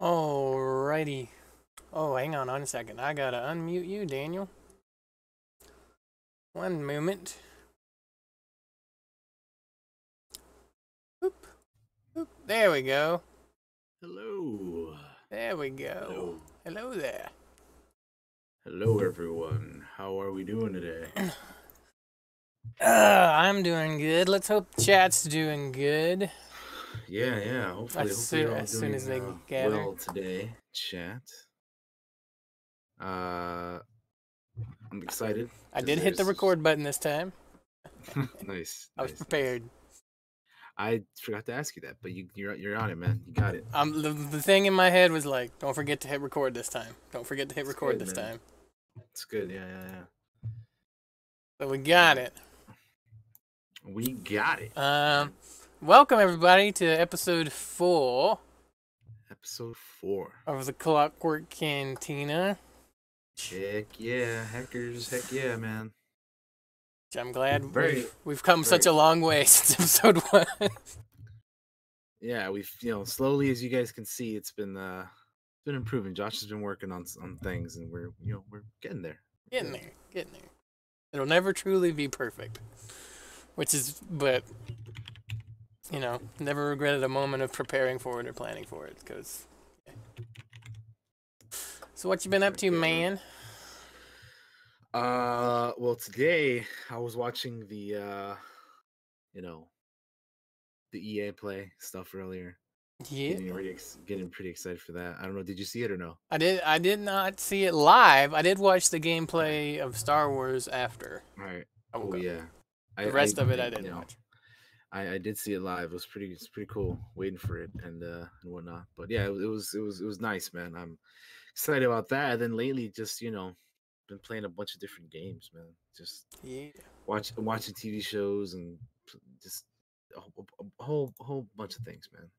Alrighty. Oh, hang on on a second. I gotta unmute you, Daniel. One moment. Oop. Oop. There we go. Hello. There we go. Hello. Hello there. Hello, everyone. How are we doing today? Uh, I'm doing good. Let's hope chat's doing good. Yeah, yeah. Hopefully, As hopefully soo- you're all as soon as they uh, gather. well today. Chat. Uh, I'm excited. I did hit the record button this time. nice. I was nice, nice. prepared. I forgot to ask you that, but you you're you're on it, man. You got it. Um, the, the thing in my head was like, don't forget to hit record this time. Don't forget to hit It's record good, this man. time. It's good. Yeah, yeah, yeah. So we got it. We got it. Um, welcome everybody to episode four Episode four. of the Clockwork Cantina. Heck yeah, hackers. Heck yeah, man. which I'm glad Very- we've, we've come very such a long way since episode one. yeah, we've you know slowly as you guys can see, it's been uh it's been improving. Josh has been working on on things, and we're you know we're getting there. getting there, getting there. It'll never truly be perfect, which is, but you know, never regretted a moment of preparing for it or planning for it. Because, so what you been up to, man. Uh, well, today I was watching the uh, you know, the EA play stuff earlier. Yeah, Getting pretty, ex- getting pretty excited for that. I don't know. Did you see it or no? I did. I did not see it live. I did watch the gameplay of Star Wars after. All right. I Oh yeah. The rest of it, I you didn't know, watch. I, I did see it live. It was pretty. It's pretty cool. Waiting for it and uh and whatnot. But yeah, it, was- it was it was it was nice, man. I'm excited about that. And then lately, just you know, been playing a bunch of different games, man. Just Yeah. watch watching TV shows and just a, whole- a whole a whole bunch of things, man.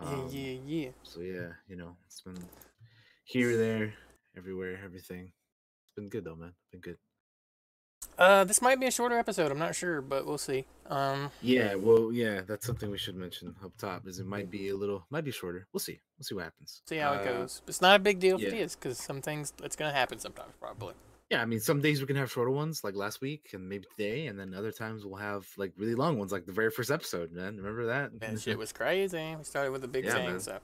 Yeah, Um, yeah, yeah. So yeah, you know, it's been here, there, everywhere, everything. It's been good though, man. It's Been good. Uh, this might be a shorter episode. I'm not sure, but we'll see. Um, Yeah, well, yeah, that's something we should mention up top. Is it might be a little, might be shorter. We'll see. We'll see what happens. see how it Uh, goes. It's not a big deal if it is, because some things it's gonna happen sometimes, probably. Yeah, I mean, some days we can have shorter ones, like last week and maybe today, and then other times we'll have like really long ones, like the very first episode. Man, remember that? That shit was crazy. We started with a big Yeah, thing, man. so.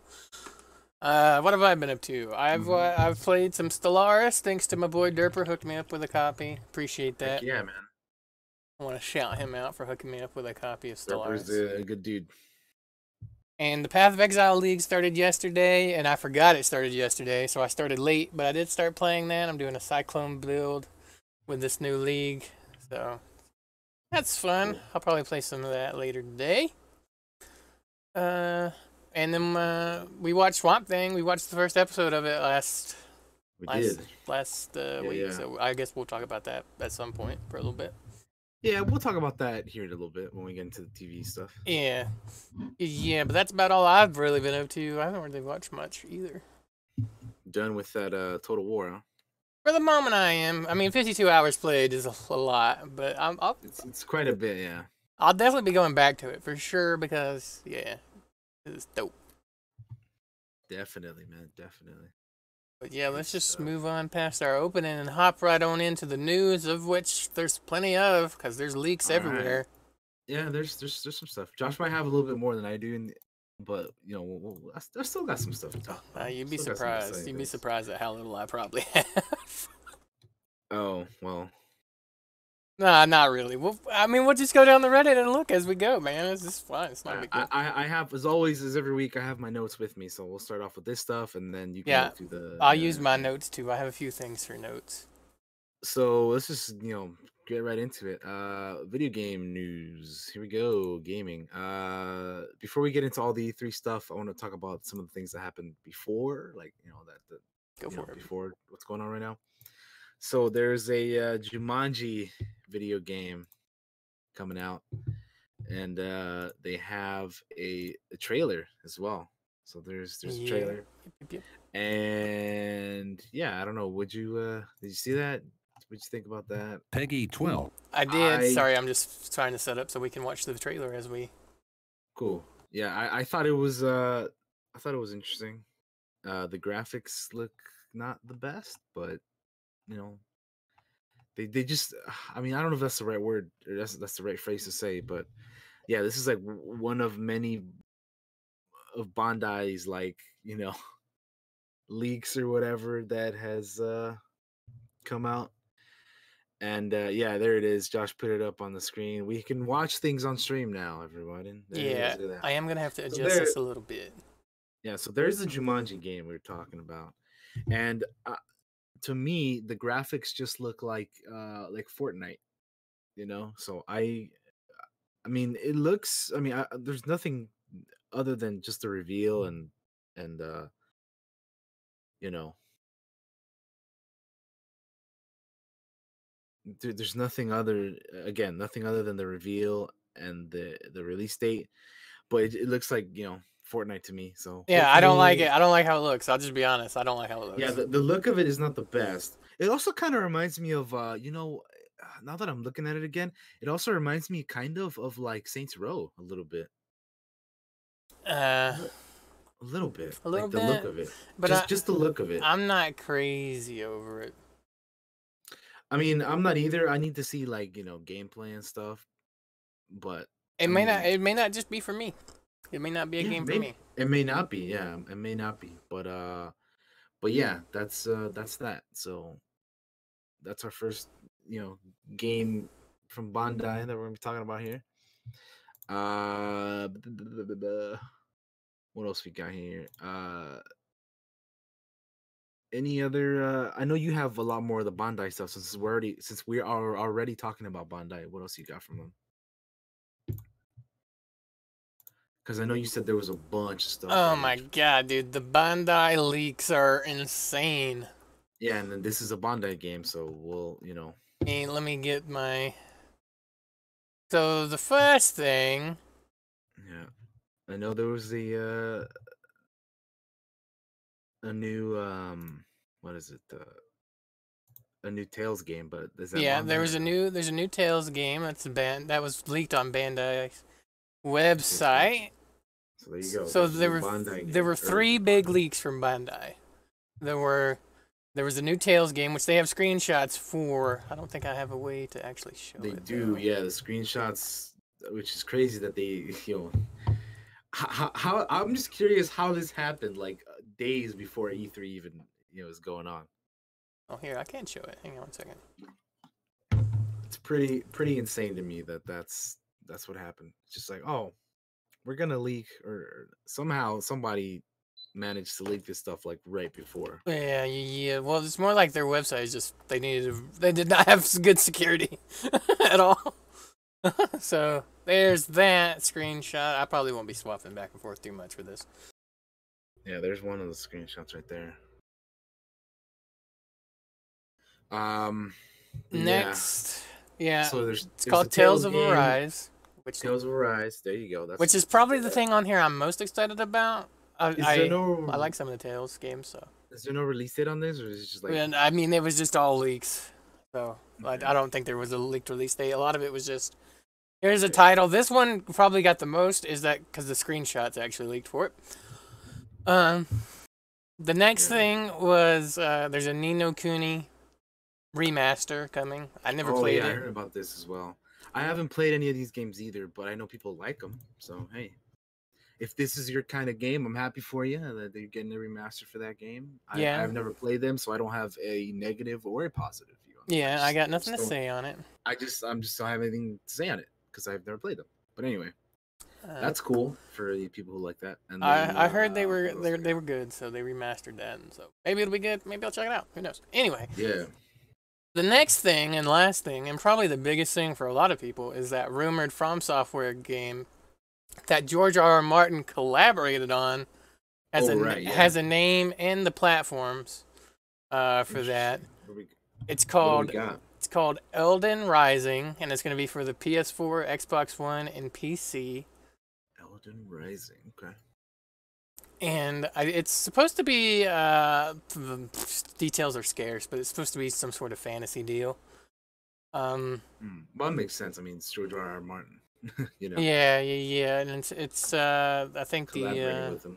Uh, what have I been up to? I've Mhm. uh, I've played some Stellaris. Thanks to my boy Derper, hooked me up with a copy. Appreciate Heck that. yeah, man. I want to shout him out for hooking me up with a copy of Stellaris Stellaris. a good dude. And the Path of Exile League started yesterday, and I forgot it started yesterday, so I started late, but I did start playing that. I'm doing a Cyclone build with this new league, so that's fun. I'll probably play some of that later today. Uh, and then uh, we watched Swamp Thing. We watched the first episode of it last We last did. last uh, Yeah, week, yeah. so I guess we'll talk about that at some point for a little bit. Yeah, we'll talk about that here in a little bit when we get into the TV stuff. Yeah, yeah, but that's about all I've really been up to. I haven't really watched much either. Done with that uh Total War, huh? For the moment, I am. I mean, 52 hours played is a, a lot, but I'm, I'll It's it's quite a bit, yeah. I'll definitely be going back to it for sure because yeah, it's dope. Definitely, man. Definitely. But yeah, let's just stuff. move on past our opening and hop right on into the news, of which there's plenty of because there's leaks All right. everywhere. Yeah, there's there's there's some stuff. Josh might have a little bit more than I do, in, but you know, we'll, we'll, I, still got some stuff to talk Uh, about. you'd be Still surprised. You'd be surprised at how little I probably have. Oh well, nah, not really. We'll, I mean, we'll just go down the Reddit and look as we go, man. It's just fun. It's not a I, big deal. I I have as always as every week I have my notes with me, so we'll start off with this stuff, and then you can Yeah, through the. I'll use my notes too. I have a few things for notes. So let's just you know get right into it. Uh, video game news. Here we go. Gaming. Uh, before we get into all the three stuff, I want to talk about some of the things that happened before, like you know that the Go for know, it. before what's going on right now. So there's a uh, Jumanji video game coming out, and uh, they have a, a trailer as well. So there's there's a Yeah. trailer, Yep, yep, yep. and yeah, I don't know. Would you uh, did you see that? What'd you think about that? Peggy 12. I did. I- Sorry, I'm just trying to set up so we can watch the trailer as we. Cool. Yeah, I, I thought it was uh I thought it was interesting. Uh, the graphics look not the best, but you know, they they just. I mean, I don't know if that's the right word or that's that's the right phrase to say, but yeah, this is like one of many of Bandai's like you know leaks or whatever that has uh come out. And uh, yeah, there it is. Josh put it up on the screen. We can watch things on stream now, everybody. There Yeah, look at that. I am gonna have to So adjust there- this a little bit. Yeah, so there's the Jumanji game we were talking about, and uh, to me, the graphics just look like uh like Fortnite, you know. So I, I mean, it looks. I mean, I, there's nothing other than just the reveal and and uh, you know, there, there's nothing other again, nothing other than the reveal and the the release date. But it, it looks like you know Fortnite to me. So Yeah, I don't like it. I don't like how it looks. I'll just be honest. I don't like how it looks. Yeah, the, the look of it is not the best. It also kind of reminds me of uh, you know, now that I'm looking at it again, it also reminds me kind of of like Saints Row a little bit. uh, A little bit. A little like the look of it. but just I, just the look of it. I'm not crazy over it. I mean, I'm not either. I need to see like, you know, gameplay and stuff. But It I may not. It may not just be for me. It may not be a Yeah, game for me. it may not be, yeah. It may not be. But uh but yeah, that's uh that's that. So that's our first, you know, game from Bandai that we're gonna be talking about here. Uh what else we got here? Uh any other uh I know you have a lot more of the Bandai stuff since we're already since we are already talking about Bandai. What else you got from them? Because I know you said there was a bunch of stuff. Oh my god, dude! The Bandai leaks are insane. Yeah, and then this is a Bandai game, so we'll, you know, Hey, let me get my. So the first thing, yeah. I know there was the uh a new um what is it? Uh, a new Tales game, but is that yeah, there was a new there's a new Tales game that's band that was leaked on Bandai's website. So there you go. So there were Bandai there were three big leaks from Bandai. There were there was a new Tales game which they have screenshots for. I don't think I have a way to actually show They it. do, though. yeah. The screenshots, which is crazy that they, you know, how, how I'm just curious how this happened, like uh, days before E3 even, you know, is going on. Oh, here I can't show it. Hang on one second. it's pretty pretty insane to me that that's that's what happened. It's just like, oh, we're gonna leak, or, somehow somebody managed to leak this stuff like right before. Yeah, yeah, yeah. Well, it's more like their website is just they needed they did not have good security at all. so there's that screenshot. I probably won't be swapping back and forth too much for this. Yeah, there's one of the screenshots right there. Um. Next, yeah, So there's it's called Tales of Arise, which Tales of Arise. There you go. That's which is probably the thing on here I'm most excited about. I I, no? I like some of the Tales games, so Is there no release date on this, or is it just like? and I mean it was just all leaks. So I, Okay. I don't think there was a leaked release date. A lot of it was just here's a title. This one probably got the most is that because the screenshots actually leaked for it. Um, the next thing was uh, there's a Ni no Kuni remaster coming. I never oh played yeah, I heard about this as well. I haven't played any of these games either, but I know people like them. So hey, if this is your kind of game, I'm happy for you that you're getting a remaster for that game. I, Yeah. I've never played them, so I don't have a negative or a positive view. on. Yeah, I got nothing to say on it. I just, I'm just don't have anything to say on it because I've never played them. But anyway, Uh, that's cool for the people who like that. And then, I, I heard they uh, were they, they were good, so they remastered that, and so maybe it'll be good. Maybe I'll check it out. Who knows? Anyway, Yeah. The next thing and last thing, and probably the biggest thing for a lot of people, is that rumored From Software game that George R. R. Martin collaborated on has Oh, a right, yeah. has a name and the platforms uh, for that. We, It's called it's called Elden Rising, and it's going to be for the PS4, Xbox One, and PC. Elden Rising. Okay. And I, it's supposed to be uh the details are scarce but it's supposed to be some sort of fantasy deal um Hmm. Well, makes sense. I mean, it's George R. R. Martin. you know, yeah yeah yeah and it's it's uh i think the uh.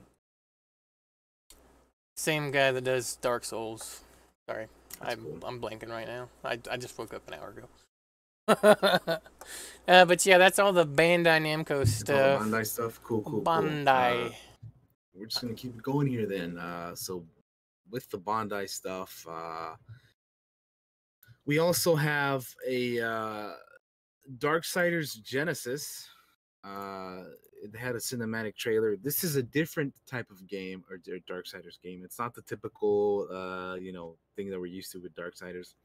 Same guy that does Dark Souls. Sorry, That's I'm cool. I'm blanking right now. I I just woke up an hour ago. uh, but yeah, that's all the Bandai Namco It's all the stuff. Bandai stuff. Cool, cool, cool. Bandai. Uh, we're just gonna keep it going here then. Uh, so with the Bandai stuff, uh, we also have a uh, Darksiders Genesis. Uh, it had a cinematic trailer. This is a different type of game or D- Darksiders game. It's not the typical, uh, you know, thing that we're used to with Darksiders.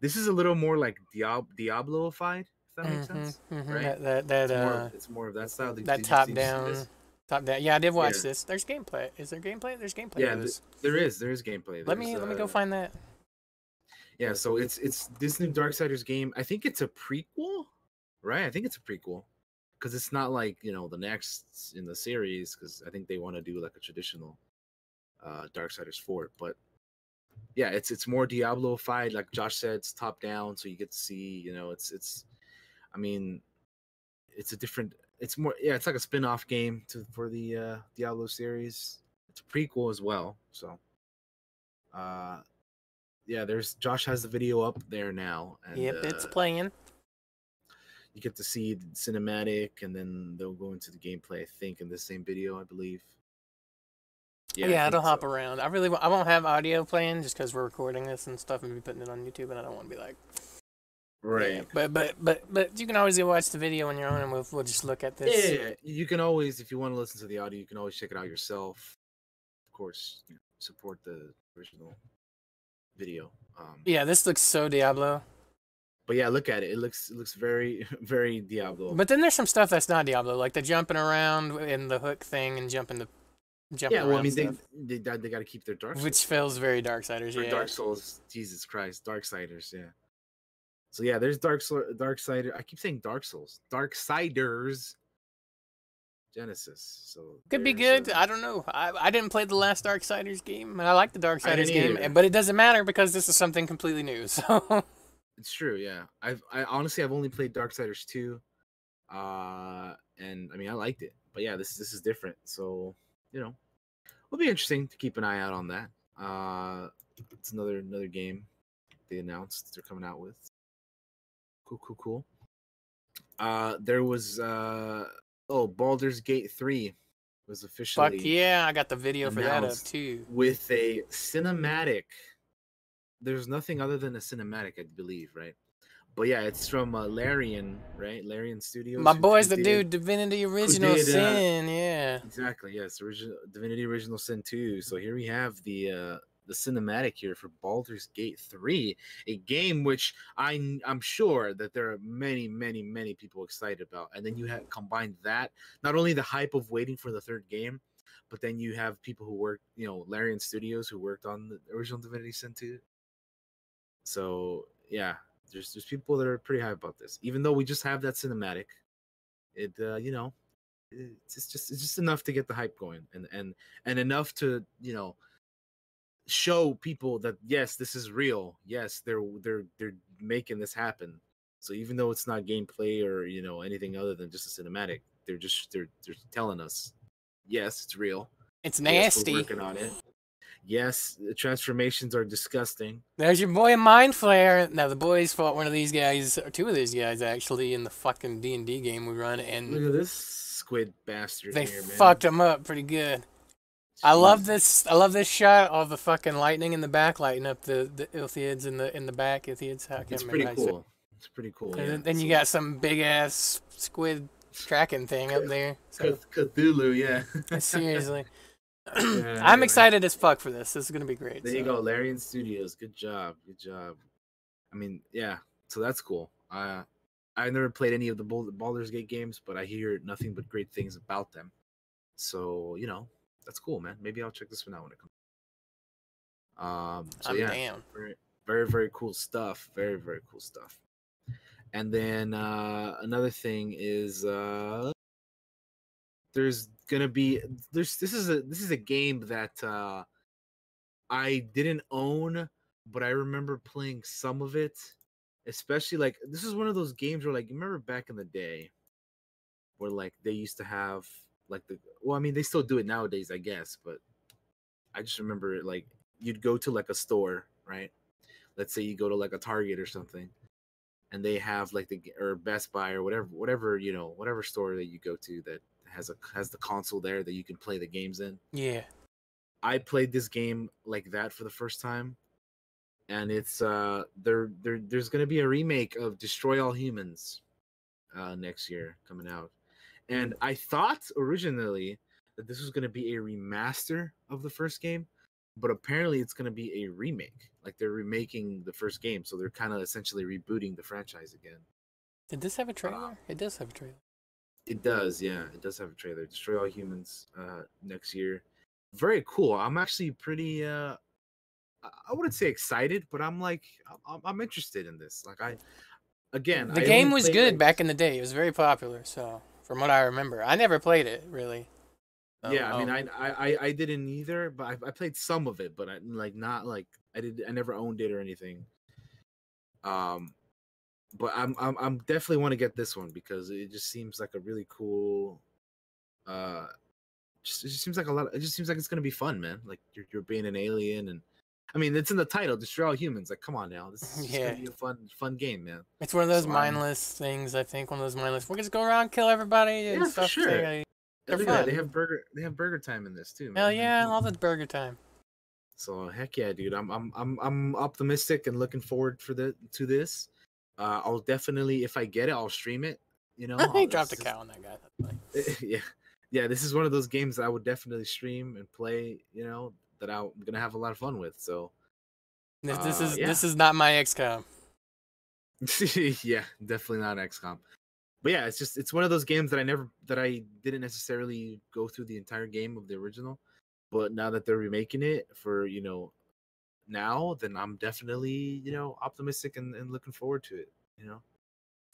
This is a little more like Diab- Diablo-fied. If that makes Mhm, sense. mhm, right? That that, that It's more, uh of, it's more of that style. Did- that top did you see down this? Top down. Yeah, I did watch Yeah. this. There's gameplay. Is there gameplay? There's gameplay. Yeah, th- there is. There is gameplay. let me There's, let me go uh, find that. Yeah, so it's it's this new Darksiders game. I think it's a prequel, right? I think it's a prequel because it's not like you know the next in the series because I think they want to do like a traditional uh Darksiders four. But yeah, it's it's more Diablo-fied. Like Josh said, it's top down, so you get to see. You know, it's it's. I mean, it's a different. It's more yeah. It's like a spin-off game to for the uh Diablo series. It's a prequel as well. So, uh, yeah. There's Josh has the video up there now. And, yep, it's uh, playing. you get to see the cinematic and then they'll go into the gameplay i think in the same video i believe Yeah, yeah I it'll hop around. I really I won't have audio playing just because we're recording this and stuff and be putting it on YouTube, and I don't want to be like right Yeah, but but but but you can always go watch the video on your own, and we'll we'll just look at this. yeah, you can always if you want to listen to the audio you can always check it out yourself of course you know, support the original video um Yeah, this looks so Diablo. but yeah look at it it looks it looks very very diablo But then there's some stuff that's not Diablo, like the jumping around and the hook thing and jumping the jumping yeah well i mean they stuff, they, got- they got to keep their dark which feels very Darksiders. or Yeah. Dark Souls. Jesus Christ, Darksiders. Yeah. So yeah, there's Dark Soul, Darksider. I keep saying Dark Souls, Darksiders. Genesis. So Could be good. uh, I don't know. I, I didn't play the last Darksiders game, and I like the Darksiders didn't game, either. but it doesn't matter because this is something completely new. So it's true. Yeah, I've I honestly I've only played Darksiders two, uh, and I mean I liked it, but yeah, this this is different. So you know, it'll be interesting to keep an eye out on that. Uh, it's another another game they announced they're coming out with. Cool, cool, cool. Uh, there was uh oh Baldur's Gate three was officially fuck yeah, I got the video for that up too. with a cinematic. There's nothing other than a cinematic, I believe, right? But yeah, it's from uh, Larian, right? Larian Studios. My boys the did- do Divinity Original did, uh, Sin, yeah. Exactly. Yes, original Divinity Original Sin 2. So here we have the uh the cinematic here for Baldur's Gate 3, a game which I I'm sure that there are many many many people excited about. And then you have combined that not only the hype of waiting for the third game, but then you have people who work, you know, Larian Studios who worked on the original Divinity Sin 2. So, yeah, there's there's people that are pretty high about this. Even though we just have that cinematic, it uh, you know, it's it's just it's just enough to get the hype going and and and enough to you know show people that yes this is real yes they're they're they're making this happen so even though it's not gameplay or you know anything other than just a cinematic they're just they're they're telling us yes it's real It's yes, we're nasty. working on it yes the transformations are disgusting There's your boy Mind Flayer. Now the boys fought one of these guys, or two of these guys actually, in the fucking D and D game we run, And look at this squid bastard they here, man. fucked him up pretty good. I love this. I love this shot of the fucking lightning in the back, lighting up the the Illithids in the in the back. Illithids. I can't it's pretty it. cool it's pretty cool And yeah. then, you got some big ass squid tracking thing up there. So, Cthulhu, yeah. seriously, Yeah, I'm excited as fuck for this. This is gonna be great. There you so. go, Larian Studios. Good job, good job. I mean, yeah. So that's cool. Uh, I never played any of the Bal- Baldur's Gate games, but I hear nothing but great things about them. So you know, that's cool, man. Maybe I'll check this one out when it comes. Um. So I'm yeah, down. very, very, very cool stuff. Very, very cool stuff. And then uh, another thing is uh, there's gonna be there's this is a this is a game that uh, I didn't own, but I remember playing some of it. Especially like this is one of those games where like you remember back in the day where like they used to have like the well I mean they still do it nowadays I guess but I just remember it like you'd go to like a store, right? Let's say you go to like a Target or something, and they have like the or Best Buy or whatever whatever you know whatever store that you go to that has a has the console there that you can play the games in. Yeah. I played this game like that for the first time, and it's uh there there there's gonna be a remake of Destroy All Humans uh next year coming out, and I thought originally that this was gonna be a remaster of the first game, but apparently it's gonna be a remake. Like they're remaking the first game, so they're kind of essentially rebooting the franchise again. Did this have a trailer? it does have a trailer. It does, yeah. It does have a trailer. Destroy All Humans uh next year. Very cool. I'm actually pretty uh I I wouldn't say excited, but I'm like I'm, I'm interested in this. Like I again, The I game was good like- back in the day. It was very popular. So from what I remember, I never played it really. So, yeah, I mean, um, I, I I- I didn't either, but I, I played some of it, but I like not like I did. I never owned it or anything. Um, but I'm I'm I'm definitely want to get this one because it just seems like a really cool. Uh, just it just seems like a lot. It just seems like it's gonna be fun, man. Like you're you're being an alien, and I mean, it's in the title, destroy all humans. Like, come on now, this is just Yeah. gonna be a fun fun game, man. It's one of those mindless things. I think one of those mindless. We'll just go around, kill everybody, and Yeah, for stuff. sure. They're And look at that, They have burger. They have burger time in this too. Hell yeah, I love the burger time. So heck yeah, dude. I'm I'm I'm I'm optimistic and looking forward for the to this. Uh, I'll definitely if I get it, I'll stream it. You know, he I'll- dropped a cow on that guy. That's funny. is- yeah, yeah. This is one of those games that I would definitely stream and play. You know, that I'm gonna have a lot of fun with. So This, this Uh, is yeah. this is not my XCOM. yeah, definitely not XCOM. But yeah, it's just it's one of those games that I never that I didn't necessarily go through the entire game of the original. But now that they're remaking it for, you know, now, then I'm definitely, you know, optimistic and, and looking forward to it. You know?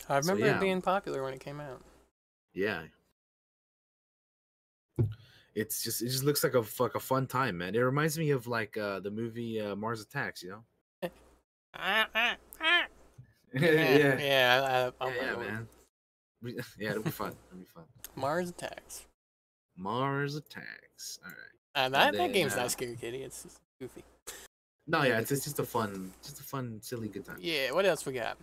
I remember yeah. it being popular when it came out. Yeah. It's just it just looks like a like a fun time, man. It reminds me of like uh the movie uh, Mars Attacks, you know? Ah, ah, ah. yeah, yeah, yeah, yeah, I, I, I'm yeah, old. man. Yeah, it'll be fun. It'll be fun. Mars Attacks. Mars Attacks. All right. Uh, that, And that then, game's uh, not scary, kitty. It's just goofy. No, yeah, it's, it's just a fun, just a fun, silly good time. Yeah. What else we got?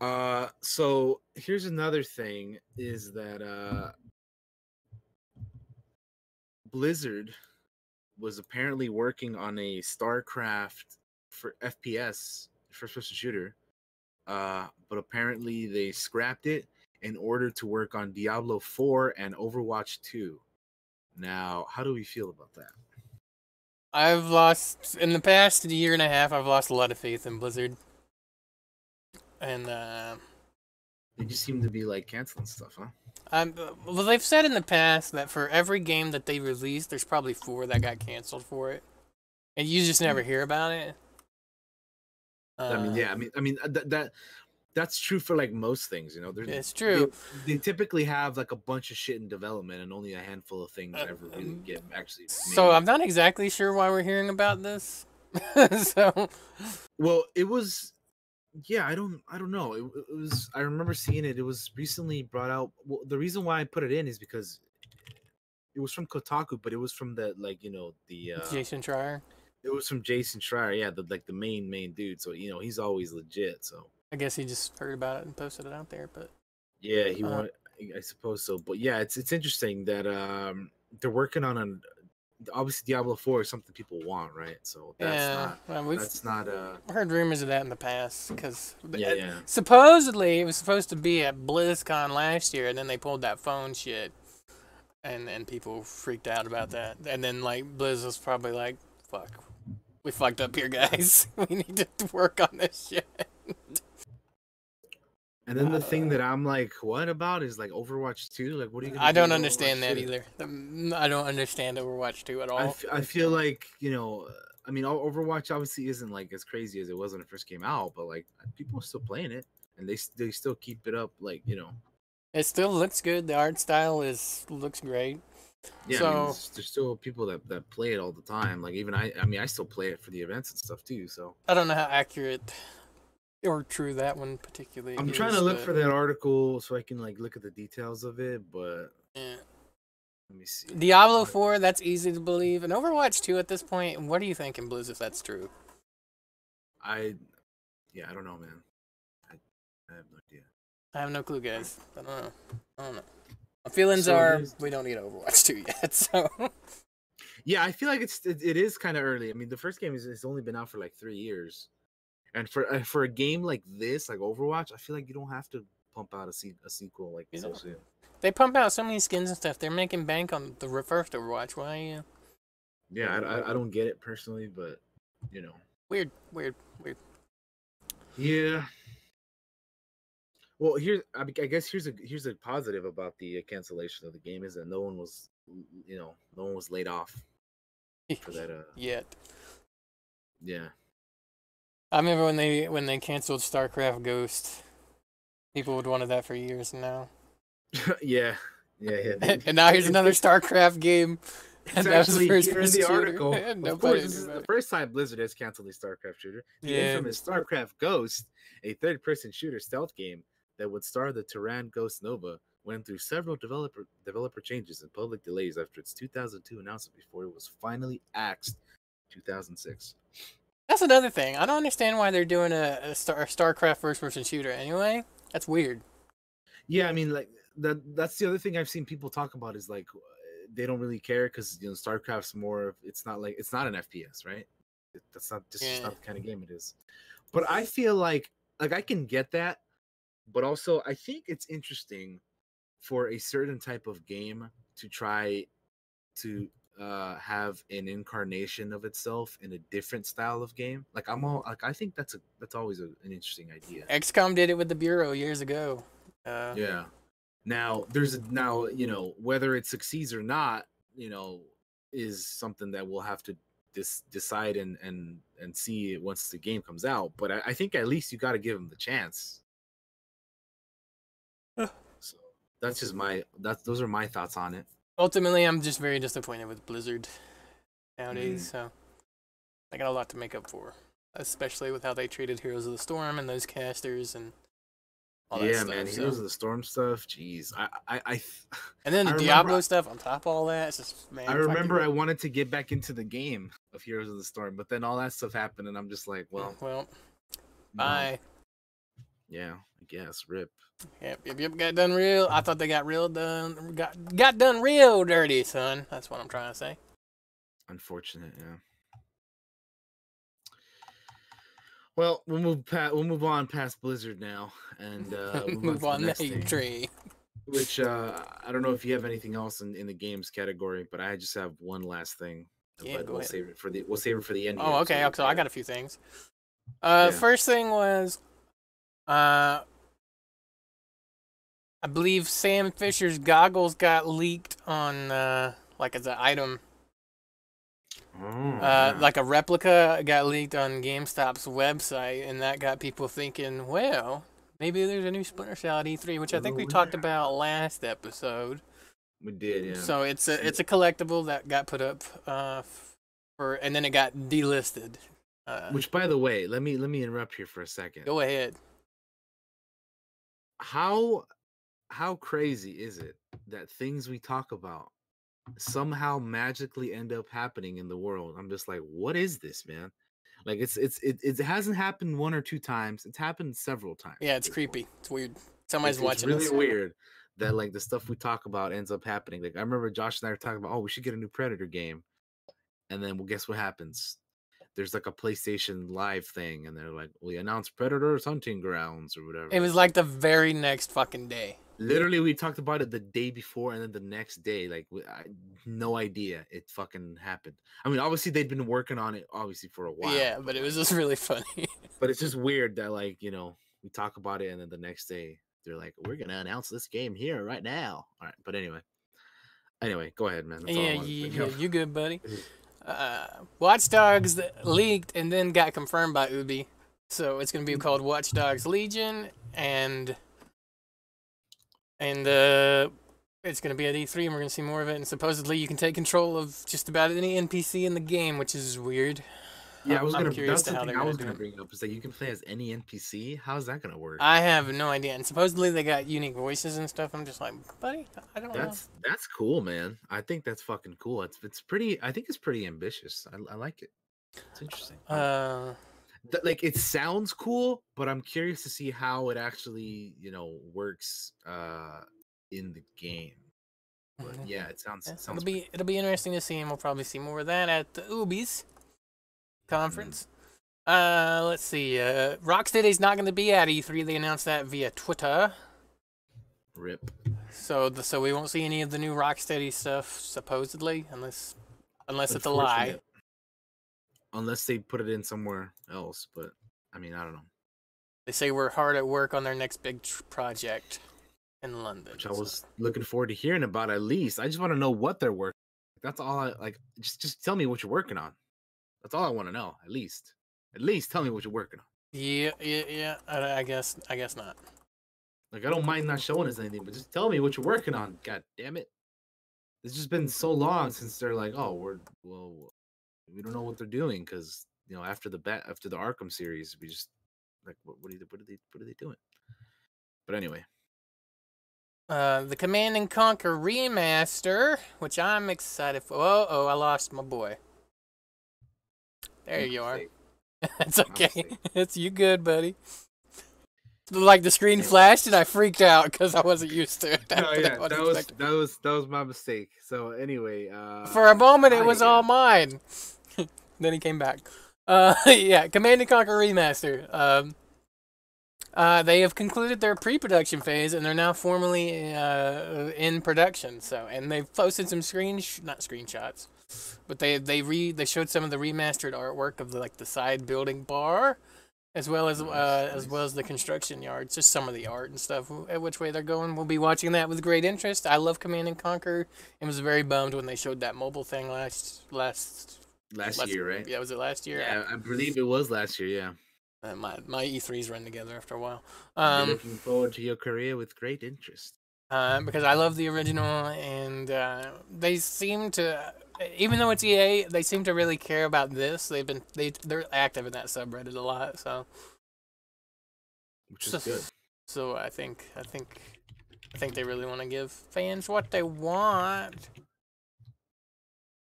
Uh, so here's another thing: is that uh, Blizzard was apparently working on a StarCraft for FPS, first-person shooter, uh, but apparently they scrapped it in order to work on Diablo 4 and Overwatch 2. Now, how do we feel about that? I've lost in the past year and a half. I've lost a lot of faith in Blizzard, and uh, They just seem to be like canceling stuff, huh? I'm, well, they've said in the past that for every game that they released, there's probably four that got canceled for it, and you just never hear about it. I mean, Uh, yeah, I mean, I mean uh, that that that's true for like most things, you know. There's, It's true. They, typically have like a bunch of shit in development, and only a handful of things Uh, ever really um, get actually. So. I'm not exactly sure why we're hearing about this. so well, it was. Yeah, I don't. I don't know. It, it was. I remember seeing it. It was recently brought out. Well, the reason why I put it in is because it was from Kotaku, but it was from the like you know the. Uh, Jason Schreier. it was from Jason Schreier. Yeah, the like the main main dude. So you know he's always legit. So I guess he just heard about it and posted it out there, but Yeah, he Uh, want. I suppose so, but yeah, it's it's interesting that um they're working on an obviously Diablo Four is something people want, right? So that's yeah, not well, we've that's not uh heard rumors of that in the past because yeah yeah supposedly it was supposed to be at BlizzCon last year, and then they pulled that phone shit, and and people freaked out about that, and then like Blizz was probably like, "Fuck, we fucked up here, guys. we need to work on this shit." And then the Uh, thing that I'm like, what about is like Overwatch Two. Like, what are you? Gonna I do don't understand Overwatch that 2? either. Um, I don't understand Overwatch 2 at all. I, f- I feel like you know, I mean, Overwatch obviously isn't like as crazy as it was when it first came out, but like people are still playing it, and they they still keep it up. Like you know, It still looks good. The art style is looks great. yeah. I mean, So- there's, there's still people that that play it all the time. Like even I, I mean, I still play it for the events and stuff too. So. I don't know how accurate or true that one particularly I'm is, trying to look but, for that article so I can like look at the details of it, but Yeah. Let me see. Diablo 4, that's easy to believe. And Overwatch 2 at this point, what are you thinking, Blues, if that's true? I, yeah, I don't know, man. I, I have no idea. I have no clue, guys. I don't know. I don't know. My feelings So are we don't need Overwatch 2 yet, so. Yeah, I feel like it's it, it is kind of early. I mean, the first game is it's only been out for like three years, and for uh, for a game like this, like Overwatch, I feel like you don't have to pump out a, se- a sequel like so soon. They pump out so many skins and stuff. They're making bank on the first Overwatch. Why? Uh, Yeah, I, I, I don't get it personally, but you know, weird, weird, weird. yeah. Well, here's I, I guess here's a here's a positive about the uh, cancellation of the game is that no one was you know no one was laid off for that. Uh, Yet. yeah. I remember when they when they canceled StarCraft Ghost. People would wanted that for years now. yeah, yeah, yeah. and now here's another StarCraft game. It's And that was actually first in the shooter. article. Of course, this is the first time Blizzard has canceled a StarCraft shooter. The Yeah. infamous StarCraft Ghost, a third-person shooter stealth game that would star the Terran Ghost Nova, went through several developer developer changes and public delays after its 2002 announcement before it was finally axed. 2006. That's another thing. I don't understand why they're doing a, a, Star, a StarCraft first person shooter anyway. That's weird. Yeah, I mean, like that. That's the other thing I've seen people talk about is like they don't really care because you know StarCraft's more. of It's not like it's not an FPS, right? It- That's not just just Yeah. not the kind of game it is. But I feel like like I can get that, but also I think it's interesting for a certain type of game to try to uh have an incarnation of itself in a different style of game like i'm all like i think that's a that's always a, an interesting idea XCOM did it with the Bureau years ago. Uh, yeah. Now there's a, now you know whether it succeeds or not, you know, is something that we'll have to dis- decide and and and see once the game comes out. But I, I think at least you got to give them the chance. Huh. so that's just my that's those are my thoughts on it. Ultimately, I'm just very disappointed with Blizzard nowadays. Mm. So I got a lot to make up for, especially with how they treated Heroes of the Storm and those casters and all that yeah, stuff. man, so- Heroes of the Storm stuff. Jeez, I I I, And then the remember Diablo I- stuff on top of all that. It's just man. I remember I wanted to get back into the game of Heroes of the Storm, but then all that stuff happened, and I'm just like, well, well, no. bye. Yeah, I guess. Rip. Yep, yep, yep. Got done real. I thought they got real done. Got got done real dirty, son. That's what I'm trying to say. Unfortunate, yeah. Well, we'll move past, we'll move on past Blizzard now, and uh, we'll Move to the on that thing, tree. Which uh, I don't know if you have anything else in, in the games category, but I just have one last thing. Yeah, but we'll ahead. save it for the we'll save it for the end. Oh, okay. So I got a few things. Uh, Yeah. first thing was, uh, I believe Sam Fisher's goggles got leaked on, uh, like as an item, Oh, uh, like a replica got leaked on GameStop's website, and that got people thinking, well, maybe there's a new Splinter Cell at E3, which I think we talked about last episode. we did, yeah. So it's a it's a collectible that got put up, uh, for and then it got delisted. Uh, Which, by the way, let me let me interrupt here for a second. go ahead. how how crazy is it that things we talk about somehow magically end up happening in the world i'm just like what is this man like it's it's it, it hasn't happened one or two times it's happened several times Yeah, it's this point. creepy. It's weird. Somebody's It's- it's really us. weird that like the stuff we talk about ends up happening like i remember josh and i were talking about oh we should get a new predator game and then well guess what happens there's like a playstation live thing and they're like we announced predators hunting grounds or whatever It was like the very next fucking day. Literally, we talked about it the day before, and then the next day, like, we, I, no idea it fucking happened. I mean, obviously they'd been working on it, obviously for a while. yeah, but it was just really funny. But it's just weird that, like, you know, we talk about it, and then the next day they're like, "We're gonna announce this game here right now." All right, but anyway, anyway, go ahead, man. That's yeah, you, up. you good, buddy. Uh, Watch Dogs leaked and then got confirmed by Ubi. So it's gonna be called Watch Dogs Legion, and and uh, it's gonna be at E3, and we're gonna see more of it. And supposedly you can take control of just about any NPC in the game, which is weird. Yeah, I was I'm gonna. curious That's to how something they're I was gonna it. bring up. Is that you can play as any NPC? How's that gonna work? I have no idea. And supposedly they got unique voices and stuff. I'm just like, buddy, I don't know. That's that's cool, man. I think that's fucking cool. It's it's pretty. I think it's pretty ambitious. I, I like it. It's interesting. Uh, Th- like it sounds cool, but I'm curious to see how it actually you know works uh in the game. But mhm. yeah, it sounds Yeah, sounds it'll be it'll be interesting to see, and we'll probably see more of that at the Ubi's conference. Uh, let's see. Uh, Rocksteady's not going to be at E3. They announced that via Twitter. rip. So the, so we won't see any of the new Rocksteady stuff supposedly, unless unless it's a lie. Unless they put it in somewhere else, but I mean, I don't know. They say we're hard at work on their next big tr- project in London. Which I so- was looking forward to hearing about. At least I just want to know what they're working. That's all I like. Just just tell me what you're working on. That's all I want to know. At least, at least tell me what you're working on. Yeah, yeah, yeah. I, I guess I guess not. Like I don't mind not showing us anything, but just tell me what you're working on. God damn it! It's just been so long since they're like, oh, we're well, we don't know what they're doing because you know after the bat after the Arkham series, we just like what what are they what are they what are they doing? But anyway, Uh, the Command and Conquer remaster, which I'm excited for. Oh, oh, I lost my boy. There my you are. it's okay. It's you good, buddy. Like the screen flashed and I freaked out because I wasn't used to it. No, yeah, that was that was that was my mistake. So anyway, uh, For a moment, it was all mine. then he came back. Uh, yeah, Command and Conquer Remaster. Um, uh, they have concluded their pre-production phase and they're now formally uh, in production. So, and they've posted some screen, not screenshots, but they they re they showed some of the remastered artwork of the, like the side building bar, as well as uh, as well as the construction yards. Just some of the art and stuff. Which way they're going, we'll be watching that with great interest. I love Command and Conquer and was very bummed when they showed that mobile thing last last last, last year, right? Yeah, was it last year? Yeah, I believe it was last year. Yeah, Uh, my my E3s run together after a while. Um, looking forward to your career with great interest. Uh, because I love the original, and uh, they seem to, even though it's EA, they seem to really care about this. They've been they they're active in that subreddit a lot, so Which so, is good. so I think I think I think they really want to give fans what they want.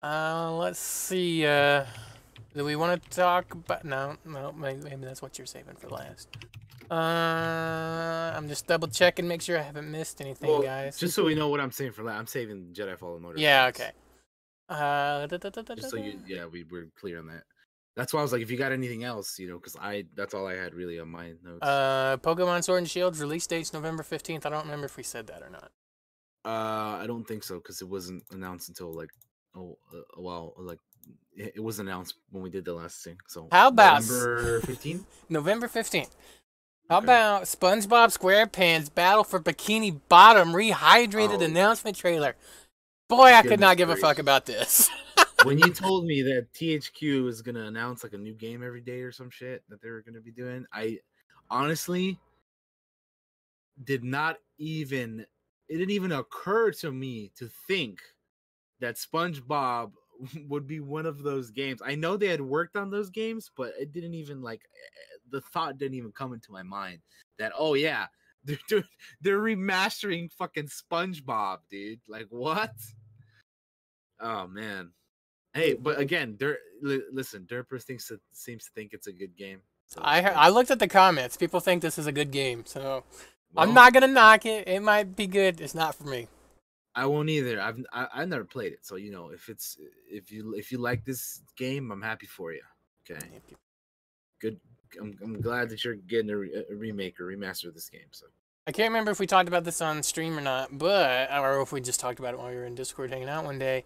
Uh, let's see. Uh, do we want to talk about? No, no. Maybe, maybe that's what you're saving for last. Uh, I'm just double checking, make sure I haven't missed anything, Well, guys. Just so we know what I'm saying for that, I'm saving Jedi Fallen Order. yeah. Okay. Uh, da, da, da, Just so you, yeah, we were clear on that. That's why I was like, if you got anything else, you know, because I that's all I had really on my notes. Uh, Pokemon Sword and Shield release date's November 15th. I don't remember if we said that or not. Uh, I don't think so because it wasn't announced until like oh a, a while. Like it, it was announced when we did the last thing. So How about November 15th? November 15th. How Okay. about SpongeBob SquarePants Battle for Bikini Bottom rehydrated Oh. announcement trailer? Boy, I could not give a fuck about this. when you told me that THQ is gonna announce like a new game every day or some shit that they were gonna be doing, I honestly did not even it didn't even occur to me to think that SpongeBob would be one of those games. I know they had worked on those games, but it didn't even like eh, the thought didn't even come into my mind that oh yeah, they're doing they're remastering fucking SpongeBob, dude. Like what? Oh man. Hey, but again, Der- li- listen, Derper thinks it seems to think it's a good game. so I heard, I looked at the comments. People think this is a good game, so I'm not gonna knock it. It might be good. It's not for me. I won't either. I've I, I've never played it, so you know if it's if you if you like this game, I'm happy for you. Okay, good. I'm, I'm glad that you're getting a, re- a remake or remaster of this game. So I can't remember if we talked about this on stream or not, but or if we just talked about it while we were in Discord hanging out one day.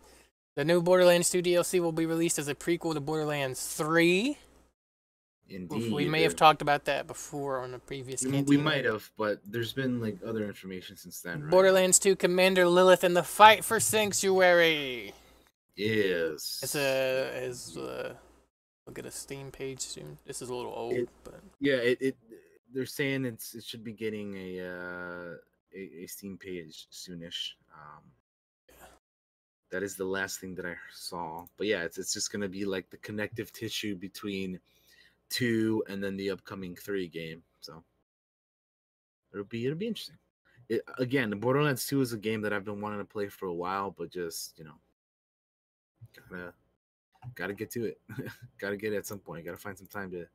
The new Borderlands 2 DLC will be released as a prequel to Borderlands 3. Indeed, we may have talked about that before on a previous. we- We might have, but there's been like other information since then. Right? Borderlands 2 Commander Lilith and the Fight for Sanctuary. Yes. It's a is uh we'll get a Steam page soon. This is a little old, It- but yeah it, it they're saying it's it should be getting a uh a, a steam page soonish um that is the last thing that I saw. But yeah, it's it's just gonna be like the connective tissue between two and then the upcoming three game. So it'll be it'll be interesting. It, again, the Borderlands 2 is a game that I've been wanting to play for a while, but just you know, gotta gotta get to it. gotta get it at some point. Gotta find some time to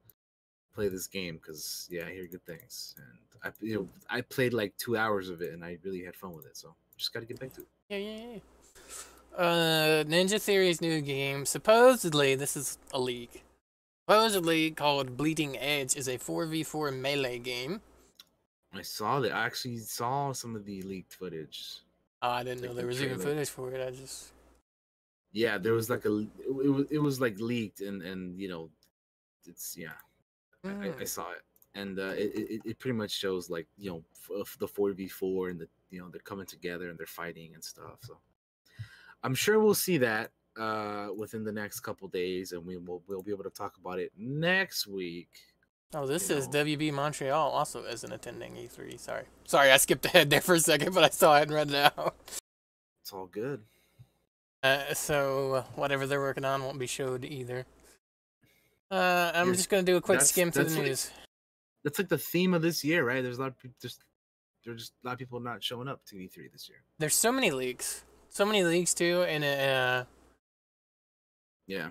play this game because yeah, I hear good things. And I you know I played like two hours of it and I really had fun with it. So just gotta get back to it. Yeah, yeah, yeah. Uh, Ninja Theory's new game. Supposedly, this is a leak. Supposedly called Bleeding Edge is a 4v4 melee game. I saw that. I actually saw some of the leaked footage. Oh, I didn't Like know the there was even footage for it. I just Yeah, there was like a it, was it was like leaked and and you know, it's yeah. I, I, I Mm. saw it and uh, it, it it pretty much shows like you know f- the four v four and the you know they're coming together and they're fighting and stuff. So I'm sure we'll see that uh within the next couple days and we will we'll be able to talk about it next week. Oh, this you know. WB Montreal also isn't attending E3. Sorry. Sorry, I skipped ahead there for a second, but I saw it and read it out. It's all good. Uh, so, whatever they're working on won't be showed either. Uh, I'm Yes, just going to do a quick skim through the like- news. That's like the theme of this year, right? There's a lot of people just there's just a lot of people not showing up to E3 this year. There's so many leaks. So many leaks, too, and uh, Yeah.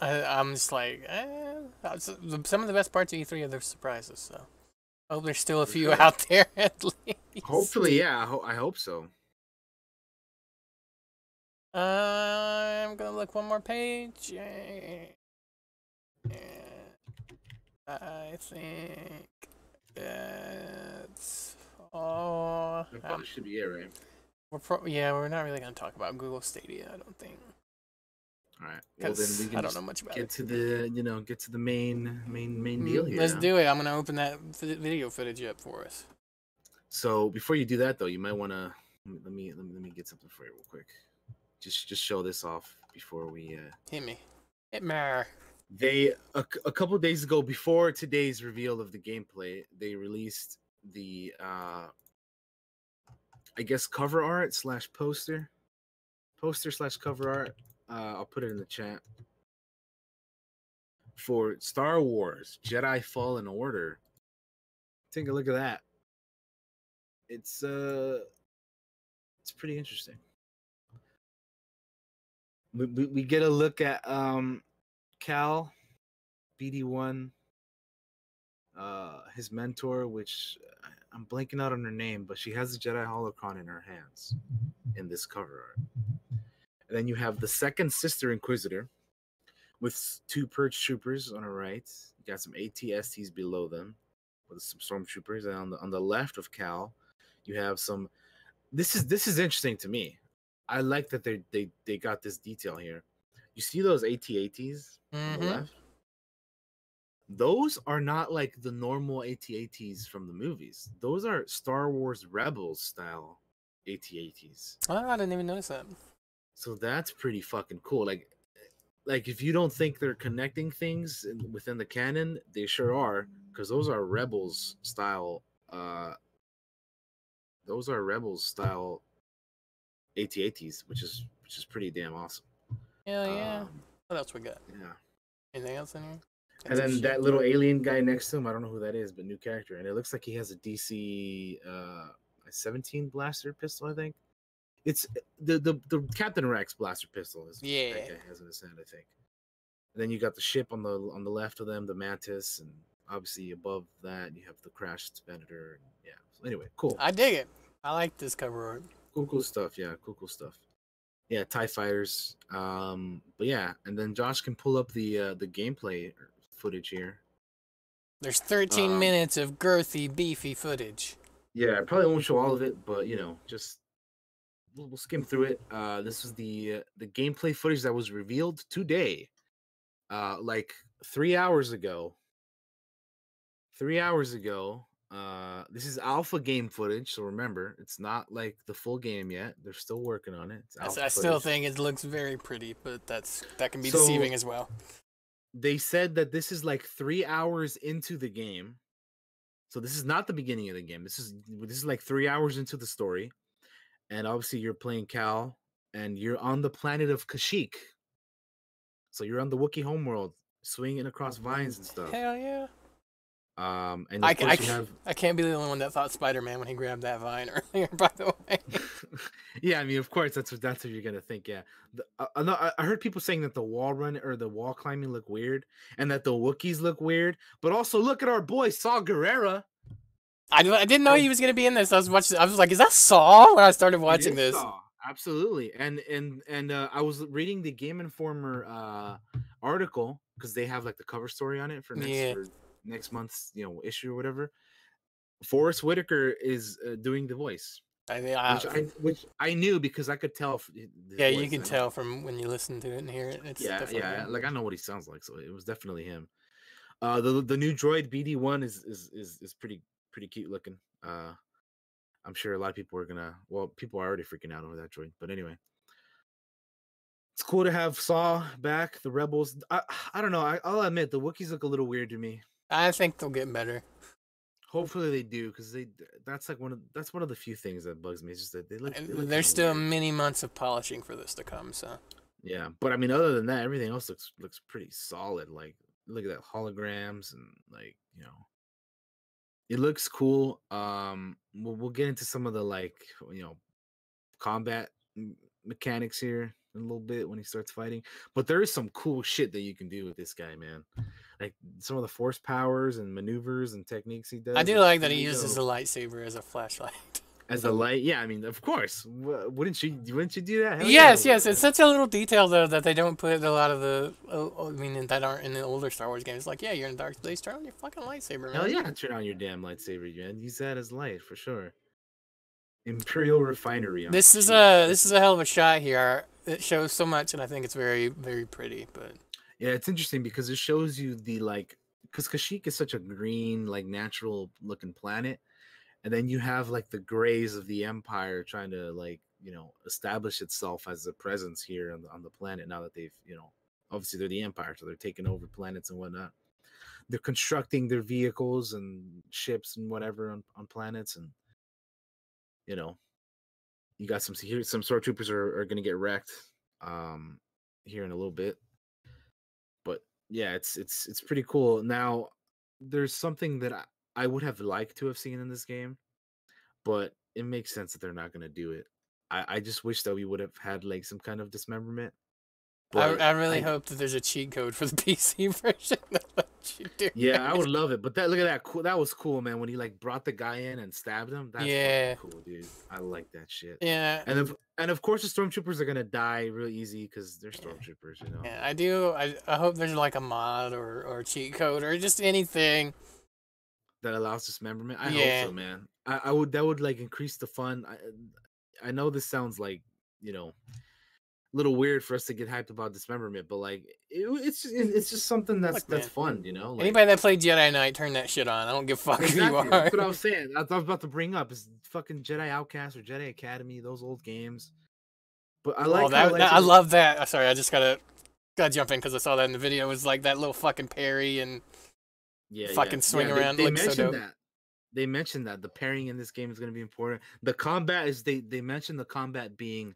I, I'm just like, eh, some of the best parts of E3 are the surprises, so. I hope there's still a For few sure. out there at least. Hopefully, yeah. I, ho- I hope so. Uh, I'm gonna look one more page. I think that's all. That Um, should be it, right? we're pro- yeah, we're not really gonna talk about Google Stadia. I don't think All right. Well, then we can I don't know much about get it. to the you know get to the main main main Mm, deal here. Let's do it. I'm gonna open that video footage up for us. So before you do that, though, you might want to let me let me let me get something for you real quick. Just just show this off before we. uh Hit me. Hit me. They a, a couple days ago, before today's reveal of the gameplay, they released the uh I guess cover art slash poster, poster slash cover art. Uh, I'll put it in the chat for Star Wars Jedi Fallen Order. Take a look at that. It's uh, it's pretty interesting. We, we, we get a look at um Cal, BD1, uh, his mentor, which I- I'm blanking out on her name, but she has the Jedi holocron in her hands in this cover art. And then you have the second sister Inquisitor with two Purge troopers on her right. You got some ATSTs below them with some stormtroopers, and on the on the left of Cal, you have some. This is this is interesting to me. I like that they they they got this detail here. You see those AT-ATs on the Mhm. left? Those are not like the normal AT-ATs from the movies. Those are Star Wars Rebels style AT-ATs. Oh, I didn't even notice that. So that's pretty fucking cool. Like, like if you don't think they're connecting things within the canon, they sure are, because those are Rebels style. Uh, those are Rebels style AT-ATs, which is which is pretty damn awesome. Hell yeah. Um, what else we got? yeah. Anything else in here? And then that little alien guy next to him, I don't know who that is, but new character. And it looks like he has a DC uh, a 17 blaster pistol, I think. It's the the, the Captain Rex blaster pistol is Yeah. that guy has in his hand, I think. And then you got the ship on the on the left of them, the Mantis, and obviously above that you have the crashed Venator. Yeah. So anyway, cool. I dig it. I like this cover art. Cool, cool stuff. Yeah, cool, cool stuff. Yeah, Tie Fighters. Um, but yeah, and then Josh can pull up the uh, the gameplay footage here. There's 13 Um, minutes of girthy, beefy footage. Yeah, I probably won't show all of it, but you know, just we'll, we'll skim through it. Uh, this is the uh, the gameplay footage that was revealed today, uh, like three hours ago. Three hours ago. Uh, this is alpha game footage, so remember, it's not like the full game yet. They're still working on it. It's I, I still think it looks very pretty, but that's that can be So- deceiving as well. they said that this is like three hours into the game. So this is not the beginning of the game. This is this is like three hours into the story, and obviously you're playing Cal and you're on the planet of Kashyyyk. So you're on the Wookiee homeworld, swinging across vines and stuff. Hell yeah. Um, and I, I, have I can't be the only one that thought Spider Man when he grabbed that vine earlier, by the way. yeah, I mean, of course, that's what that's what you're gonna think. Yeah, the, uh, I I heard people saying that the wall run or the wall climbing look weird, and that the Wookiees look weird. But also, look at our boy Saw Gerrera. I, I didn't know Like- he was going to be in this. I was watching, I was like, is that Saw? When I started watching is this. Saw, absolutely. And and and uh, I was reading the Game Informer uh, article because they have like the cover story on it for next Yeah. for next month's you know issue or whatever. Forest Whitaker is uh, doing the voice, I mean, I- which I which I knew because I could tell. yeah, you can tell from when you listen to it and hear it. It's yeah, definitely yeah. him. Like I know what he sounds like, so it was definitely him. Uh, the the new droid BD one is is is is pretty pretty cute looking. Uh, I'm sure a lot of people are gonna. Well, people are already freaking out over that droid, but anyway. It's cool to have Saw back. The Rebels. I I don't know. I, I'll admit the Wookiees look a little weird to me. I think they'll get better. Hopefully they do, because they that's like one of that's one of the few things that bugs me. It's just that they look. They look There's still weird. many months of polishing for this to come, so. Yeah, but I mean, other than that, everything else looks looks pretty solid. Like, look at that holograms and like you know, it looks cool. Um, we'll we'll get into some of the like you know, combat mechanics here in a little bit when he starts fighting. But there is some cool shit that you can do with this guy, man. Like some of the force powers and maneuvers and techniques he does. I do like that he uses dope. a lightsaber as a flashlight. As a light. Yeah, I mean, of course. Wouldn't you? Wouldn't you do that? Hell yes, yes, it's such a little detail though that they don't put a lot of the. Oh, I mean, that aren't in the older Star Wars games. Like, yeah, you're in Dark Space, turn on your fucking lightsaber, man. Hell yeah, turn on your damn lightsaber, man. Use that as light for sure. Imperial Refinery. on This is a this is a hell of a shot here. It shows so much, and I think it's very very pretty. But Yeah, it's interesting because it shows you the like because Kashyyyk is such a green, like natural looking planet, and then you have like the grays of the Empire trying to like you know establish itself as a presence here on the, on the planet now that they've you know obviously they're the Empire, so they're taking over planets and whatnot. They're constructing their vehicles and ships and whatever on, on planets, and you know, you got some here. Some sword troopers are, are to get wrecked um, here in a little bit but yeah, it's it's it's pretty cool. Now, there's something that I would have liked to have seen in this game, but it makes sense that they're not going to do it. I, I just wish that we would have had like some kind of dismemberment. I, but I really hope that there's a cheat code for the PC version that lets you do. Yeah, I would love it. But that look at that cool. That was cool, man. When he like brought the guy in and stabbed him. That's Yeah. cool, dude. I like that shit. Yeah, And of and of course the stormtroopers are gonna die real easy because they're stormtroopers, you know. yeah, I do. I, I hope there's like a mod or or a cheat code or just anything. That allows dismemberment. I Yeah. hope so, man. I, I would that would like increase the fun. I I know this sounds like you know a little weird for us to get hyped about dismemberment, but like it, it's just, it's just something that's Look, that's man, fun, you know. Like, Anybody that played Jedi Knight, turn that shit on. I don't give a fuck exactly, who you are. that's what I was saying. I was about to bring up is fucking Jedi Outcast or Jedi Academy, those old games. But I like oh, that, that- I love that. Uh, Sorry, I just gotta gotta jump in because I saw that in the video. It was like that little fucking parry and yeah, fucking swing they- around They, looks so mentioned dope. that. They mentioned that the parrying in this game is going to be important. The combat is they they mentioned the combat being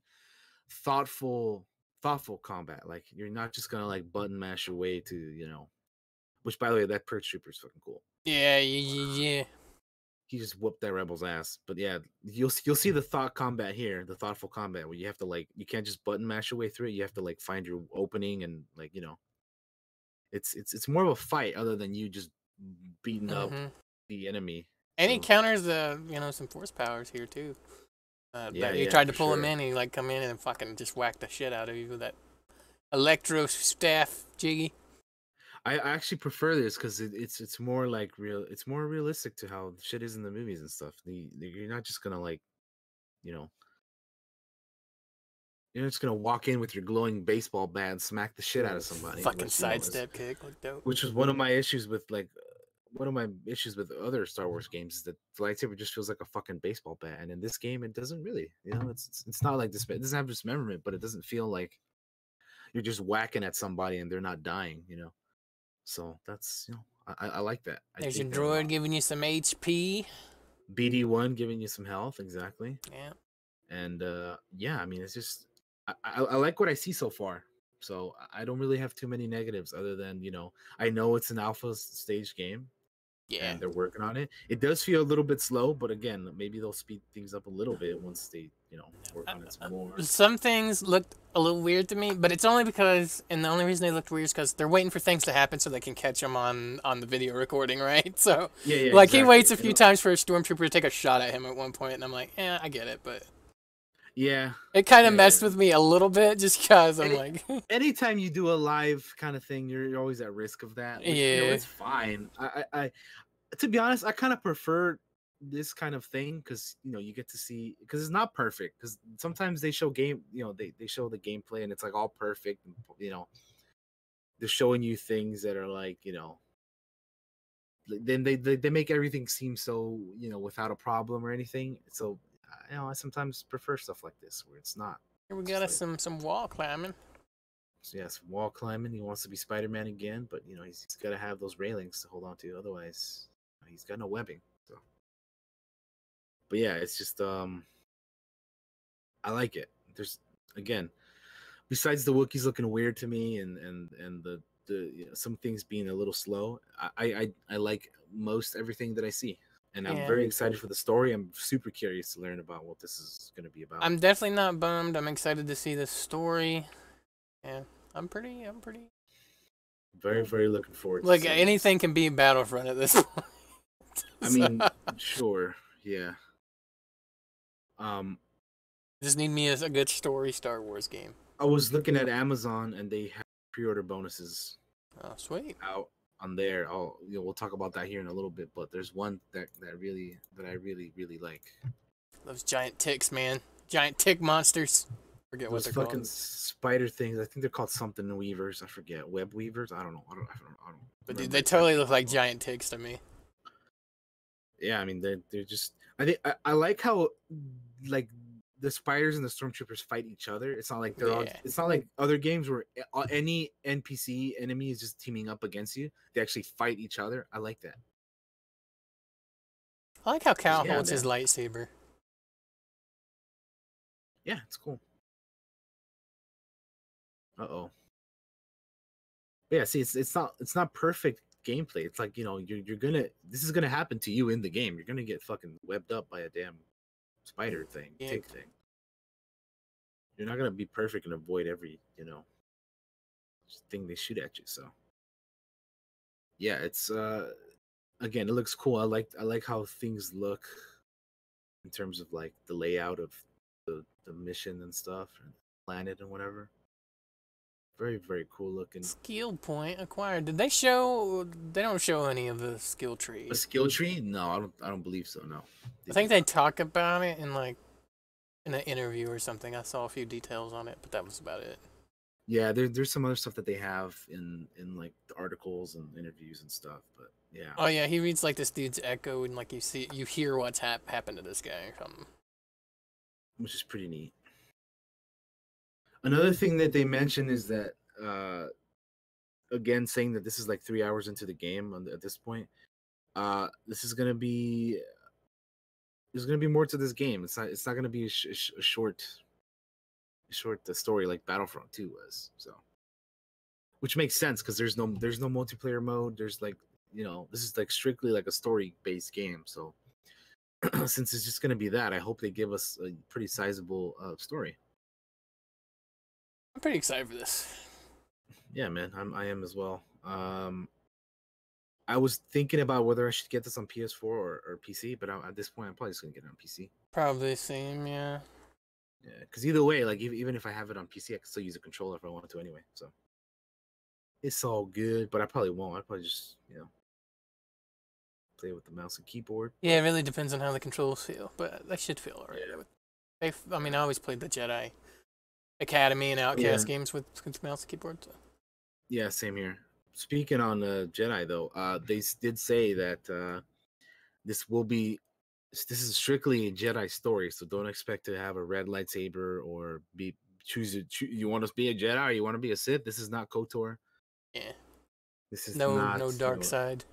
thoughtful, thoughtful combat. Like you're not just gonna like button mash your way to you know. Which by the way, that purge Trooper is fucking cool. yeah, yeah, yeah. He just whooped that rebel's ass. But yeah, you'll you'll see the thought combat here, the thoughtful combat where you have to like you can't just button mash your way through it. You have to like find your opening and like you know. It's it's it's more of a fight other than you just beating up Mhm. the enemy. And he counters the you know some force powers here too. Uh, Yeah, that you yeah, tried to pull him in, and he like come in and fucking just whack the shit out of you with that electro staff jiggy. I actually prefer this because it, it's it's more like real. It's more realistic to how shit is in the movies and stuff. The, the- you're not just gonna like, you know, you're just gonna walk in with your glowing baseball bat and smack the shit out of somebody. Fucking which, you know, sidestep kick, look dope. which was one of my issues with like one of my issues with other Star Wars games is that the lightsaber just feels like a fucking baseball bat, and in this game it doesn't really. You know, it's it's, not like this. It doesn't have dismemberment, but it doesn't feel like you're just whacking at somebody and they're not dying. You know, so that's you know I, I like that. I There's your a droid giving you some HP. BD one giving you some health exactly, Yeah. and uh yeah, I mean it's just I, I, I like what I see so far. So I don't really have too many negatives other than, you know, I know it's an alpha stage game Yeah. and they're working on it. It does feel a little bit slow, but again, maybe they'll speed things up a little bit once they, you know, work on it some more. Some things looked a little weird to me, but it's only because, and the only reason they looked weird is because they're waiting for things to happen so they can catch them on on the video recording, right? So, Yeah, yeah. like he waits a You few know, times for a stormtrooper to take a shot at him at one point, and I'm like, yeah, I get it, but Yeah. it kind of Yeah. messed with me a little bit just because I'm And like, Anytime you do a live kind of thing, you're, you're always at risk of that. Which, You know, Yeah. it's fine. I, I, I, to be honest, I kind of prefer this kind of thing because you know you get to see because it's not perfect because sometimes they show game you know they, they show the gameplay and it's like all perfect and you know they're showing you things that are like you know then they, they they make everything seem so you know without a problem or anything so you know i sometimes prefer stuff like this where it's not here we got like- us some some wall climbing. so yes wall climbing he wants to be spider-man again but you know he's, he's got to have those railings to hold on to otherwise uh, he's got no webbing so. But yeah it's just um i like it. There's again besides the wookiees looking weird to me and and and the the you know, some things being a little slow I, I i like most everything that i see and i'm Yeah. very excited for the story i'm super curious to learn about what this is going to be about I'm definitely not bummed. I'm excited to see the story. Yeah, I'm pretty. I'm pretty. very very looking forward to Like anything can be Battlefront at this point. I mean, sure, yeah. Um, just need me a, a good story Star Wars game. I was looking at Amazon and they have pre-order bonuses Oh, sweet. out on there. I'll, you know, we'll talk about that here in a little bit. But there's one that that really that I really really like. Those giant ticks, man. Giant tick monsters. Forget what they're fucking called. spider things. I think they're called something weavers. I forget. Web weavers. I don't know. I don't. I don't. I don't But dude, they totally look like giant ticks to me. yeah i mean they're, they're just i think I, I like how like the spiders and the stormtroopers fight each other it's not like they're all it's not like other games where uh, any npc enemy is just teaming up against you they actually fight each other i like that. I like how Cal Yeah, holds his lightsaber. yeah it's cool. Uh-oh. Yeah see it's it's not it's not perfect gameplay it's like you know you're, you're gonna this is gonna happen to you in the game you're gonna get fucking webbed up by a damn spider thing Yeah. tick thing you're not gonna be perfect and avoid every you know thing they shoot at you so yeah it's uh again it looks cool i like i like how things look in terms of like the layout of the the mission and stuff and planet and whatever very very cool looking Skill point acquired. Did they show? They don't show any of the skill tree. a skill tree no i don't i don't believe so no I think they talk about it in like in an interview or something. I saw a few details on it, but that was about it. yeah there, there's some other stuff that they have in in like the articles and interviews and stuff but yeah Oh yeah, he reads like this dude's echo, and like you see, you hear what's hap- happened to this guy or something. which is pretty neat. Another thing that they mention is that, uh, again, saying that this is like three hours into the game at this point. Uh, this is gonna be there's gonna be more to this game. It's not it's not gonna be a, sh- a short, short uh, story like Battlefront Two was. So, which makes sense because there's no there's no multiplayer mode. There's like you know this is like strictly like a story based game. So since it's just going to be that, I hope they give us a pretty sizable uh, story. I'm pretty excited for this. Yeah, man, I'm I am as well. Um, I was thinking about whether I should get this on PS4 or, or PC, but I, at this point, I'm probably just gonna get it on PC. Probably same, yeah. Yeah, because either way, like even if I have it on PC, I can still use a controller if I wanted to anyway. So it's all good, but I probably won't. I probably just you know play with the mouse and keyboard. Yeah, it really depends on how the controls feel, but they should feel alright. Yeah. They, mean, I always played the Jedi Academy and Outcast Yeah. games with, with mouse and keyboard. So. Yeah, same here. Speaking on uh, Jedi though, uh, they did say that uh, this will be this is strictly a Jedi story, so don't expect to have a red lightsaber or be choose, a- choo- you want to be a Jedi or you want to be a Sith. This is not Kotor. Yeah, This is no, not, no dark side.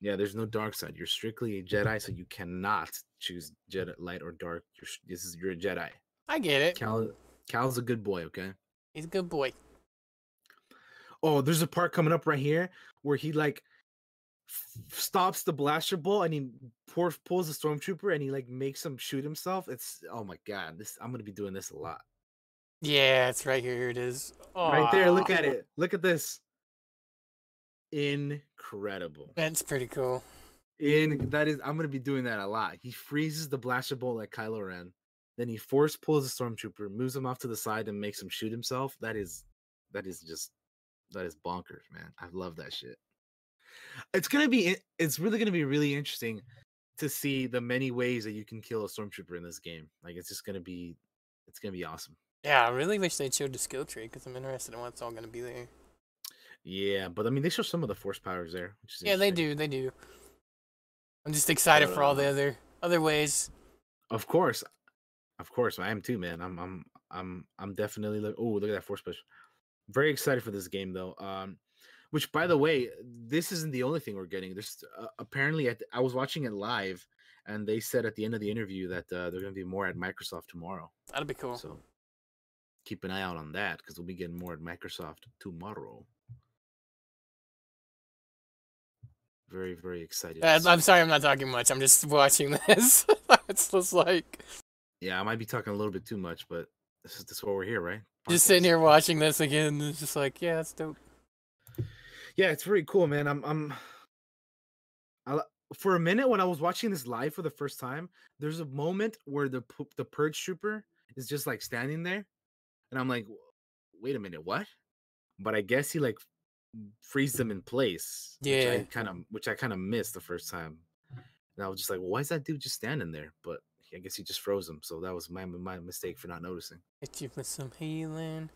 Yeah, there's no dark side. You're strictly a Jedi, so you cannot choose Jedi light or dark. You're, this is you're a Jedi. I get it. Cal, Cal's a good boy. Okay. He's a good boy. Oh, there's a part coming up right here where he like f- stops the blaster bolt and he pour, pulls the stormtrooper and he like makes him shoot himself. It's oh my god, this I'm gonna be doing this a lot. Yeah, it's right here. Here it is. Right there, look at it. Look at this. Incredible. That's pretty cool. In that is I'm gonna be doing that a lot. He freezes the blaster bolt like Kylo Ren. Then he force pulls the stormtrooper, moves him off to the side, and makes him shoot himself. That is that is just that is bonkers, man. I love that shit. It's gonna be it's really gonna be really interesting to see the many ways that you can kill a stormtrooper in this game. Like it's just gonna be it's gonna be awesome. Yeah, I really wish they'd showed the skill tree because I'm interested in what's all gonna be there. Yeah, but I mean they show some of the force powers there, which is Yeah, they do. They do. I'm just excited for all the uh, other other ways. Of course, of course, I am too, man. I'm, I'm, I'm, I'm definitely like, oh, look at that force push. Very excited for this game, though. Um, which, by the way, this isn't the only thing we're getting. There's uh, apparently, at, I was watching it live, and they said at the end of the interview that uh, they're going to be more at Microsoft tomorrow. That'd be cool. So keep an eye out on that because we'll be getting more at Microsoft tomorrow. Very, very excited. Uh, I'm sorry, I'm not talking much. I'm just watching this. it's just like Yeah, I might be talking a little bit too much, but this is this is why we're here, right? Just sitting here watching this again. It's just like, yeah, that's dope. Yeah, it's very cool, man. I'm I'm I, for a minute when I was watching this live for the first time, there's a moment where the the purge trooper is just like standing there, and I'm like, wait a minute, what? But I guess he like frees them in place. Yeah. Kind of which I kind of missed the first time, and I was just like, why is that dude just standing there? But I guess he just froze him, so that was my my mistake for not noticing. Hit you with some healing.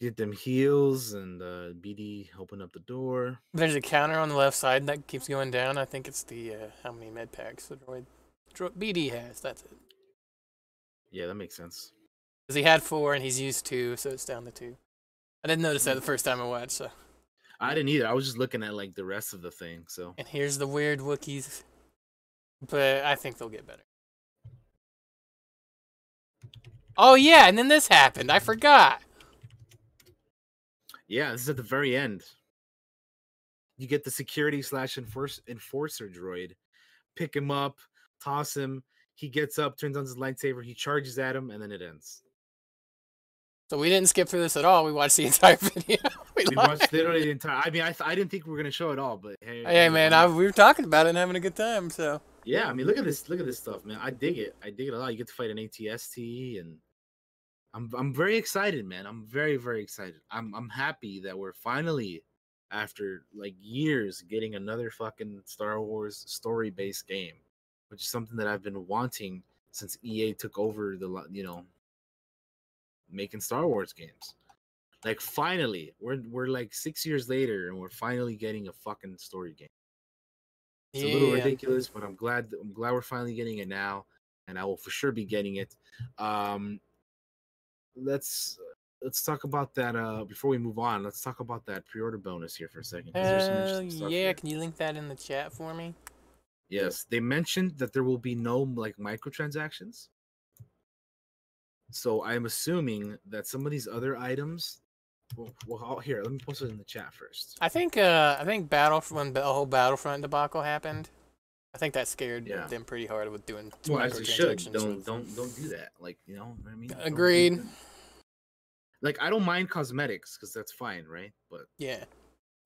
Get them heals and uh, BD open up the door. There's a counter on the left side that keeps going down. I think it's the uh, how many med packs the droid, dro- BD has. That's it. Yeah, that makes sense. Because he had four and he's used two, so it's down to two. I didn't notice that the first time I watched. So, I didn't either. I was just looking at like the rest of the thing. So and here's the weird Wookiees, but I think they'll get better. Oh yeah, and then this happened. I forgot. yeah, this is at the very end. You get the security slash enforce enforcer droid, pick him up, toss him. He gets up, turns on his lightsaber, he charges at him, and then it ends. So we didn't skip through this at all. We watched the entire video. we We watched literally the entire. I mean, I, th- I didn't think we were gonna show it all, but hey, Hey man, I, we were talking about it and having a good time. So yeah. I mean, look at this. Look at this stuff, man. I dig it. I dig it a lot. You get to fight an ATST, and I'm I'm very excited, man. I'm very very excited. I'm I'm happy that we're finally, after like years, getting another fucking Star Wars story based game, which is something that I've been wanting since EA took over the you know making Star Wars games. Like finally, we're we're like six years later, and we're finally getting a fucking story game. It's a little ridiculous, but I'm glad I'm glad we're finally getting it now, and I will for sure be getting it. Um, let's let's talk about that. Uh, before we move on, let's talk about that pre-order bonus here for a second. there's some Hell interesting stuff yeah, can you link that in the chat for me? Yes, they mentioned that there will be no like microtransactions. So I'm assuming that some of these other items. Well, well here, let me post it in the chat first. I think uh I think battle when the whole Battlefront debacle happened, I think that scared Yeah. them pretty hard with doing Well, as you should. Don't don't don't do that. Like you know what I mean. Do Agreed. Like I don't mind cosmetics because that's fine, right? But Yeah.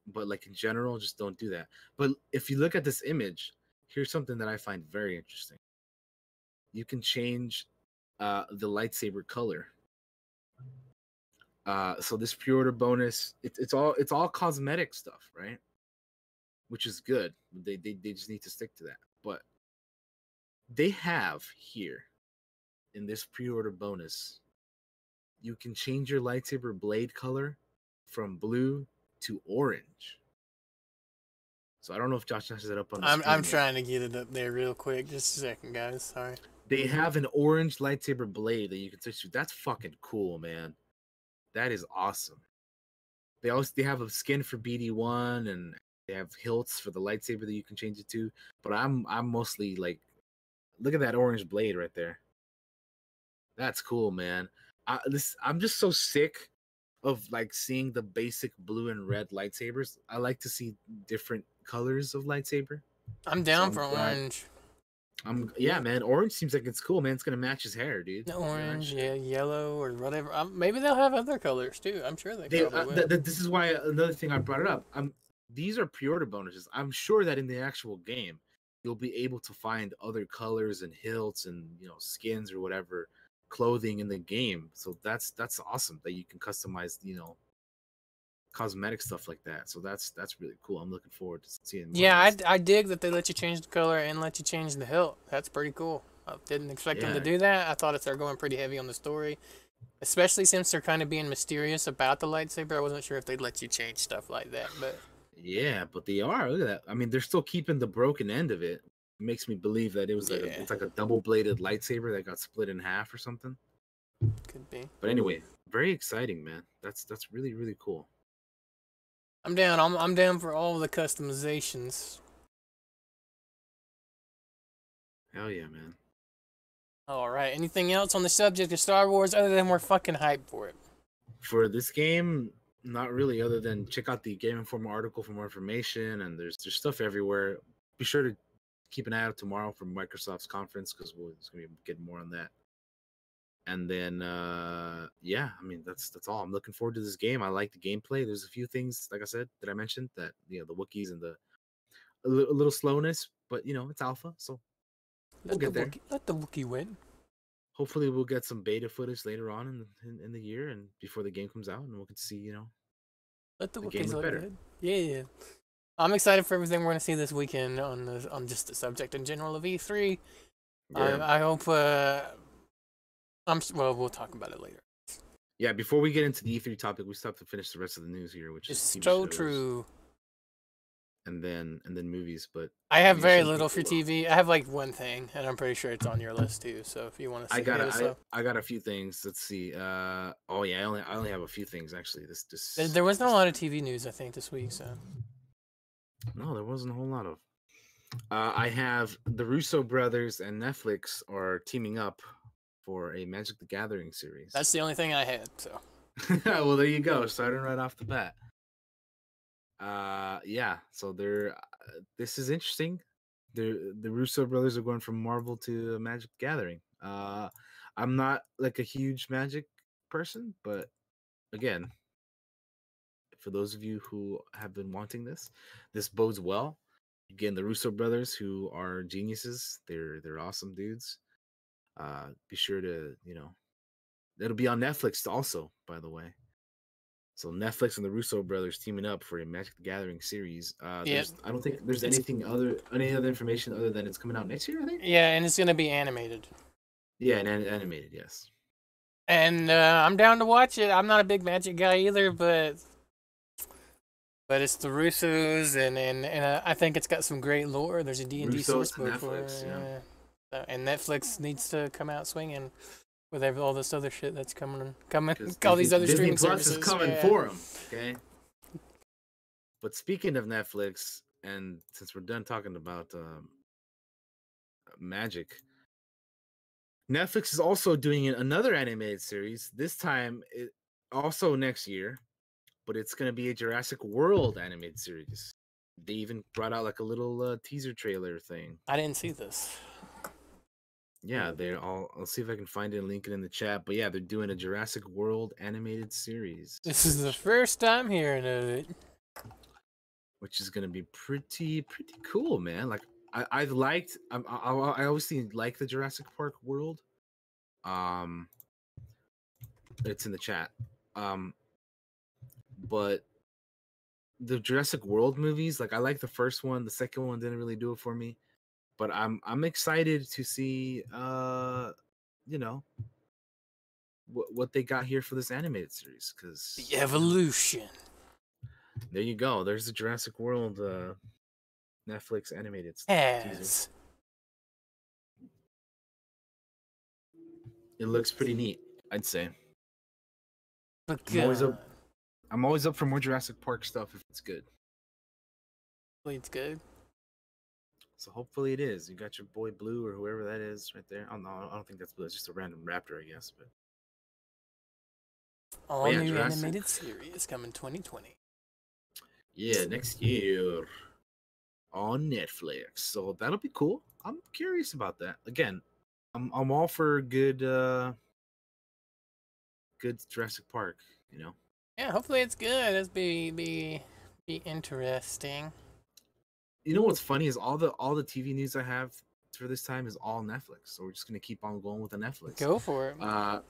but like in general, just don't do that. But if you look at this image, here's something that I find very interesting. You can change uh, the lightsaber color. Uh, so this pre-order bonus, it, it's all it's all cosmetic stuff, right? Which is good. They, they they just need to stick to that. But they have here in this pre-order bonus, you can change your lightsaber blade color from blue to orange. So I don't know if Josh has it up on. The I'm I'm yet. trying to get it up there real quick. Just a second, guys. Sorry. They have an orange lightsaber blade that you can switch to. That's fucking cool, man. That is awesome. They also they have a skin for BD one and they have hilts for the lightsaber that you can change it to. But I'm I'm mostly like, look at that orange blade right there. That's cool, man. I, this I'm just so sick of like seeing the basic blue and red lightsabers. I like to see different colors of lightsaber. I'm down I'm for glad- orange. I'm yeah, man. Orange seems like it's cool, man. It's gonna match his hair, dude. Orange, yeah, yellow or whatever. Um, maybe they'll have other colors too. I'm sure they, They, uh, th- th- this is why another thing I brought it up. I'm these are pre-order bonuses. I'm sure that in the actual game, you'll be able to find other colors and hilts and you know skins or whatever clothing in the game. So that's that's awesome that you can customize, you know, cosmetic stuff like that. So that's that's really cool. I'm looking forward to seeing. yeah, I. I dig that they let you change the color and let you change the hilt. That's pretty cool. I didn't expect them to do that. I thought if they're going pretty heavy on the story, especially since they're kind of being mysterious about the lightsaber. I wasn't sure if they'd let you change stuff like that, but Yeah, but they are. Look at that. I mean, they're still keeping the broken end of it. It makes me believe that it was a, Yeah. it's like a double bladed lightsaber that got split in half or something. could be. But anyway, very exciting, man. That's that's really really cool. I'm down. I'm I'm down for all the customizations. Hell yeah, man. All right. Anything else on the subject of Star Wars other than we're fucking hyped for it? For this game, not really. Other than check out the Game Informer article for more information, and there's there's stuff everywhere. Be sure to keep an eye out tomorrow for Microsoft's conference because we'll it's gonna be getting more on that. And then, uh yeah, I mean that's that's all. I'm looking forward to this game. I like the gameplay. There's a few things, like I said, that I mentioned that you know the Wookiees and the a little slowness, but you know it's alpha, so We'll Let get the there. Wookiee, let the Wookiee win. hopefully we'll get some beta footage later on in, the- in in the year and before the game comes out, and we'll can see you know Let the The game look better. good. Yeah. I'm excited for everything we're gonna see this weekend on the on just the subject in general of E3. yeah. I, I hope. Uh, I'm well. We'll talk about it later. yeah. Before we get into the E3 topic, we still have to finish the rest of the news here, which It's is so shows, true. and then and then movies. But I have very little for. TV. I have like one thing, and I'm pretty sure it's on your list too. So if you want to see I got it, a. I, I got a few things. Let's see. Uh oh yeah, I only I only have a few things actually. This this There, there wasn't a lot of TV news, I think, this week. So No, there wasn't a whole lot of. Uh, I have the Russo brothers and Netflix are teaming up for a Magic the Gathering series. that's the only thing I had. So well, there you go. Starting right off the bat. Uh, yeah. So they're. Uh, this is interesting. The the Russo brothers are going from Marvel to Magic the Gathering. Uh, I'm not like a huge Magic person, but again, for those of you who have been wanting this, this bodes well. Again, the Russo brothers, who are geniuses, they're they're awesome dudes. Uh, be sure to you know It'll be on Netflix also, by the way. So Netflix and the Russo brothers teaming up for a Magic the Gathering series. Uh, Yep. I don't think there's It's- anything other, any other information other than it's coming out next year. I think. yeah, and it's gonna be animated. Yeah, and an- animated. Yes. And uh, I'm down to watch it. I'm not a big Magic guy either, but but it's the Russos, and and, and uh, I think it's got some great lore. There's a D and D source book for it. yeah. So- and Netflix needs to come out swinging with all this other shit that's coming coming, All these other Disney streaming Plus services is coming yeah. for them. Okay. But speaking of Netflix, and since we're done talking about um, Magic, Netflix is also doing another animated series. This time, it, also next year, but it's going to be a Jurassic World animated series. They even brought out like a little uh, teaser trailer thing. I didn't see this. Yeah, they're all. I'll see if I can find it and link it in the chat. But yeah, they're doing a Jurassic World animated series. This is the first time hearing of it. which is gonna be pretty pretty cool, man. Like I I've liked I'm- I I, I obviously like the Jurassic Park world. Um, it's in the chat. Um, but the Jurassic World movies, like I like the first one. The second one didn't really do it for me, but I'm I'm excited to see uh, you know. What, what they got here for this animated series because The evolution. there you go. There's the Jurassic World uh Netflix animated s- teaser. It looks pretty neat, I'd say. But I'm always God, I'm always up for more Jurassic Park stuff if it's good. it's good. So hopefully it is. You got your boy Blue or whoever that is right there. Oh no, I don't think that's Blue. It's just a random raptor, I guess. But All yeah, new Jurassic. animated series coming 2020. Yeah, next year on Netflix. So that'll be cool. I'm curious about that. Again, I'm I'm all for good uh good Jurassic Park, you know. Yeah, hopefully it's good. It's be be be interesting. You know what's funny is all the all the TV news I have for this time is all Netflix. So we're just gonna keep on going with the Netflix. Go for it. Uh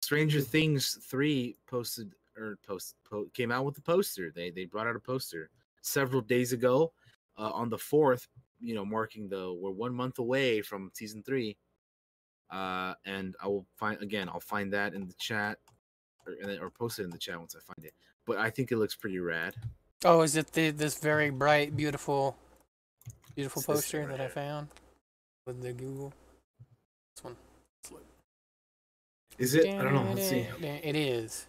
Stranger Things 3 posted or post, po- came out with a poster. They they brought out a poster several days ago uh, on the 4th, you know, marking the we're 1 month away from season 3. Uh and I will find again, I'll find that in the chat or or post it in the chat once I find it. But I think it looks pretty rad. Oh, is it the, this very bright, beautiful, beautiful poster right that I found with the Google? This one. Is it? I don't know. Let's see. It is.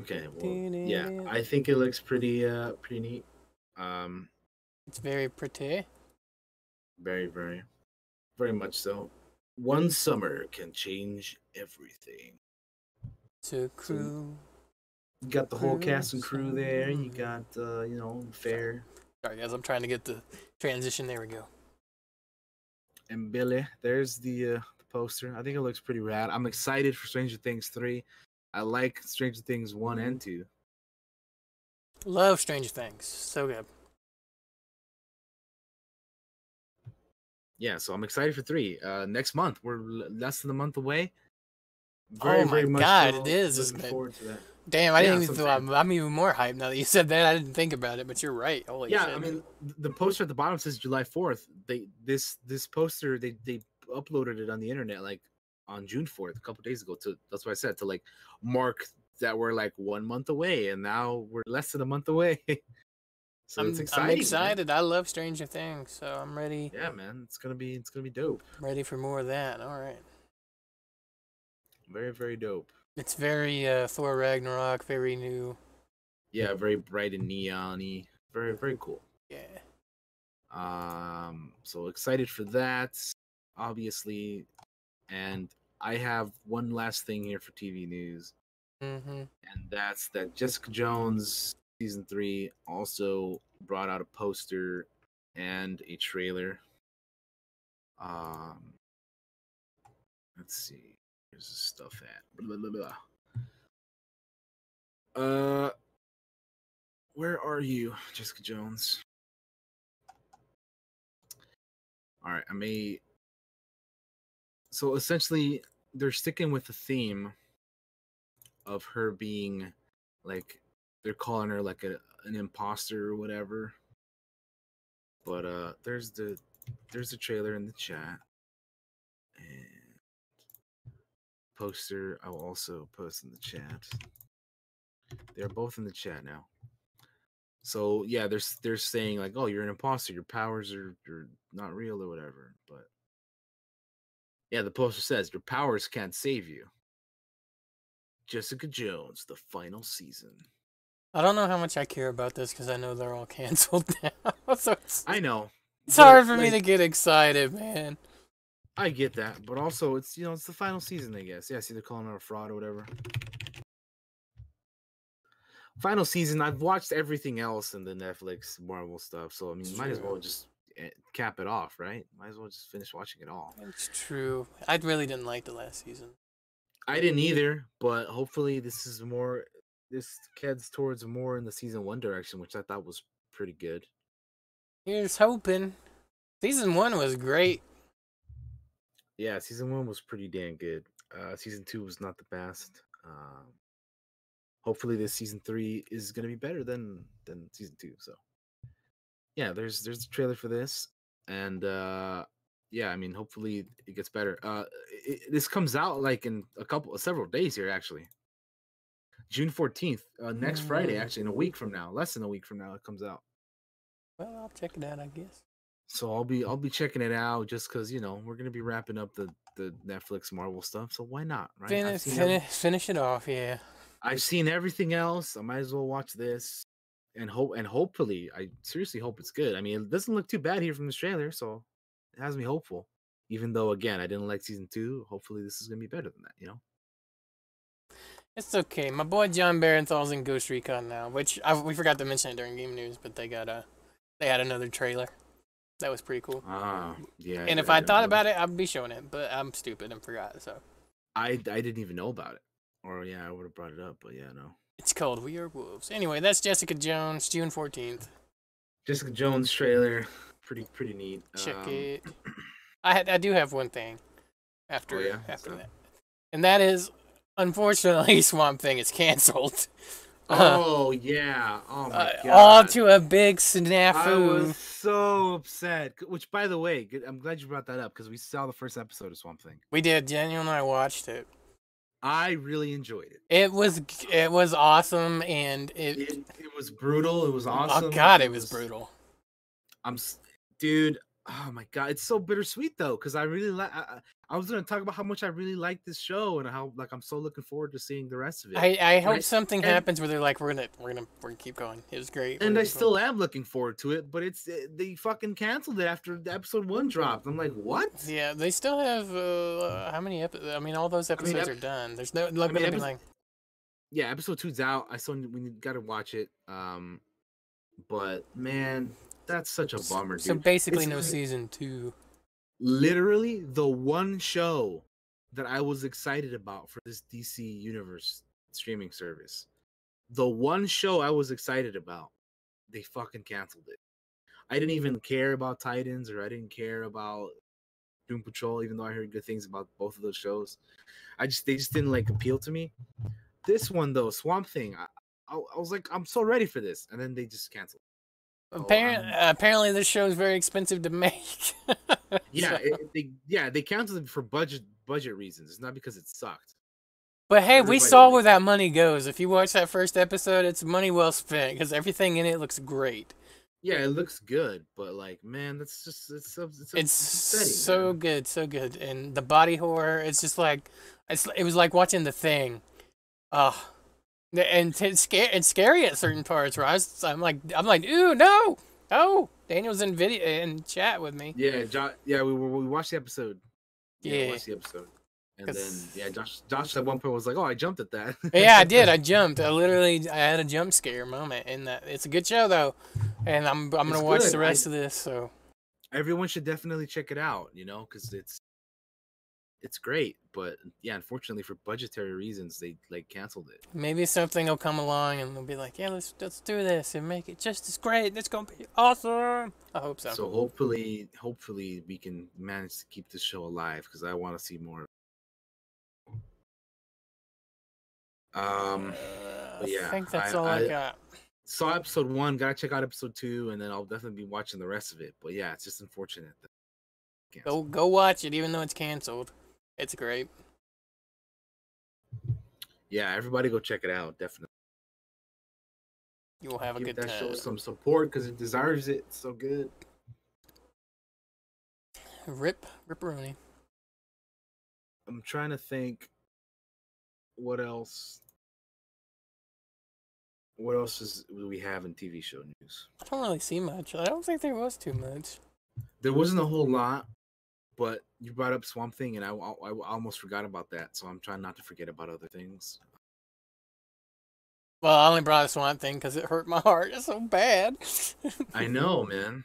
Okay. Well, yeah, I think it looks pretty uh pretty neat. Um It's very pretty. Very, very, very much so. One summer can change everything. So crew. You got the whole cast and crew there. You got, uh, you know, Fair Sorry, guys. I'm trying to get the transition. There we go. and Billy. There's the uh, the poster. I think it looks pretty rad. I'm excited for Stranger Things three. I like Stranger Things one and two. Love Stranger Things. So good. Yeah, so I'm excited for three. Uh, next month, we're l- less than a month away. Very, Oh my God, it is, Looking forward to that. Damn, I didn't even. I'm I'm, I'm even more hyped now that you said that. I didn't think about it, but you're right. Holy yeah shit. i mean the poster at the bottom says july 4th they this this poster they they uploaded it on the internet like on june 4th a couple days ago to that's what i said to like mark that we're like one month away and now we're less than a month away so I'm, it's I'm exciting man. excited. I love Stranger Things, so I'm ready. yeah man it's gonna be it's gonna be dope Ready for more of that. All right. Very very dope It's very uh, Thor Ragnarok, very new. yeah very bright and neon-y very very cool Yeah. Um, so excited for that, obviously. And I have one last thing here for TV news, Mm-hmm. and that's that Jessica Jones season three also brought out a poster and a trailer. Um, let's see, where's the stuff at? Blah, blah, blah. Uh, where are you, Jessica Jones? All right, I may. So essentially, they're sticking with the theme of her being like they're calling her like a an imposter or whatever. But uh, there's the there's the trailer in the chat and poster. I will also post in the chat. They're both in the chat now. So yeah, they're they're saying like, oh, you're an imposter. Your powers are, are not real or whatever. But yeah, the poster says your powers can't save you. Jessica Jones, the final season. I don't know how much I care about this because I know they're all canceled now. so it's, I know. it's hard for me to get excited, man. I get that, but also it's you know it's the final season, I guess. Yeah, see they're calling it a fraud or whatever. Final season. I've watched everything else in the Netflix Marvel stuff, so I mean, might as well just eh, cap it off, right? Might as well just finish watching it all. It's true. I really didn't like the last season. I didn't either, but hopefully this is more. This heads towards more in the season one direction, which I thought was pretty good. Here's hoping. Season one was great. Yeah, season one was pretty damn good. Uh, season two was not the best. Um, hopefully, this season three is gonna be better than than season two. So, yeah, there's there's a trailer for this, and uh, yeah, I mean, hopefully it gets better. Uh, it, this comes out like in a couple, several days here, actually. June fourteenth, uh, next Friday, actually, in a week from now, less than a week from now, it comes out. Well, I'll check it out, I guess. So I'll be I'll be checking it out just because you know we're gonna be wrapping up the the Netflix Marvel stuff. So why not, right? Finish, every- finish, finish it off, yeah. I've seen everything else. I might as well watch this and hope and hopefully I seriously hope it's good. I mean, it doesn't look too bad here from the trailer, so it has me hopeful. Even though again I didn't like season two, hopefully this is gonna be better than that, you know. It's okay. My boy Jon Bernthal's in Ghost Recon now, which I, we forgot to mention it during game news, but they got a they had another trailer. That was pretty cool. Ah, yeah. and if I thought about it, I'd be showing it, but I'm stupid and forgot. So I I didn't even know about it. Or yeah, I would have brought it up, but yeah, no. it's called We Are Wolves. Anyway, that's Jessica Jones, June 14th. Jessica Jones trailer, pretty pretty neat. Check Um, it. I had, I do have one thing after Oh, yeah? after So- that, and that is unfortunately Swamp Thing is canceled. Oh yeah. Oh my god. all to a big snafu. I was so upset. Which, by the way, good- I'm glad you brought that up because we saw the first episode of Swamp Thing. We did. Daniel and I watched it. I really enjoyed it. It was it was awesome, and it. It, it was brutal. It was oh, awesome. oh God, it was brutal. I'm, dude. Oh my god, it's so bittersweet though, because I really like. I, I- I was gonna talk about how much I really like this show and how like I'm so looking forward to seeing the rest of it. I, I hope I- something and- happens where they're like, we're gonna we're gonna we're gonna keep going. It was great. and I still am looking forward to it, but it's eh, they fucking canceled it after the episode one dropped. I'm like, what? Yeah, they still have uh, how many episodes? I mean, all those episodes ep- are done. There's no like, mean, gonna be epis- like Yeah, episode two's out. I still need- we got to watch it. Um, but man, that's such a bummer, dude. so basically It's no season two. literally the one show that I was excited about for this DC Universe streaming service. The one show I was excited about, they fucking canceled it. I didn't even care about Titans or I didn't care about Doom Patrol, even though I heard good things about both of those shows. I just they just didn't like appeal to me. This one though, Swamp Thing, I, I, I was like, I'm so ready for this, and then they just canceled. Apparently, I'm- um, apparently, this show is very expensive to make. Yeah, So- it, they yeah they canceled it for budget budget reasons. It's not because it sucked. but hey, we saw where that money goes. If you watch that first episode, it's money well spent because everything in it looks great. Yeah, it looks good, but like, man, that's just it's so it's, so It's so man. good, so good, and the body horror. It's just like it's. It was like watching the thing. Oh, and it's scary. It's scary at certain parts. I was, I'm like, I'm like, ooh, no, oh. Daniel's in video in chat with me. Yeah, jo- yeah, we we watched the episode. Yeah, we watched the episode, and then yeah, Josh Josh at one point was like, "Oh, I jumped at that." yeah, I did. I jumped. I literally, I had a jump scare moment in that. It's a good show though, and I'm I'm It's gonna watch good. the I- rest of this. So Everyone should definitely check it out, you know, because it's it's great. But yeah, unfortunately for budgetary reasons, they like canceled it. maybe something will come along and they'll be like, yeah, let's let's do this and make it just as great. It's gonna be awesome. I hope so. So hopefully, hopefully we can manage to keep this show alive because I want to see more. Um, Uh, yeah, I think that's I- all I, I- got. saw episode one. Gotta check out episode two, and then I'll definitely be watching the rest of it. But yeah, it's just unfortunate. That Go go watch it, even though it's canceled. It's great. Yeah, everybody go check it out. Definitely You will have a give good that time. show some support because it deserves it. It's so good. Rip, ripperoni. I'm trying to think. What else? What else is do we have in TV show news? I don't really see much. I don't think there was too much. There wasn't a whole lot, but you brought up Swamp Thing, and I, I, I almost forgot about that. So I'm trying not to forget about other things. Well, I only brought a Swamp Thing because it hurt my heart so bad. I know, man.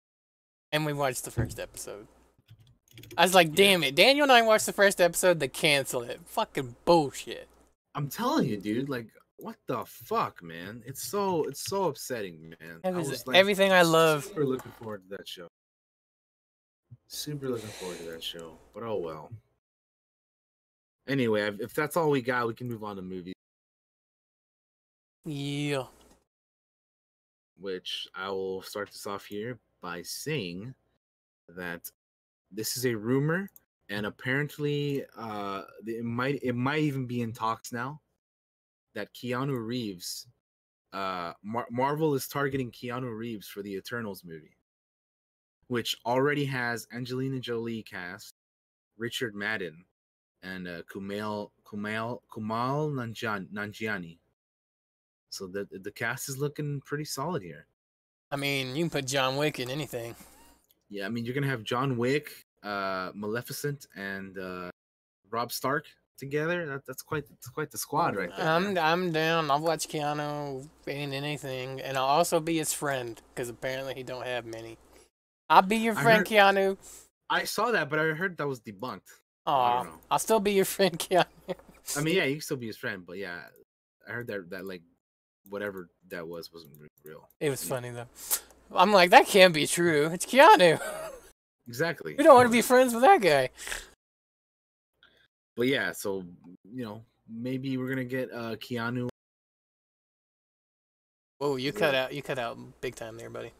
and we watched the first episode. I was like, Yeah. damn it. Daniel and I watched the first episode, they canceled it. Fucking bullshit. I'm telling you, dude. Like, what the fuck, man? It's so it's so upsetting, man. That I was was, like, everything I love. Super looking forward to that show. Super looking forward to that show. But oh well. Anyway, if that's all we got, we can move on to movies, Yeah. which I will start this off here by saying that this is a rumor, and apparently, uh, it might it might even be in talks now that Keanu Reeves, uh, Mar- Marvel is targeting Keanu Reeves for the Eternals movie, which already has Angelina Jolie cast, Richard Madden, and uh, Kumail Kumail Kumal Nanjiani. Nanjiani. So the the cast is looking pretty solid here. I mean, you can put John Wick in anything. Yeah, I mean you're gonna have John Wick, uh, Maleficent, and uh, Rob Stark together. That, that's quite that's quite the squad right there. I'm. I'm down. I'll watch Keanu in anything, and I'll also be his friend because apparently he don't have many. I'll be your I friend, heard- Keanu. I saw that, but I heard that was debunked. I Aw, don't know. I'll still be your friend, Keanu. I mean, yeah, you can still be his friend, but yeah, I heard that that like whatever that was wasn't real. It was Yeah. funny though. I'm like, that can't be true. It's Keanu. Exactly. We don't want to be friends with that guy. But yeah, so you know, maybe we're gonna get uh Keanu. Whoa, you cut out. You cut out big time there, buddy.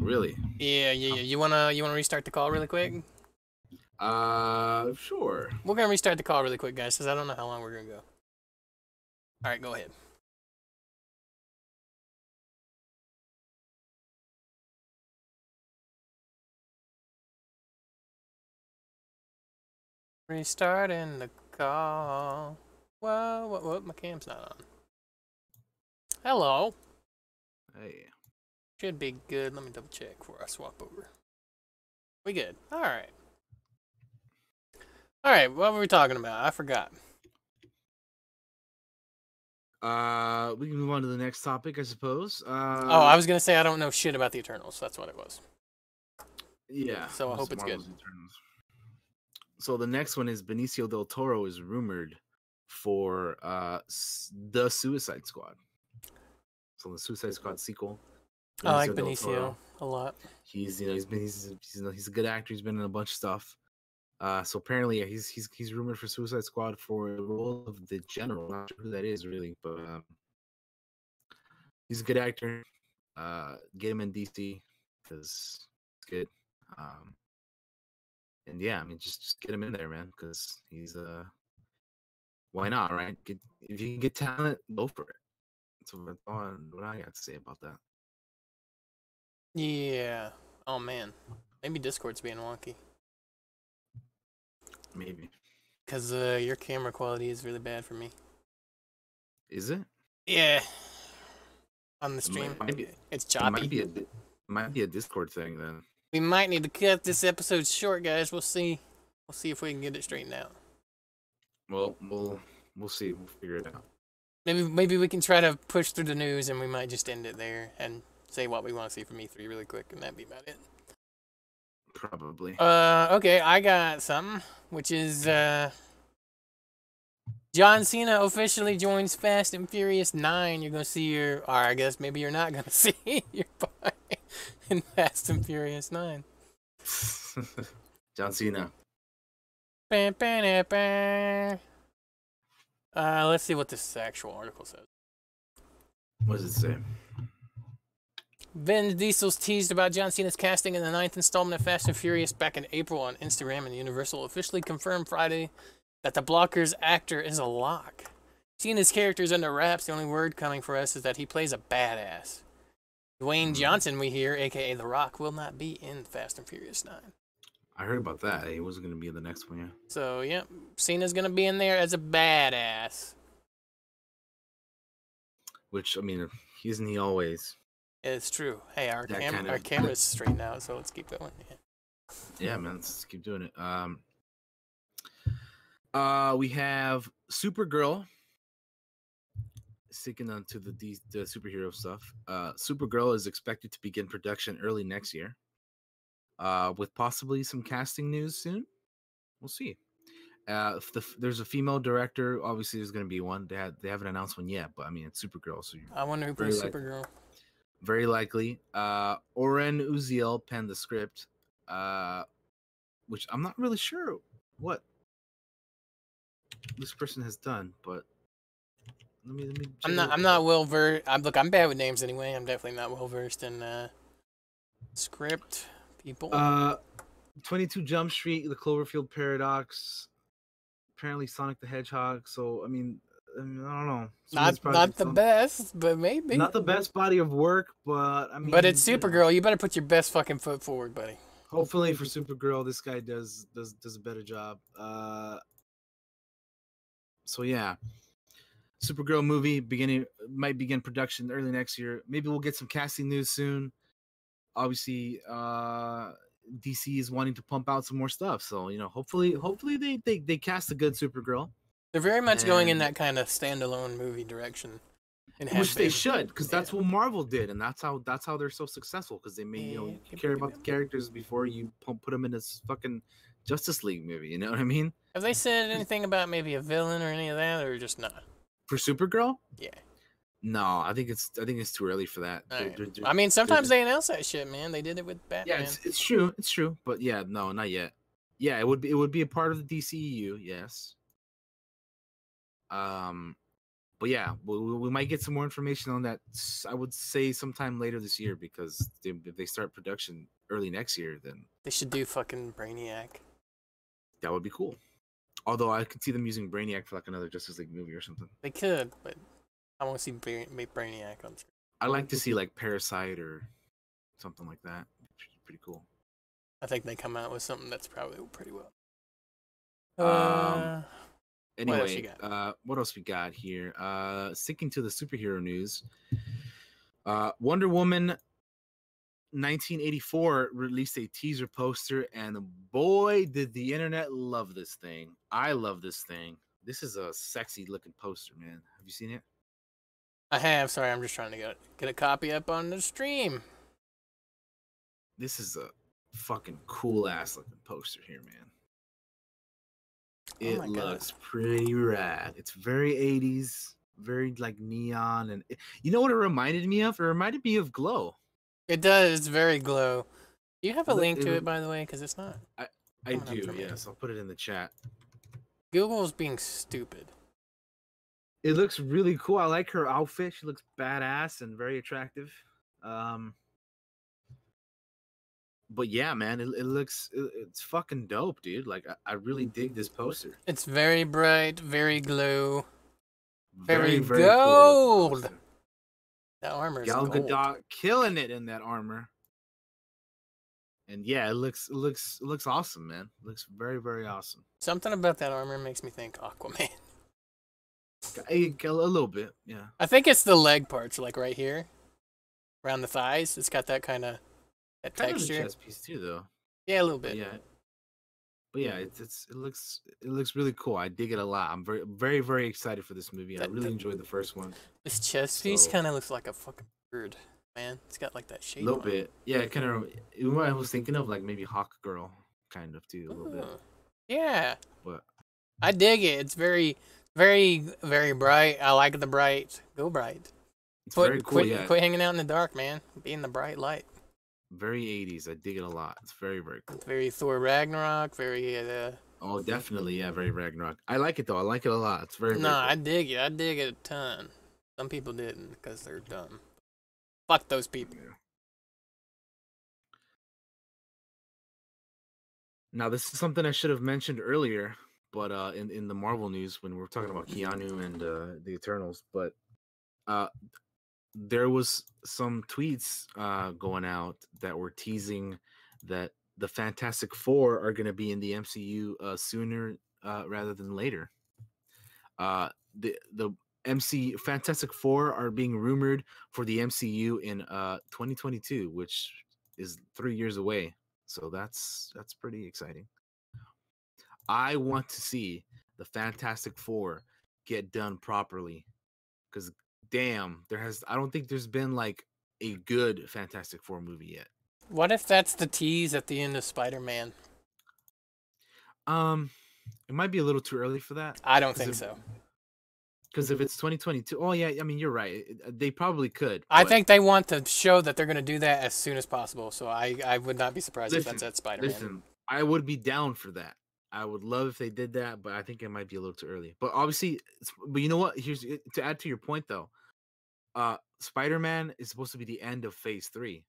Really? Yeah, yeah, yeah. You wanna you wanna restart the call really quick? Uh, sure. We're gonna restart the call really quick, guys, because I don't know how long we're gonna go. All right, go ahead. Restarting the call. Whoa, what, what? My cam's not on. Hello. Hey. Should be good. Let me double check before I swap over. We good. All right. All right. What were we talking about? I forgot. Uh, we can move on to the next topic, I suppose. Uh, oh, I was gonna say I don't know shit about the Eternals. That's what it was. Yeah. So I hope it's good. Eternals. So the next one is Benicio del Toro is rumored for uh the Suicide Squad. So the Suicide Squad sequel. I like Benicio a lot. He's you know he's been he's he's, he's a good actor. He's been in a bunch of stuff. Uh, so apparently yeah, he's he's he's rumored for Suicide Squad for the role of the general. Not sure who that is really, but um, he's a good actor. Uh, get him in DC because it's good. Um, and yeah, I mean just just get him in there, man, because he's uh, why not, right? Get, if you can get talent, go for it. So that's all what I got to say about that. Yeah. Oh man. Maybe Discord's being wonky Maybe because uh, your camera quality is really bad for me. is it? Yeah. On the stream, might be- it's It might choppy. be a might be a Discord thing then. We might need to cut this episode short, guys. We'll see. We'll see if we can get it straightened out. Well, we'll we'll see. We'll figure it out. Maybe maybe we can try to push through the news, and we might just end it there and say what we want to see from E3 really quick, and that'd be about it. Probably. Uh, okay, I got something, which is uh, John Cena officially joins Fast and Furious Nine. You're gonna see your, or I guess maybe you're not gonna see your boy in Fast and Furious Nine. John Cena. Bam, bam, bam, bam. Uh, let's see what this actual article says. What does it say? Vin Diesel's teased about John Cena's casting in the ninth installment of Fast and Furious back in April on Instagram, and Universal officially confirmed Friday that the Blockers actor is a lock. Cena's character is under wraps. The only word coming for us is that he plays a badass. Dwayne mm-hmm. Johnson, we hear, aka The Rock, will not be in Fast and Furious 9. I heard about that. He wasn't gonna be in the next one, yeah. So, yeah, Cena's gonna be in there as a badass. Which I mean, isn't he always? It's true. Hey, our, That cam- kind our of- camera's straightened out, so let's keep going. Yeah. Yeah, man. Let's keep doing it. Um. Uh, we have Supergirl. Sticking on to the, D- the superhero stuff. Uh, Supergirl is expected to begin production early next year. Uh, with possibly some casting news soon. We'll see. Uh, if the, there's a female director. Obviously, there's going to be one. They had, they haven't announced one yet, but I mean, it's Supergirl, so I wonder who plays like- Supergirl. Very likely. Uh, Oren Uziel penned the script, uh, which I'm not really sure what this person has done, but let me let me. I'm not. I'm not well versed. I'm look. I'm bad with names anyway. I'm definitely not well versed in uh, script people. Uh, 22 Jump Street, The Cloverfield Paradox, apparently Sonic the Hedgehog. So I mean, I, mean, I don't know. Not not the don't- best, but maybe. Not the best body of work, but I mean. but it's Supergirl. You better put your best fucking foot forward, buddy. hopefully for Supergirl, this guy does does does a better job. Uh, so yeah, Supergirl movie beginning might begin production early next year. Maybe we'll get some casting news soon. Obviously, uh, DC is wanting to pump out some more stuff. So you know, hopefully, hopefully they they, they cast a good Supergirl, They're very much going in that kind of standalone movie direction. And which they faith- should, because that's yeah. what Marvel did, and that's how that's how they're so successful. Because they made you know you care about the characters before you put them in this fucking Justice League movie. You know what I mean? Have they said anything about maybe a villain or any of that, or just not? For Supergirl, Yeah. no, I think it's I think it's too early for that. They're- Alright. they're- they're- I mean, sometimes they announce that shit, man. They did it with Batman. yeah, it's, it's true, it's true, but yeah, no, not yet. Yeah, it would be it would be a part of the DCEU, yes. Um, but yeah, we, we might get some more information on that. I would say sometime later this year because they, if they start production early next year, then They should do fucking Brainiac. that would be cool. Although I could see them using Brainiac for like another Justice League movie or something. They could, but I want to see Bra- Bra- Brainiac on screen. I like to see like Parasite or something like that. Pretty cool. I think they come out with something that's probably pretty well. Um, Uh, What else Anyway, uh, what else we got here? Uh, sticking to the superhero news, uh, Wonder Woman 1984 released a teaser poster, and boy, did the internet love this thing! I love this thing. This is a sexy looking poster, man. Have you seen it? I have. Sorry, I'm just trying to get get a copy up on the stream. This is a fucking cool ass looking poster here, man. Oh It my God. looks pretty rad. It's very 80s, very like neon, and you know what it reminded me of? It reminded me of Glow. It does. It's very glow. Do you have a Look, link it to re- it, by the way? Because it's not. I I do, yes. I'll put it in the chat. Google's being stupid. It looks really cool. I like her outfit. She looks badass and very attractive. Um, but yeah, man, it, it looks it, it's fucking dope, dude. Like I, I really mm-hmm. dig this poster. It's very bright, very glow. Very cool looking gold. poster. That armor is Gal. Gadot killing it in that armor. And yeah, it looks it looks it looks awesome, man. looks very very awesome. Something about that armor makes me think Aquaman. A, a little bit, yeah. I think it's the leg parts, like right here, around the thighs. It's got that kind of that Kind of a texture. piece too, though. Yeah, a little bit. yeah, but yeah, it's it's it looks it looks really cool. I dig it a lot. I'm very very very excited for this movie. I really that- enjoyed the first one This chest piece kind of looks like a fucking bird, man. It's got like that shape. a little it. bit. Yeah, it kind of. What I was thinking of like maybe Hawk Girl, kind of too a little bit. Mm. Yeah, But I dig it. It's very, very, very bright. I like the bright. Go bright. it's Quit, very cool. quit, yeah, quit hanging out in the dark, man. Be in the bright light. Very 80s. I dig it a lot. It's very very cool. Very Thor Ragnarok. Very. Uh, Oh, definitely. Yeah, very Ragnarok. I like it though. I like it a lot. It's very. no, very I dig it. I dig it a ton. Some people didn't because they're dumb. Fuck those people. Yeah. Now, this is something I should have mentioned earlier, but uh, in in the Marvel news when we are talking about Keanu and uh, the Eternals, but uh, there was some tweets uh, going out that were teasing that the Fantastic Four are going to be in the MCU uh, sooner uh, rather than later. Uh, the the MC Fantastic Four are being rumored for the MCU in uh 2022, which is three years away. So that's that's pretty exciting. I want to see the Fantastic Four get done properly, because damn, there has I don't think there's been like a good Fantastic Four movie yet. What if that's the tease at the end of Spider Man? Um, it might be a little too early for that. I don't think it- so. Because if it's 2022, oh yeah, I mean you're right. it- They probably could. I think they want to show that they're going to do that as soon as possible. So I, I would not be surprised if that's at Spider Man. Listen, I would be down for that. I would love if they did that, but I think it might be a little too early. But obviously, but you know what? Here's to add to your point though. Uh, Spider-Man is supposed to be the end of Phase Three,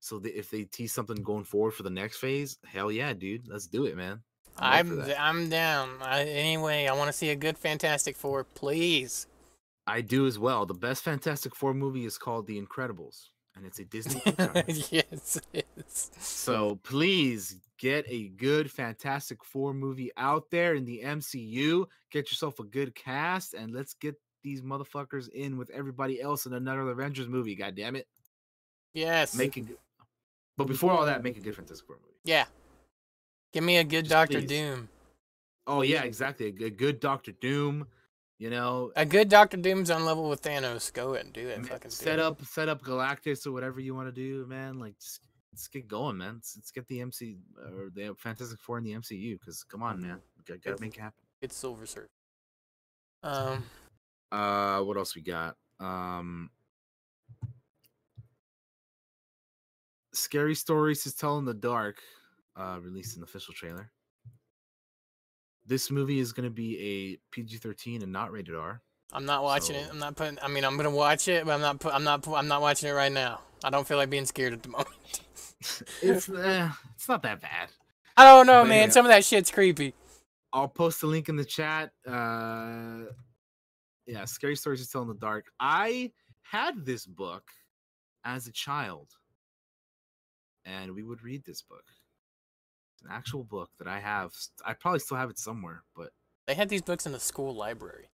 so the, if they tease something going forward for the next phase, hell yeah, dude, let's do it, man. I'm, I'm. I'm down. I, anyway, I want to see a good Fantastic Four, please. I do as well. The best Fantastic Four movie is called The Incredibles, and it's a Disney yes, it is. So please get a good Fantastic Four movie out there in the MCU. Get yourself a good cast and let's get these motherfuckers in with everybody else in another Avengers movie. God damn it. Yes. Make it But before all that, make a good Fantastic Four movie. Yeah. Give me a good Just Doctor please. Doom. Oh yeah, exactly. A good, good Doctor Doom. You know, A good Doctor Doom's on level with Thanos. Go ahead and do it. ma- Fucking do set it. up, set up Galactus or whatever you want to do, man. Like, just, let's get going, man. Let's, let's get the MC or the Fantastic Four in the MCU. Because come on, man, gotta, gotta make it happen. It's Silver Surfer. Um, Uh, what else we got? Um, Scary Stories to Tell in the Dark uh, released an official trailer. This movie is going to be a PG 13 and not rated R. I'm not watching it. I'm not putting. I mean, I'm gonna watch it, but I'm not. Put, I'm not. I'm not watching it right now. I don't feel like being scared at the moment. it's eh, it's not that bad. I don't know, But man. yeah. Some of that shit's creepy. I'll post a link in the chat. Uh, yeah, Scary Stories to Tell in the Dark. I had this book as a child, and we would read this book. It's an actual book that I have. I probably still have it somewhere, but They had these books in the school library.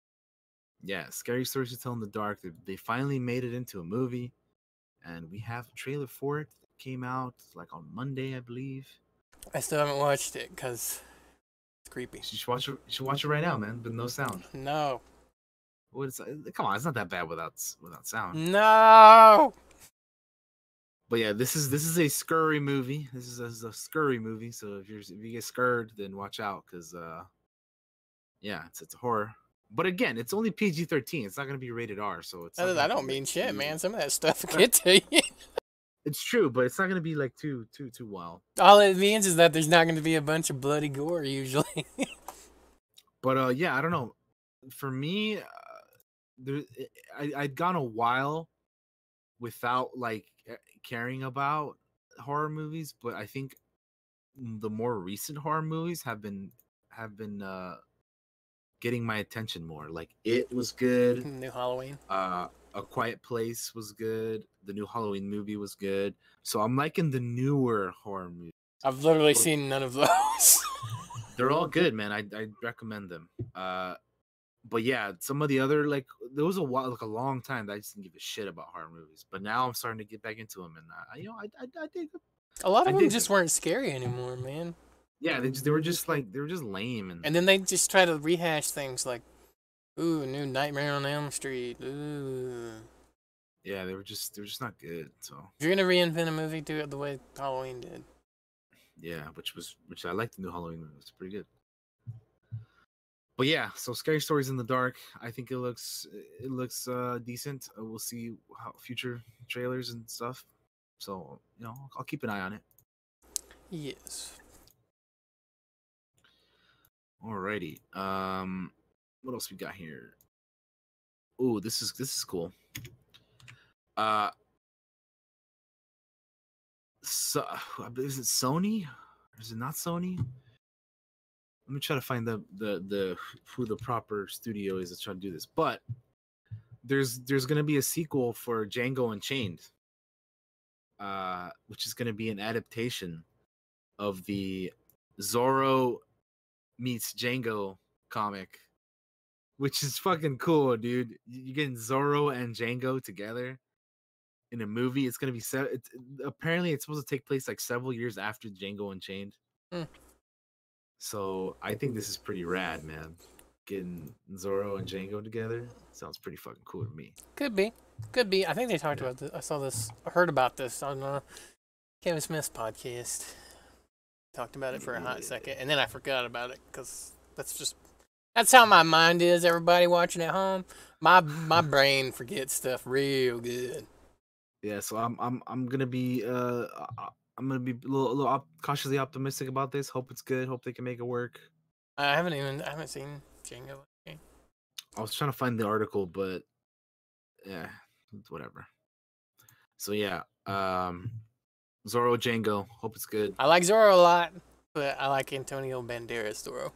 yeah, Scary Stories to Tell in the Dark. They, they finally made it into a movie, and we have a trailer for it. that came out like on Monday, I believe. I still haven't watched it because it's creepy. You should watch it. You should watch it right now, man, But no sound. No. What is? Come on, it's not that bad without without sound. No. But yeah, this is this is a scurry movie. This is a, this is a scurry movie. So if you're if you get scared, then watch out, because uh, yeah, it's it's a horror. But again, it's only PG thirteen. It's not gonna be rated R. So it's. not I don't mean shit, too- man. Some of that stuff get to you. It's true, but it's not gonna be like too too too wild. All it means is that there's not going to be a bunch of bloody gore usually. But uh, yeah, I don't know. For me, uh, there I I'd gone a while without like caring about horror movies, but I think the more recent horror movies have been have been uh getting my attention more. Like it was good. New Halloween. Uh, A Quiet Place was good. The new Halloween movie was good. So I'm liking the newer horror movies. I've literally seen none of those. They're all good, man. I I recommend them. Uh, but yeah, some of the other like there was a while, like a long time that I just didn't give a shit about horror movies. But now I'm starting to get back into them, and I, you know, I I, I dig them. a lot I of them just them. weren't scary anymore, man. Yeah, they just, they were just like they were just lame and, And then they just try to rehash things like, ooh, new Nightmare on Elm Street. Ooh. yeah, they were just they were just not good. So If you're gonna reinvent a movie, do it the way Halloween did. yeah, which was which I liked the new Halloween movie. It's pretty good. But yeah, so scary stories in the dark. I think it looks it looks uh decent. Uh, we'll see how future trailers and stuff. So you know, I'll keep an eye on it. Yes. Alrighty. Um, what else we got here? Oh, this is this is cool. Uh, so is it Sony? Or is it not Sony? Let me try to find the the the who the proper studio is that's trying to do this. But there's there's gonna be a sequel for Django Unchained, uh, which is gonna be an adaptation of the Zorro meets Django comic, which is fucking cool, dude. You're getting Zorro and Django together in a movie. It's gonna be se- it's, apparently it's supposed to take place like several years after Django Unchained. Hmm. So I think this is pretty rad, man. Getting Zorro and Django together sounds pretty fucking cool to me. Could be. Could be. I think they talked about this. I saw this. I heard about this on uh, Kevin Smith's podcast. Talked about it for a hot second, and then I forgot about it because that's just that's how my mind is. Everybody watching at home, my my brain forgets stuff real good. Yeah, so I'm I'm I'm gonna be uh I'm gonna be a little, a little op- cautiously optimistic about this. Hope it's good. Hope they can make it work. I haven't even I haven't seen Django. I was trying to find the article, but yeah, it's whatever. So yeah, um Zorro Django. Hope it's good. I like Zorro a lot, but I like Antonio Banderas Zorro.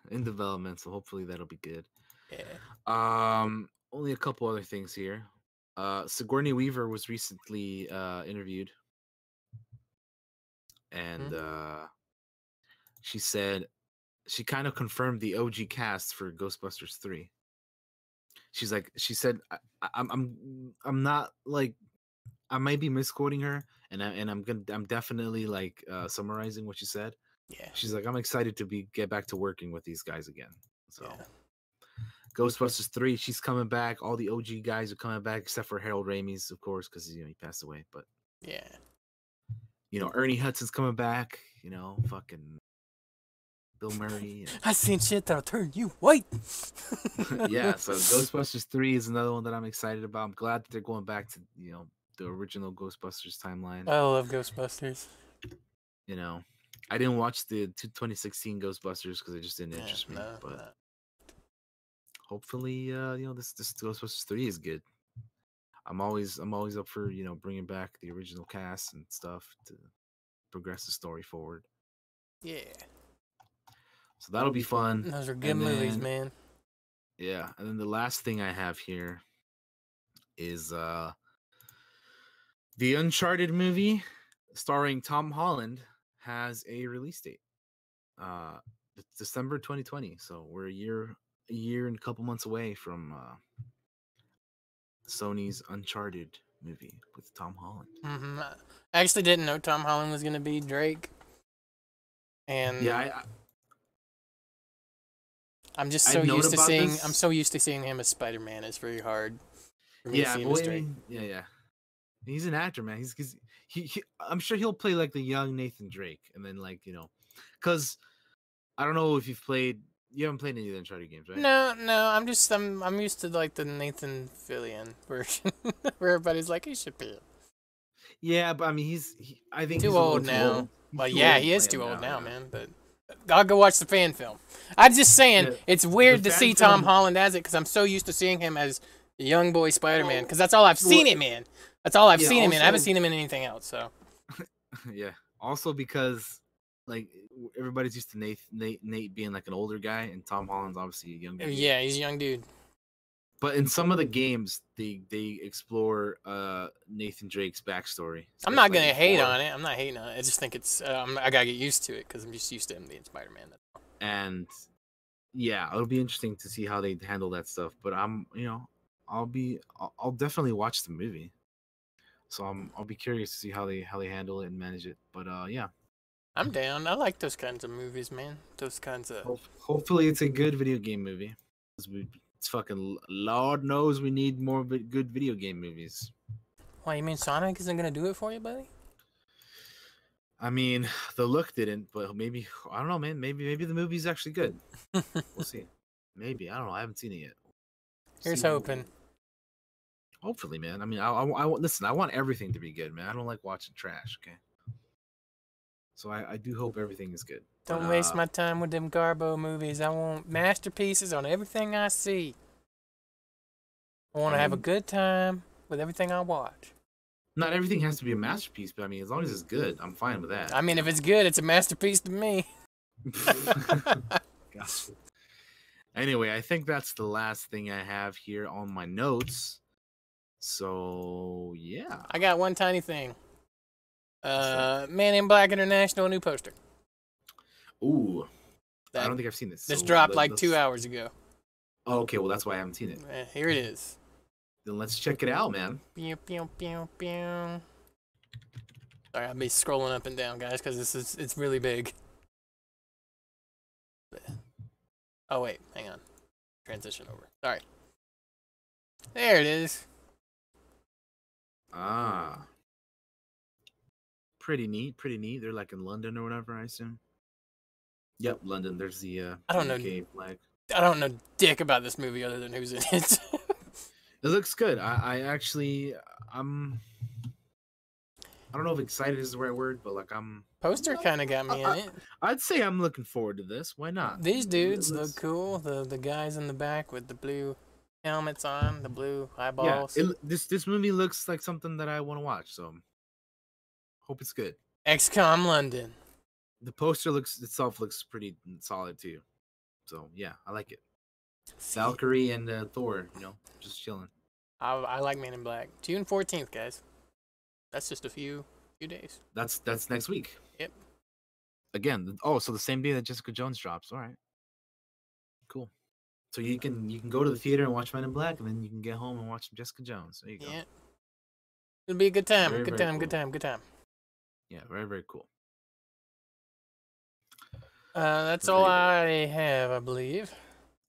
In development, so hopefully that'll be good. Yeah. Um, only a couple other things here. Uh, Sigourney Weaver was recently uh interviewed, and uh, she said she kind of confirmed the OG cast for Ghostbusters three. She's like, she said, I, I, I'm, I'm, I'm not like I might be misquoting her, and I and I'm gonna I'm definitely like uh, summarizing what she said. Yeah. She's like, I'm excited to be get back to working with these guys again. So Yeah. Ghostbusters three, she's coming back. All the OG guys are coming back, except for Harold Ramis, of course, because you know he passed away. But Yeah. You know Ernie Hudson's coming back. You know, fucking Bill Murray. and- I seen shit that'll turn you white. yeah, so Ghostbusters 3 is another one that I'm excited about. I'm glad that they're going back to, you know, the original Ghostbusters timeline. I love Ghostbusters. you know, I didn't watch the two- 2016 Ghostbusters because it just didn't Yeah, interest me. no, but no. hopefully, uh, you know, this this Ghostbusters 3 is good. I'm always I'm always up for, you know, bringing back the original cast and stuff to progress the story forward. Yeah. So that'll be fun. Those are good And movies, then- man. Yeah, and then the last thing I have here is uh the Uncharted movie starring Tom Holland has a release date. Uh it's December 2020. So we're a year a year and a couple months away from uh Sony's Uncharted movie with Tom Holland. Mm-hmm. I actually didn't know Tom Holland was gonna be Drake. And Yeah, I, I'm just so used to seeing. this. I'm so used to seeing him as Spider Man. It's very hard. For me to yeah, boy, as I Drake. mean, yeah, yeah. He's an actor, man. He's, he's he, he. I'm sure he'll play like the young Nathan Drake, and then like you know, because I don't know if you've played. You haven't played any of the Uncharted games, right? No, no, I'm just I'm I'm used to like the Nathan Fillion version, where everybody's like he should be. Yeah, but I mean, he's. He, I think Too he's a little old now. He's Well, too yeah, old he is too old now, yeah. man. But I'll go watch the fan film. I'm just saying Yeah, it's weird the to see Tom Holland as it because I'm so used to seeing him as the young boy Spider Man because that's all I've well, seen him in. That's all I've yeah, seen him in. I haven't seen him in anything else. So yeah. Also because like everybody's used to Nate, Nate, Nate being like an older guy, and Tom Holland's obviously a young. dude. yeah, he's a young dude. But in some of the games, they they explore uh Nathan Drake's backstory. I'm not gonna hate on it. I'm not hating on it. I just think it's um, I gotta get used to it because I'm just used to him being Spider Man. and yeah, it'll be interesting to see how they handle that stuff. But I'm, you know, I'll be, I'll, I'll definitely watch the movie. So I'm, I'll be curious to see how they how they handle it and manage it. But uh, yeah, I'm down. I like those kinds of movies, man. Those kinds of. Hopefully it's a good video game movie. it's fucking Lord knows we need more good video game movies. Why you mean Sonic isn't gonna do it for you, buddy? I mean, the look didn't, but maybe I don't know, man. Maybe maybe the movie's actually good. We'll see. Maybe I don't know. I haven't seen it yet. Here's See hoping. Hopefully, man. I mean, I, I, I want listen. I want everything to be good, man. I don't like watching trash. Okay. So I, I do hope everything is good. Don't But, waste uh, my time with them Garbo movies. I want masterpieces on everything I see. I want to have a good time with everything I watch. Not everything has to be a masterpiece, but I mean, as long as it's good, I'm fine with that. I mean, if it's good, it's a masterpiece to me. Anyway, I think that's the last thing I have here on my notes. So yeah, I got one tiny thing. Uh, Man in Black International new poster. ooh, I don't think I've seen this. this so dropped like two let's- hours ago. Oh, okay, well that's why I haven't seen it. Eh, here it is. Then let's check it out, man. Pew, pew, pew, pew. Sorry, I'll be scrolling up and down, guys, because this is it's really big. Oh wait, hang on. Transition over. Sorry. There it is. Ah, pretty neat, pretty neat. They're like in London or whatever, I assume. Yep, London. There's the uh, I don't know. Flag. I don't know dick about this movie other than who's in it. It looks good. I, I actually, I'm. I don't know if excited is the right word, but like I'm. Poster kind of got me in it. I'd say I'm looking forward to this. Why not? These It dudes look cool. The the guys in the back with the blue helmets on, the blue Yeah, eyeballs. it, this this movie looks like something that I want to watch. So, hope it's good. XCOM London. The poster looks itself looks pretty solid too. So yeah, I like it. Valkyrie and uh, Thor, you know, just chilling. I, I like Man in Black. June fourteenth, guys. That's just a few few days. That's that's next week. Yep. Again, oh, so the same day that Jessica Jones drops. All right. Cool. So you can you can go to the theater and watch Men in Black, and then you can get home and watch Jessica Jones. There you go. Yeah. It'll be a good time. Very, good very time. Good cool. time. Good time. Yeah, very very cool. Uh, that's all. I have, I believe.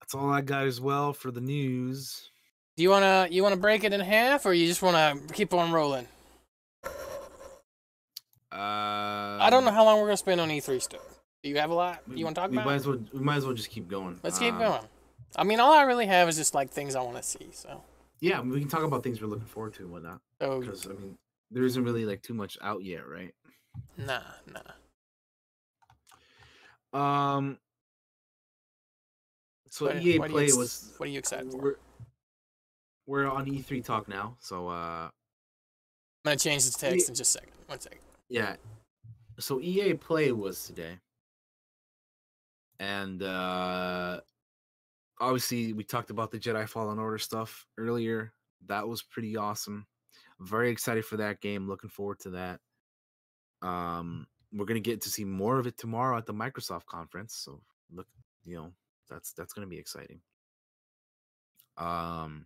That's all I got as well for the news. Do you wanna you wanna break it in half, or you just wanna keep on rolling? Uh, I don't know how long we're gonna spend on E3 stuff. Do you have a lot We, you want to talk we about? Might as well, we might as well just keep going. Let's keep Um, going. I mean, all I really have is just like things I want to see. So, Yeah, we can talk about things we're looking forward to and whatnot. so Because I mean, there isn't really like too much out yet, right? Nah, nah. Um. So What- EA what are you Play was. What are you excited for? We're, we're on E3 talk now, so uh, I'm gonna change the text in just a second. One second. yeah. So EA Play was today, and uh, obviously we talked about the Jedi Fallen Order stuff earlier. That was pretty awesome. Very excited for that game. Looking forward to that. Um, we're gonna get to see more of it tomorrow at the Microsoft conference. So look, you know, that's that's gonna be exciting. Um,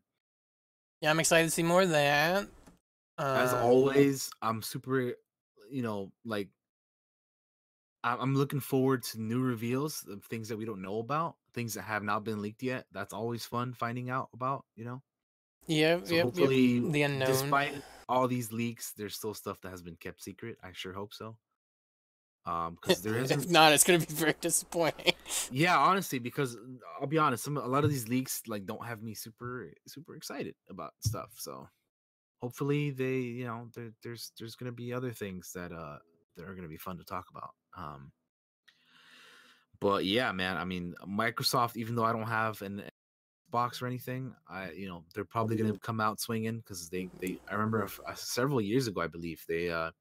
Yeah, I'm excited to see more of that. as Uh, always, I'm super, you know, like I'm looking forward to new reveals of things that we don't know about, things that have not been leaked yet. That's always fun finding out about, you know. Yeah, So yep, hopefully, yep. The unknown. despite all these leaks, there's still stuff that has been kept secret. I sure hope so. Um, because there if isn't. it's gonna be very disappointing. Yeah, honestly, because I'll be honest, some a lot of these leaks like don't have me super super excited about stuff. So hopefully they, you know, there, there's there's gonna be other things that uh that are gonna be fun to talk about. Um, but yeah, man, I mean, Microsoft, even though I don't have an box or anything, I you know they're probably gonna come out swinging because they they I remember f- uh, several years ago, I believe they uh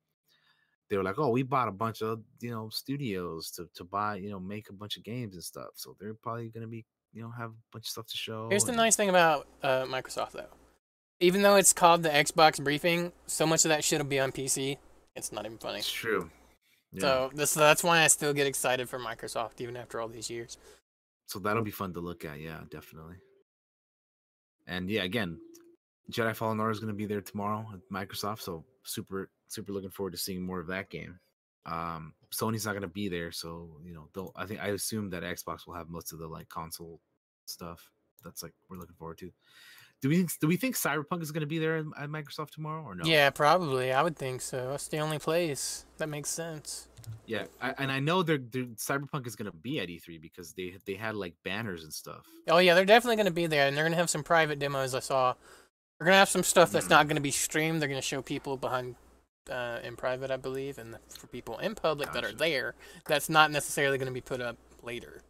they were like, oh, we bought a bunch of you know studios to to buy you know make a bunch of games and stuff. So they're probably gonna be you know have a bunch of stuff to show. Here's the nice thing about uh, Microsoft, though. Even though it's called the Xbox briefing, so much of that shit will be on PC. It's not even funny. It's true. Yeah. So this that's why I still get excited for Microsoft even after all these years. so that'll be fun to look at. Yeah, definitely. And yeah, again, Jedi Fallen Order is going to be there tomorrow at Microsoft. So super, super looking forward to seeing more of that game. Um, Sony's not going to be there, so you know, they'll. I think I assume that Xbox will have most of the like console stuff. That's like we're looking forward to. Do we do we think Cyberpunk is going to be there at Microsoft tomorrow or no? Yeah, probably. I would think so. That's the only place that makes sense. yeah. I, and I know they're, they're Cyberpunk is going to be at E3 because they they had like banners and stuff. Oh yeah, they're definitely going to be there, and they're going to have some private demos. I saw. They're going to have some stuff that's not going to be streamed. They're going to show people behind, uh, in private, I believe, and for people in public that are there, that's not necessarily going to be put up later.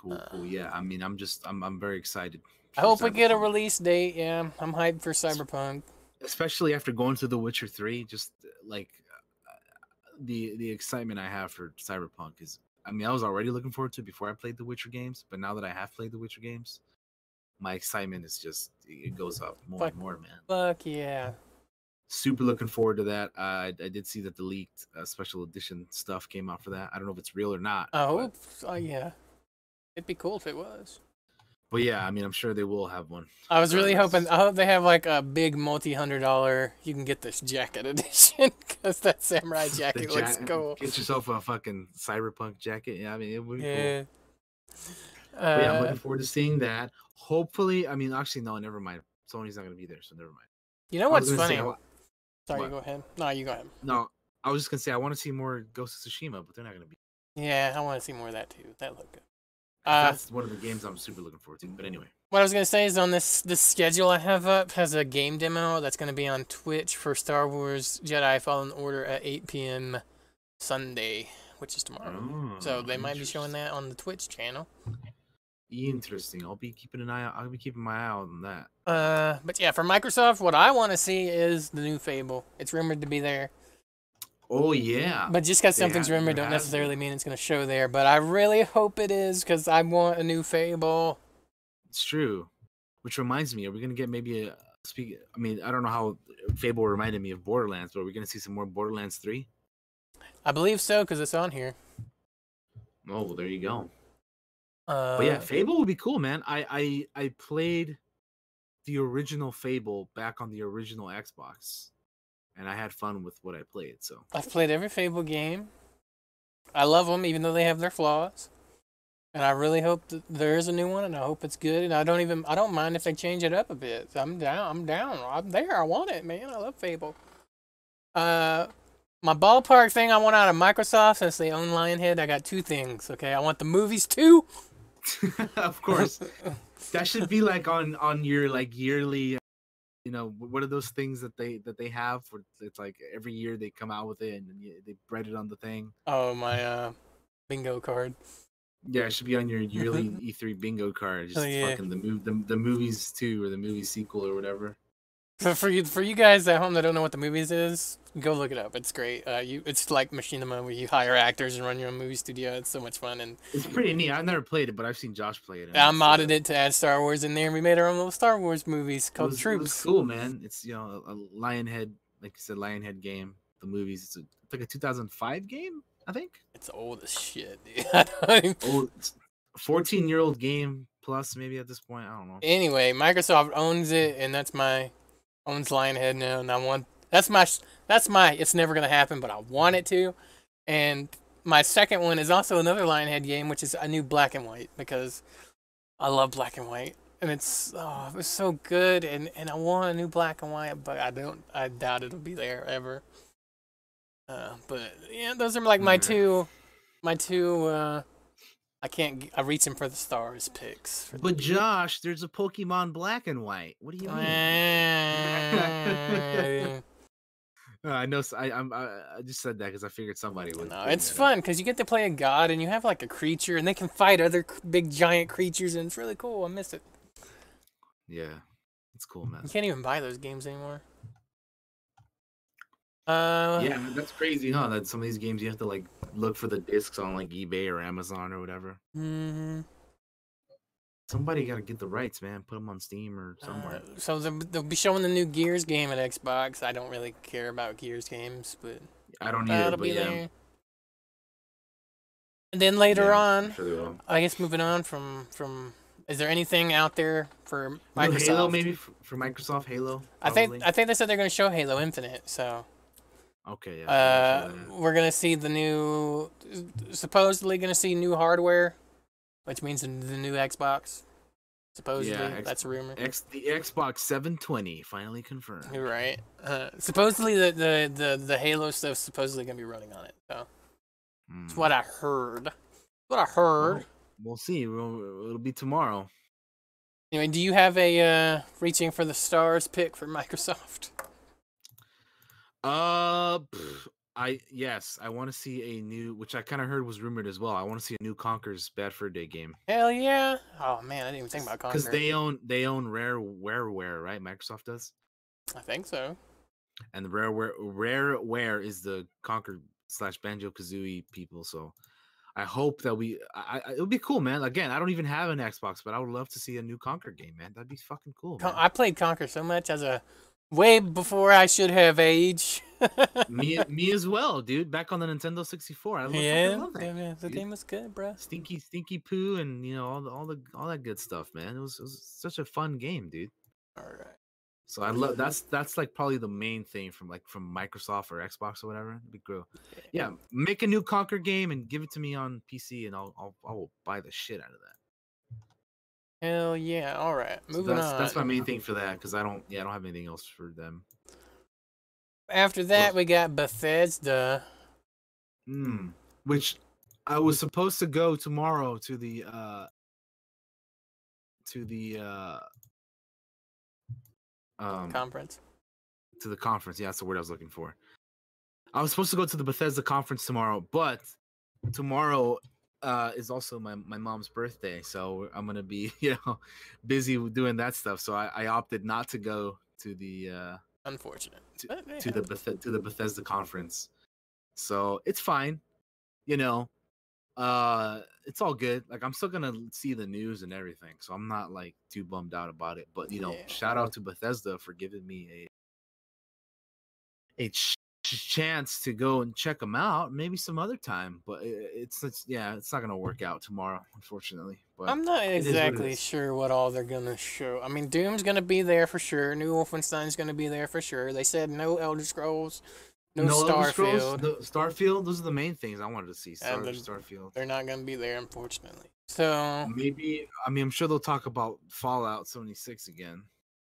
Cool, cool. Yeah, I mean, I'm just, I'm, I'm very excited. I hope we get a release date. Yeah, I'm hyped for Cyberpunk. especially after going through The Witcher Three. Just uh, like uh, the the excitement I have for Cyberpunk is, I mean, I was already looking forward to it before I played The Witcher games, but now that I have played The Witcher games, my excitement is just it goes up more Fuck. and more, man. Fuck yeah. Super looking forward to that. Uh, I, I did see that the leaked uh, special edition stuff came out for that. I don't know if it's real or not. I but-. Oh yeah. It'd be cool if it was. But yeah, I mean, I'm sure they will have one. I was really hoping. I hope they have like a big multi-hundred dollar. You can get this jacket edition because that samurai jacket looks ja- cool. Get yourself a fucking cyberpunk jacket. Yeah, I mean, it would be cool. Yeah. Yeah, I'm Uh, looking forward to seeing that. Hopefully, I mean, actually, no, never mind. Sony's not going to be there, so never mind. you know what's gonna say, funny? Sorry, what? go ahead. No, you go ahead. no, I was just going to say, I want to see more Ghost of Tsushima, but they're not going to be. Yeah, I want to see more of that too. That looked good. Uh, That's one of the games I'm super looking forward to. But anyway, what I was gonna say is on this this schedule I have up has a game demo that's gonna be on Twitch for Star Wars Jedi Fallen Order at 8 p.m. Sunday, which is tomorrow. so Oh, they might be showing that on the Twitch channel. Interesting. I'll be keeping an eye out. I'll be keeping my eye out on that. Uh, but yeah, for Microsoft, what I want to see is the new Fable. It's rumored to be there, Oh, yeah. but just because something's rumored don't necessarily been. mean it's gonna show there. But I really hope it is because I want a new Fable. It's true. Which reminds me, are we going to get maybe a. Speak, I mean, I don't know how Fable reminded me of Borderlands, but are we going to see some more Borderlands 3? I believe so because it's on here. Oh, well, there you go. Uh, But yeah, Fable would be cool, man. I I I played the original Fable back on the original Xbox, and I had fun with what I played. So I've played every Fable game. I love them, even though they have their flaws. And I really hope that there is a new one, and I hope it's good. And I don't even I don't mind if they change it up a bit. I'm down. I'm down. I'm there. I want it, man. I love Fable. Uh, my ballpark thing I want out of Microsoft since they own Lionhead. I got two things. Okay, I want the movies too. of course, that should be like on on your like yearly. You know, what are those things that they that they have? For it's like every year they come out with it and they bread it on the thing. Oh my uh, bingo card. Yeah, it should be on your yearly E3 bingo card. Just Oh, yeah. fucking the move the, the movies too or the movie sequel or whatever. For for you for you guys at home that don't know what the movies is, go look it up. It's great. Uh, you it's like Machinima where you hire actors and run your own movie studio. It's so much fun, and It's pretty neat. I've never played it, but I've seen Josh play it. I uh, modded it to add Star Wars in there. and We made our own little Star Wars movies it called was, it Troops. was cool, man. It's you know a, a Lionhead, like you said, Lionhead game. The movies. It's, a, it's like a 2005 game, I think. It's old as shit, dude. I don't even- Oh, 14 year old game plus maybe at this point. I don't know. anyway, Microsoft owns it, and that's my owns Lionhead now, and I want that's my that's my. It's never gonna happen, but I want it to. And my second one is also another Lionhead game, which is a new Black and White because I love Black and White, and it's oh, it was so good, and and I want a new Black and White, but I don't. I doubt it'll be there ever. Uh, but yeah, those are like my Alright. two, my two. Uh, I can't. I'm reaching for the stars picks. for the But Josh, there's a Pokemon Black and White. What do you mean? Uh, I know. I I'm, I, just said that because I figured somebody would. no, it's fun because you get to play a god and you have like a creature and they can fight other big giant creatures and it's really cool. I miss it. Yeah, it's cool, man. You can't even buy those games anymore. Uh, Yeah, that's crazy, huh? That some of these games you have to like look for the discs on like eBay or Amazon or whatever. mhm. Somebody got to get the rights, man. Put them on Steam or somewhere. Uh, so they'll, they'll be showing the new Gears game at Xbox. I don't really care about Gears games, but I don't either, that'll but be yeah. there. And then later Yeah, on, sure. I guess moving on from from, is there anything out there for Microsoft? Halo maybe for Microsoft Halo. I think? I think they said they're going to show Halo Infinite, so Okay, yeah. uh, we're gonna see the new, supposedly gonna see new hardware, which means the new Xbox. Supposedly, X- that's a rumor. X the Xbox 720 finally confirmed. You're right. Uh, supposedly, the, the the the Halo stuff supposedly gonna be running on it. So that's Hmm. what I heard. What I heard. Well, we'll see. We'll, it'll be tomorrow. Anyway, do you have a uh, reaching for the stars pick for Microsoft? Uh, pff, I yes, I want to see a new, which I kind of heard was rumored as well. I want to see a new Conker's Bad Fur Day game Hell yeah! Oh man, I didn't even think about because they own they own Rare Rareware, right? Microsoft does, I think so. and the Rareware Rareware is the Conker slash Banjo Kazooie people. So I hope that we, I, I, it would be cool, man. Again, I don't even have an Xbox, but I would love to see a new Conker game, man. That'd be fucking cool. Man. I played Conker so much as a way before I should have age. me, me as well, dude. Back on the Nintendo 64, I love, fucking yeah, love that. yeah, yeah, the dude. game was good, bro. Stinky Stinky Poo and you know all the all the all that good stuff, man. It was, it was such a fun game, dude. All right. So I love that's that's like probably the main thing from like from Microsoft or Xbox or whatever. It'd be cool. Yeah, make a new Conker game and give it to me on PC, and I'll I'll, I'll buy the shit out of that. Hell yeah! All right, So moving that's on. that's my main thing for that because I don't yeah I don't have anything else for them. After that, we got Bethesda. Hmm. Which I was supposed to go tomorrow to the uh to the uh um conference. to the conference. Yeah, that's the word I was looking for. I was supposed to go to the Bethesda conference tomorrow, but tomorrow uh, is also my, my mom's birthday, so I'm gonna be you know busy doing that stuff. So I, I opted not to go to the uh, Unfortunate. To- to the Beth- to the Bethesda conference. So it's fine, you know. Uh, it's all good. Like I'm still gonna see the news and everything, so I'm not like too bummed out about it. But you know, Yeah. shout out to Bethesda for giving me a a chance to go and check them out. Maybe some other time, but it's, it's yeah, it's not gonna work out tomorrow, unfortunately. But I'm not is what exactly sure what all they're gonna show. I mean, Doom's gonna be there for sure. New Wolfenstein's gonna be there for sure. They said no Elder Scrolls, no, Elder Scrolls, Starfield. no- Starfield. Those are the main things I wanted to see. Star, the- Starfield. They're not gonna be there, unfortunately. So Maybe I mean I'm sure they'll talk about Fallout 76 again.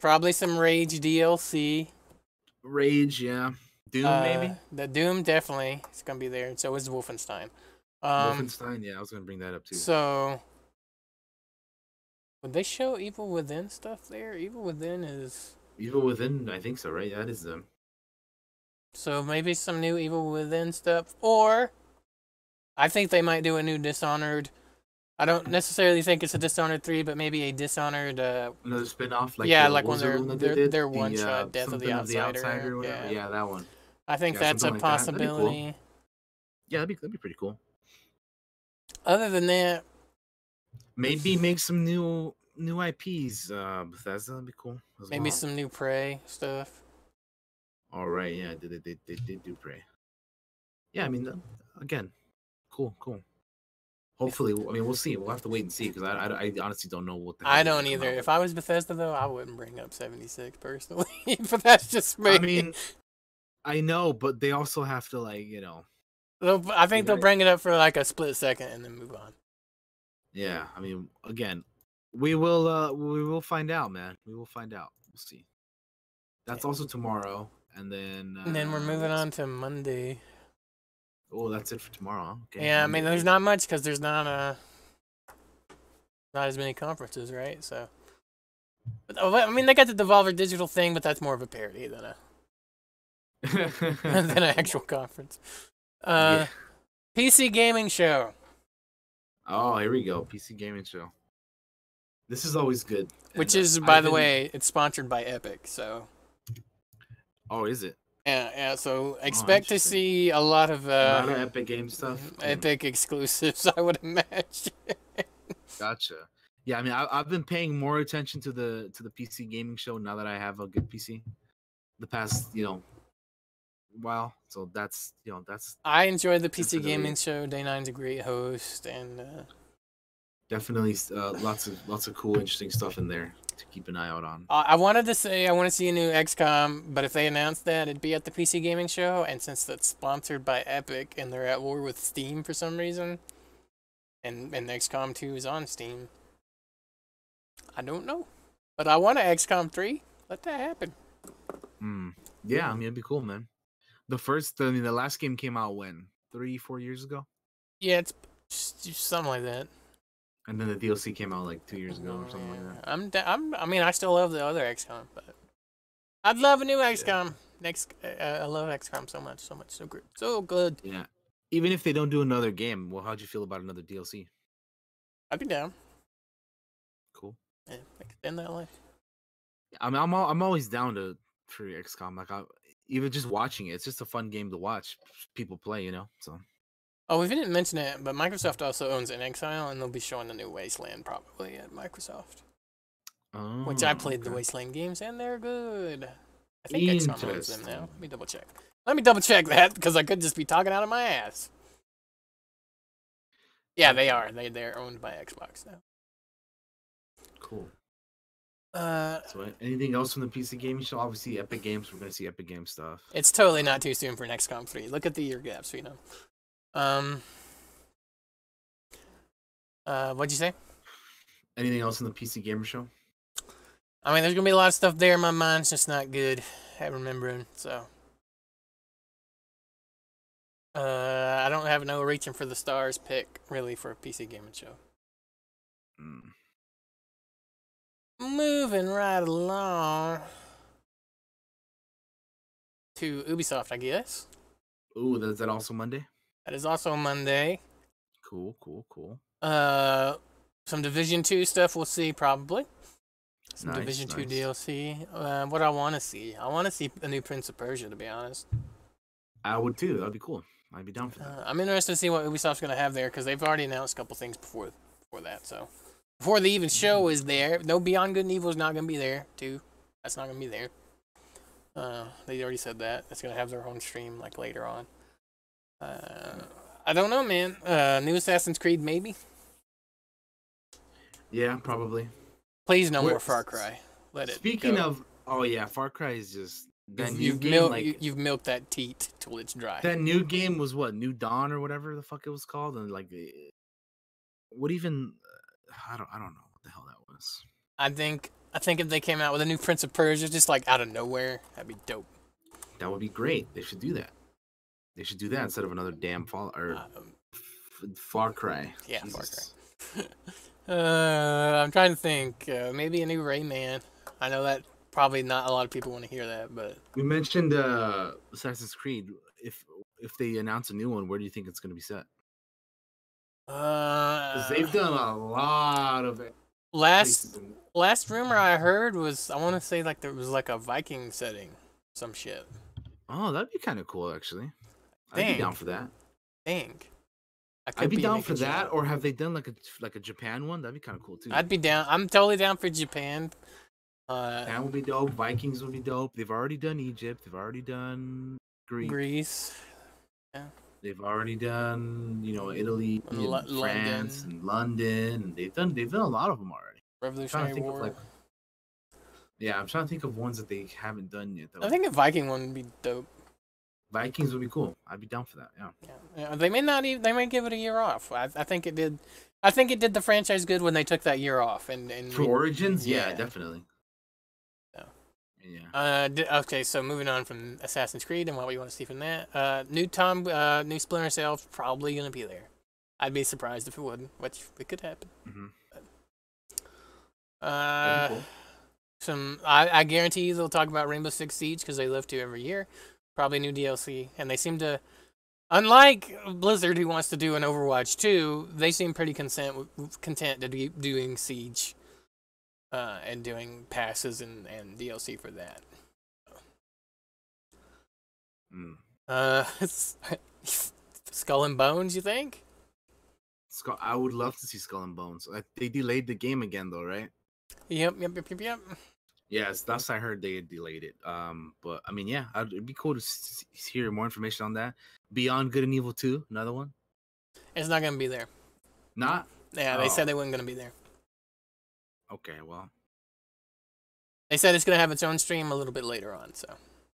probably some Rage DLC. Rage, yeah. Doom, Uh, maybe. The Doom definitely is gonna be there. So is Wolfenstein. Um, Wolfenstein, yeah, I was gonna bring that up too. So would they show Evil Within stuff there? Evil Within is Evil Within, I think so, right? That is them. so maybe some new Evil Within stuff, or I think they might do a new Dishonored. I don't necessarily think it's a Dishonored three, but maybe a Dishonored. Uh, Another spin-off, like Yeah, the- like what when was the they're- one that they're- they did? they're The, one-shot uh, Death of the something Outsider, or whatever. yeah. Yeah. that one. I think Yeah, that's a like that. That'd cool. possibility. Yeah, that'd be that'd be pretty cool. Other than that, Maybe make some new new IPs. Uh, Bethesda would be cool. Maybe well. some new Prey stuff. All right, yeah, they they they, did do Prey. Yeah, I mean, again, cool, cool. Hopefully, I mean, we'll see. We'll have to wait and see because I, I, I honestly don't know what the. I don't either. If I was Bethesda though, I wouldn't bring up 76 personally. but that's just me. I mean, I know, but they also have to like you know. They'll- I think they'll bring it up for like a split second and then move on. Yeah, I mean, again, we will uh we will find out, man. We will find out. We'll see. That's also tomorrow, and then. Uh, And then we're moving on to Monday. Oh, that's it for tomorrow. Okay. Yeah, I mean, there's not much because there's not a not as many conferences, right? So, but, oh, I mean, they got the Devolver Digital thing, but that's more of a parody than a than an actual conference. Uh, Yeah. PC gaming show. Oh, here we go. PC gaming show. This is always good. Which and, uh, is, I've by the been- way, it's sponsored by Epic. So Oh, is it? yeah, yeah. So expect to see a lot of a lot of uh, Epic Game stuff. Mm, Epic exclusives, I would imagine. Gotcha. Yeah, I mean, I, I've been paying more attention to the to the PC gaming show now that I have a good PC. The past, you know, while. So that's you know that's I enjoy the PC gaming show. Day Nine's a great host, and uh, definitely uh, lots of lots of cool, interesting stuff in there to keep an eye out on. I I wanted to say I want to see a new XCOM, but if they announced that, it'd be at the PC gaming show. And since that's sponsored by Epic and they're at war with Steam for some reason, and and XCOM 2 is on Steam, I don't know. But I want a XCOM 3. Let that happen. Hmm. Yeah, I mean, it'd be cool, man. The first, I mean, the last game came out when three, four years ago, Yeah, it's something like that. and then the DLC came out like two years ago or something like Yeah, that. I'm, I'm. I mean, I still love the other XCOM, but I'd love a new XCOM. Next, uh, I love XCOM so much, so much, so good, so good. Yeah. Even if they don't do another game, well, how'd you feel about another DLC? I'd be down. Cool. Yeah, extend that life. I mean, I'm al- I'm always down to for XCOM. Like, I, even just watching it, it's just a fun game to watch people play. You know, so Oh, we didn't mention it, but Microsoft also owns inXile, and they'll be showing the new Wasteland probably at Microsoft. Oh, Which I Oh, played the. Wasteland games, and they're good. I think XCOM owns them now. Let me double check. Let me double check that because I could just be talking out of my ass. Yeah, they are. They they're owned by Xbox now. Cool. Uh, So, anything else from the PC gaming show? Obviously, Epic Games. We're gonna see Epic Game stuff. it's totally not too soon for XCOM 3. Look at the year gaps, you know. Um. Uh, what'd you say? Anything else in the PC gamer show? I mean, there's gonna be a lot of stuff there. My mind's just not good at remembering. So, uh, I don't have no reaching for the stars pick really for a PC gaming show. Mm. Moving right along to Ubisoft, I guess. Ooh, is that also Monday? That is also Monday. Cool, cool, cool. Uh, some Division Two stuff we'll see probably. Some Nice, Division Two. DLC. Uh, what I want to see, I want to see a new Prince of Persia. To be honest. I would too. That'd be cool. I'd be down for that. Uh, I'm interested to see what Ubisoft's going to have there because they've already announced a couple things before before that. So before the even show is there, no Beyond Good and Evil is not going to be there too. That's not going to be there. Uh, they already said that. It's going to have their own stream like later on. Uh, I don't know, man. Uh, new Assassin's Creed maybe. Yeah, probably. Please, no more Far Cry. Let it. Speaking go. of, oh yeah, Far Cry is just that you've, new you've, game. mil- like you, you've milked that teat till it's dry. that new game was what New Dawn or whatever the fuck it was called, and like, eh, what even? Uh, I don't, I don't know what the hell that was. I think I think if they came out with a new Prince of Persia, just like out of nowhere, that'd be dope. That would be great. They should do that. They should do that instead of another damn Fall or Um, F- Far Cry. Yeah, Far Cry. uh, I'm trying to think. Uh, maybe a new Rayman. I know that probably not a lot of people want to hear that, but We mentioned uh, Assassin's Creed. If if they announce a new one, where do you think it's going to be set? Uh, they've done a lot of it. last last rumor I heard was I want to say like there was like a Viking setting, some shit. Oh, that'd be kind of cool, actually. I'd be down for that. Dang. I I'd be down for that. Or have they done like a like a Japan one? That'd be kind of cool too. I'd be down. I'm totally down for Japan. Uh, Japan would be dope. Vikings would be dope. They've already done Egypt. They've already done Greece. Greece. They've already done you know Italy, And Lo- France, London. and London. And they've done they've done a lot of them already. Revolutionary War. like, Yeah, I'm trying to think of ones that they haven't done yet. Though. I think a Viking one would be dope. Vikings would be cool. I'd be down for that. Yeah. Yeah. they may not even. They may give it a year off. I, I think it did. I think it did the franchise good when they took that year off and and For Origins, yeah, yeah. definitely. Yeah. Uh, okay, so moving on from Assassin's Creed and what we want to see from that. Uh, new Tom, uh, new Splinter Cell probably gonna be there. I'd be surprised if it wouldn't, which it could happen. Mhm. Uh, cool. some I, I guarantee you they'll talk about Rainbow Six Siege because they live to every year. Probably new DLC, and they seem to, unlike Blizzard who wants to do an Overwatch 2, they seem pretty content content to be doing Siege, uh, and doing passes and, and DLC for that. Mm. Uh, Skull and Bones, you think? Skull, I would love to see Skull and Bones. Uh, They delayed the game again, though, right? Yep, yep, yep, yep, yep. Yes, that's I heard they had delayed it. Um, but I mean, yeah, I'd, it'd be cool to s- s- hear more information on that. Beyond Good and Evil Two, another one. It's not gonna be there. Not Yeah, they Oh. said they weren't gonna be there. Okay. Well, They said it's gonna have its own stream a little bit later on, so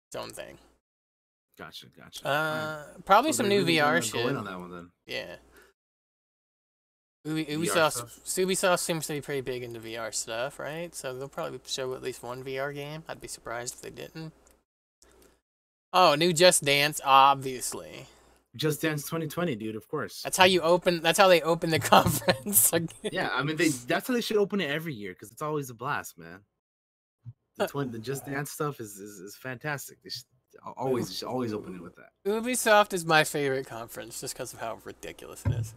its own thing. gotcha, gotcha. Uh, probably So some new really VR shit. Go in on that one then. Yeah. Ubi- Ubisoft. Ubisoft seems to be pretty big into VR stuff, right? So they'll probably show at least one VR game. I'd be surprised if they didn't. Oh, new Just Dance, obviously. Just Dance 2020, dude. Of course. That's how you open. That's how they open the conference. yeah, I mean, they that's how they should open it every year because it's always a blast, man. The, twen- the Just Dance stuff is is, is fantastic. They should always should always open it with that. Ubisoft is my favorite conference just because of how ridiculous it is.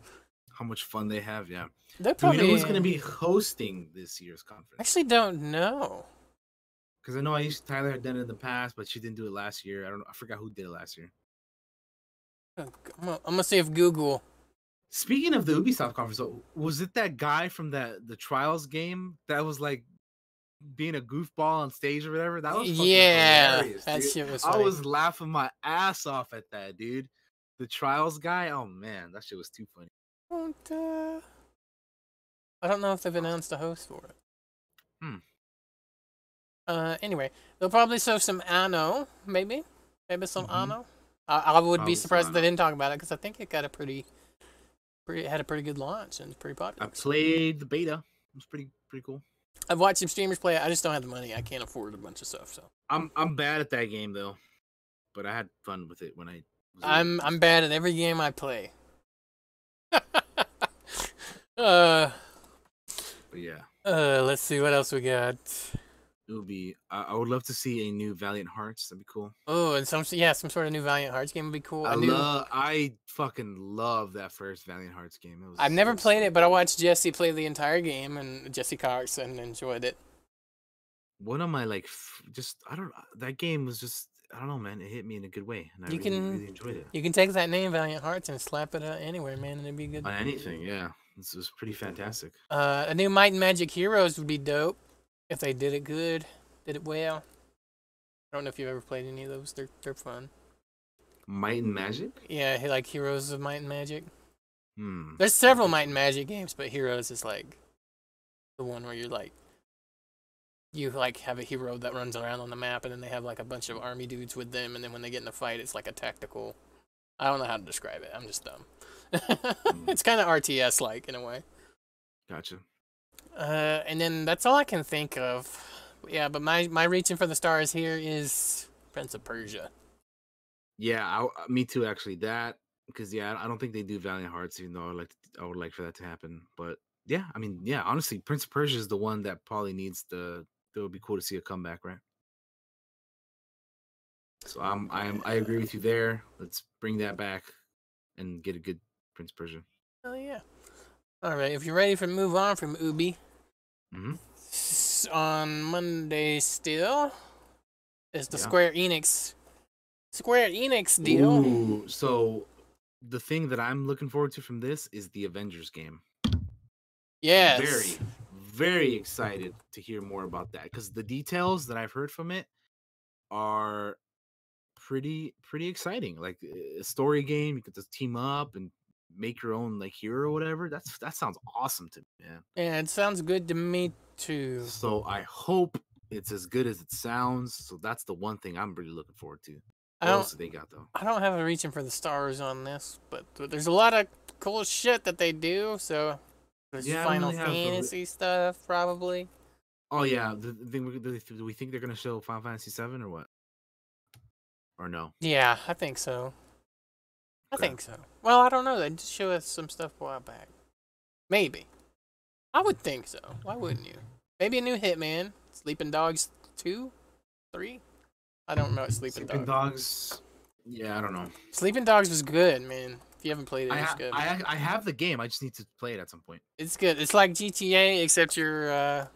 How much fun they have, yeah. They're Do we probably know who's going to be hosting this year's conference. I conference? actually don't know. Because I know Aisha Tyler had done it in the past, but she didn't do it last year. I don't. know. I forgot who did it last year. I'm gonna, I'm gonna see if Google. Speaking of the Ubisoft conference, was it that guy from that the Trials game that was like being a goofball on stage or whatever? That was Yeah, that dude. shit was. I funny. was laughing my ass off at that, dude. The Trials guy. Oh man, that shit was too funny. Uh, I don't know if they've announced a host for it. Hmm. Uh, anyway, they'll probably show some Anno, maybe, maybe some Mhm. Anno. I, I would be surprised if they didn't talk about it because I think it got a pretty, pretty had a pretty good launch and it's pretty popular. I played the beta. It was pretty pretty cool. I've watched some streamers play it. I just don't have the money. I can't afford a bunch of stuff. So I'm I'm bad at that game though, but I had fun with it when I. Was I'm able- I'm bad at every game I play. uh, But yeah, uh, let's see what else we got. It would be. I, I would love to see a new Valiant Hearts. That'd be cool. Oh, and some yeah, some sort of new Valiant Hearts game would be cool. I new- love. I fucking love that first Valiant Hearts game. It was, I've never played it, but I watched Jesse play the entire game, and Jesse Cox and enjoyed it. One of my like, f- just I don't. That game was just. I don't know, man. It hit me in a good way, and I You really, can- really enjoyed it. You can take that name Valiant Hearts and slap it uh, anywhere, man, and it'd be good. On anything, yeah. This was pretty fantastic. Uh, a new Might and Magic Heroes would be dope if they did it good, did it well. I don't know if you've ever played any of those. They're they're fun. Might and Magic. Yeah, like Heroes of Might and Magic. Hmm. There's several Might and Magic games, but Heroes is like The one where you're like, you like have a hero that runs around on the map, and then they have like a bunch of army dudes with them, and then when they get in a fight, it's like a tactical. I don't know how to describe it. I'm just dumb. it's kind of RTS like in a way. Gotcha. Uh, and then that's all I can think of. Yeah, but my my reaching for the stars here is Prince of Persia. Yeah, I, uh, me too. Actually, that because yeah, I don't think they do Valiant Hearts, even though I would like to, I would like for that to happen. But yeah, I mean, yeah, honestly, Prince of Persia is the one that probably needs the. It would be cool to see a comeback, right? So I'm I'm I agree with you there. Let's bring that back and get a good Prince of Persia. Oh yeah. All right, if you're ready for move on from Ubi, hmm on Monday still is the Yeah. Square Enix Square Enix deal. Ooh, so the thing that I'm looking forward to from this is the Avengers game. Yes. Very, very excited to hear more about that because the details that I've heard from it are pretty pretty exciting. Like a story game, you could just team up and make your own like hero or whatever. That's that sounds awesome to me, man. Yeah, it sounds good to me too. So I hope it's as good as it sounds. So that's the one thing I'm really looking forward to. I What don't else do they got though? I don't have a reaching for the stars on this, but th- there's a lot of cool shit that they do. So there's Yeah, Final really Fantasy stuff probably. Oh yeah, the, the thing we- do, they- do we think they're gonna show Final Fantasy Seven or what? Or no? Yeah, I think so. I think so. Well, I don't know. They just showed us some stuff a while back. Maybe. I would think so. Why wouldn't you? Maybe a new Hitman. Sleeping Dogs 2? 3? I don't remember Sleeping, Sleeping Dogs. Dogs. Yeah, I don't know. Sleeping Dogs was good, man. If you haven't played it, I, it's ha- good. I I have the game. I just need to play it at some point. It's good. It's like GTA, except you're uh,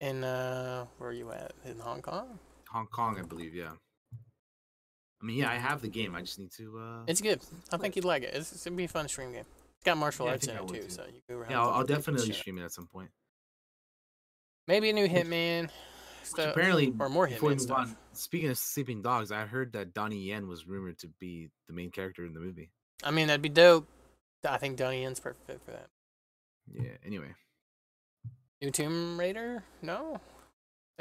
in uh, where are you at? In Hong Kong? Hong Kong, I believe. Yeah. I mean, yeah, I have the game. I just need to. uh It's good. I think you'd like it. It's, it's gonna be a fun stream game. It's got martial Yeah, arts in it too, too. so you go around. Yeah, I'll, I'll definitely stream it at some point. Maybe a new Hitman. Stuff, apparently, or more Hitman stuff. on, speaking of sleeping dogs, I heard that Donnie Yen was rumored to be the main character in the movie. I mean, that'd be dope. I think Donnie Yen's perfect fit for that. Yeah. Anyway, New Tomb Raider? No.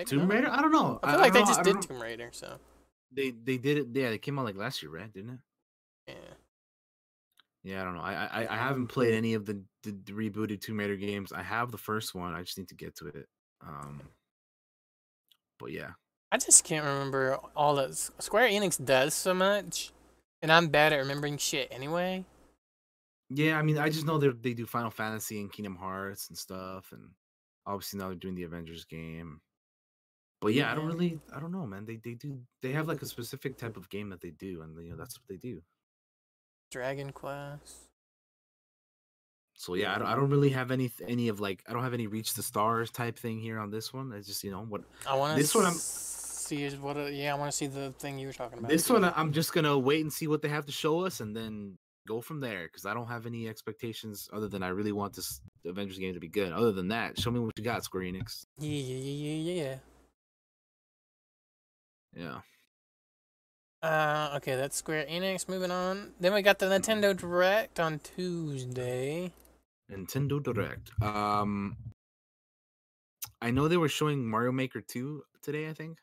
Tomb. Raider. I don't know. I feel like they know, just did know. Tomb Raider, so They they did it. Yeah, they came out like last year, right? Didn't it? yeah. Yeah, I don't know. I I, I haven't played any of the, the the rebooted Tomb Raider games. I have the first one. I just need to get to it. Um, but yeah, I just can't remember all that Square Enix does so much, and I'm bad at remembering shit anyway. yeah. I mean, I just know they they do Final Fantasy and Kingdom Hearts and stuff, and obviously now they're doing the Avengers game. But yeah, I don't really, I don't know, man. They they do they have like a specific type of game that they do, and you know that's what they do. Dragon Quest. So yeah, I don't, I don't really have any any of like I don't have any reach the stars type thing here on this one. It's just you know what I want This one I'm- see is what. uh, Yeah, I want to see the thing you were talking about. This one, I'm just gonna wait and see what they have to show us, and then go from there. Because I don't have any expectations other than I really want this Avengers game to be good. Other than that, show me what you got, Square Enix. Yeah, yeah, yeah, yeah, yeah, yeah. Uh, okay, that's Square Enix. Moving on. Then we got the Nintendo Direct on Tuesday. Nintendo Direct. Um, I know they were showing Mario Maker 2 today. I think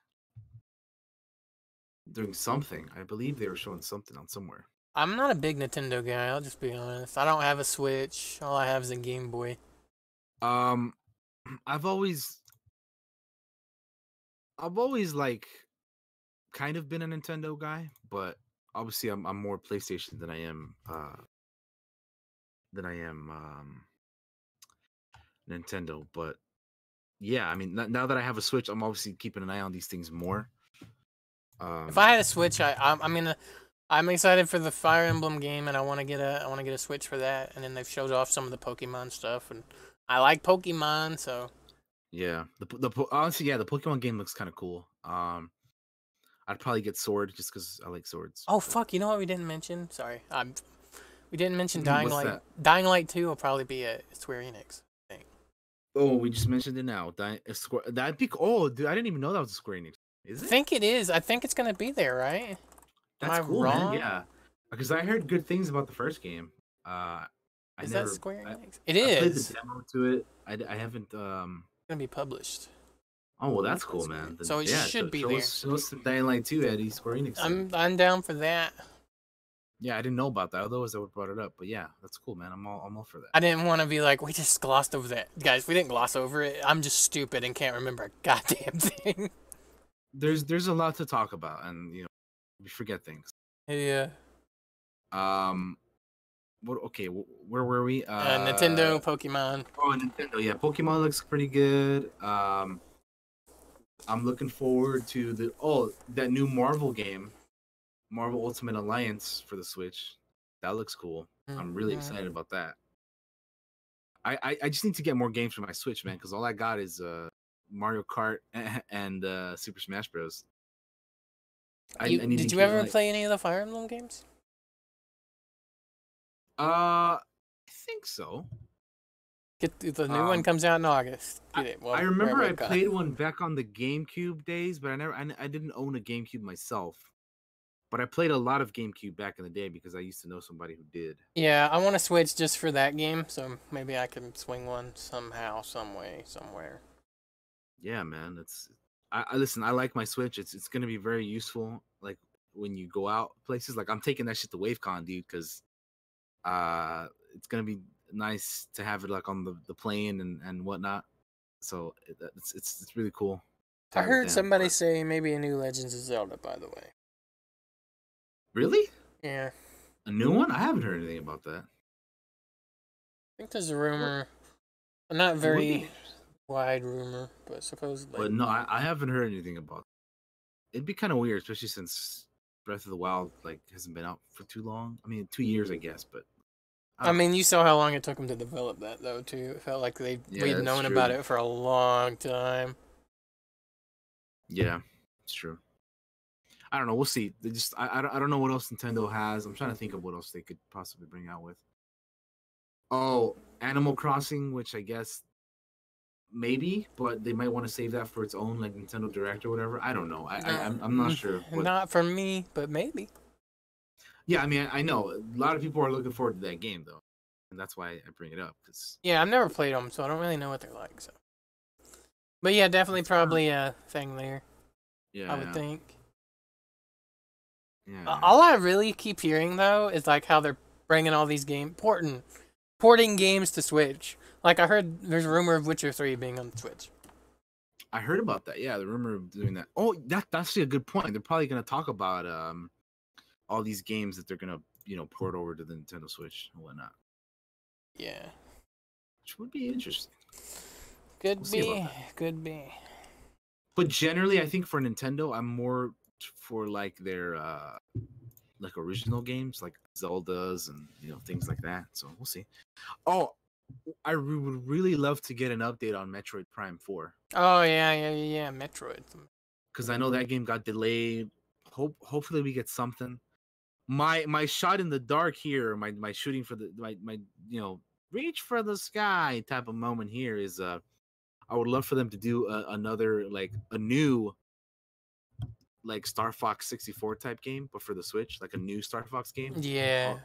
doing something. I believe they were showing something on somewhere. I'm not a big Nintendo guy. I'll just be honest. I don't have a Switch. All I have is a Game Boy. Um, I've always, I've always like, kind of been a Nintendo guy, but obviously I'm I'm more PlayStation than I am uh than I am um Nintendo. But yeah, I mean now that I have a Switch, I'm obviously keeping an eye on these things more. Um, If I had a Switch, I I'm, I mean, uh, I'm excited for the Fire Emblem game, and I want to get a I want to get a Switch for that. And then they've showed off some of the Pokemon stuff, and I like Pokemon, so yeah, the the honestly, yeah, the Pokemon game looks kind of cool. Um, I'd probably get Sword just because I like swords. Oh fuck! You know what we didn't mention? Sorry, um, we didn't mention Mm, Dying what's Light. that? Dying Light Two will probably be a Square Enix. Thing. Oh, we just mentioned it now. That a Square. That'd be. Oh, dude, I didn't even know that was a Square Enix. Is it? I think it is. I think it's gonna be there, right? Am That's I cool, wrong? man. Yeah, because I heard good things about the first game. Uh, I Is never- that Square I- Enix? It I played the demo to it. I, I haven't. Um. gonna be published. Oh well, that's cool, man. So it yeah, should so- be show there. Us, show us the Dying Light 2, Eddie. Square Enix. I'm I'm down for that. Yeah, I didn't know about that. Otherwise, I would have brought it up. But yeah, that's cool, man. I'm all I'm all for that. I didn't want to be like we just glossed over that, guys. We didn't gloss over it. I'm just stupid and can't remember a goddamn thing. There's there's a lot to talk about, and you know, we forget things. yeah. Um, what? Okay, where were we? Uh, Nintendo, Pokemon. Oh, Nintendo. Yeah, Pokemon looks pretty good. Um, I'm looking forward to the oh that new Marvel game, Marvel Ultimate Alliance for the Switch. That looks cool. I'm really Mhm. excited about that. I, I I just need to get more games for my Switch, man, because all I got is uh Mario Kart and uh Super Smash Bros. I, You- I need did you ever like- play any of the Fire Emblem games? Uh, I think so. Get the, the new one Um, comes out in August. I- Get it. Well, I remember I got- played one back on the GameCube days, but I never I, I didn't own a GameCube myself. But I played a lot of GameCube back in the day because I used to know somebody who did. Yeah, I want to switch just for that game, so maybe I can swing one somehow, some way, somewhere. Yeah, man, it's I, I listen. I like my Switch. It's it's gonna be very useful. Like when you go out places, like I'm taking that shit to WaveCon, dude, because uh, it's gonna be nice to have it like on the, the plane and and whatnot. So it, it's it's it's really cool. I heard somebody but- say maybe a new Legends of Zelda, by the way. really Yeah, a new one. I haven't heard anything about that. I think there's a rumor, not very wide rumor, but supposedly. But no, I, I haven't heard anything about. It. It'd be kind of weird, especially since Breath of the Wild like hasn't been out for too long. I mean, two years, I guess, but I mean, you saw how long it took them to develop that, though. Too, it felt like they Yeah, we'd known about it for a long time. yeah, it's true. I don't know. We'll see. They just I, I don't I don't know what else Nintendo has. I'm trying to think of what else they could possibly bring out with. Oh, Animal Crossing, which I guess maybe, but they might want to save that for its own like Nintendo Direct or whatever. I don't know. I, I I'm, I'm not Mm, sure. What, Not for me, but maybe. Yeah, I mean, I know a lot of people are looking forward to that game though, and that's why I bring it up because Yeah, I've never played them, so I don't really know what they're like. So, but yeah, definitely probably a thing there. yeah, I would yeah, think. yeah, Uh. All I really keep hearing though is like how they're bringing all these game porting, porting games to Switch. Like I heard there's a rumor of Witcher Three being on Switch. I heard about that. Yeah, the rumor of doing that. Oh, that that's actually a good point. They're probably gonna talk about um all these games that they're gonna you know port over to the Nintendo Switch and whatnot, Yeah, which would be interesting. could We'll be, could be. But generally, I think for Nintendo, I'm more for like their uh like original games, like Zeldas and you know things like that. So we'll see. Oh, I re- would really love to get an update on Metroid Prime Four. Oh yeah, yeah, yeah, yeah. Metroid. because I know that game got delayed. Hope hopefully we get something. My my shot in the dark here, my my shooting for the my my you know reach for the sky type of moment here is uh I would love for them to do a, another like a new like Star Fox 64 type game, but for the Switch, like a new Star Fox game. Yeah.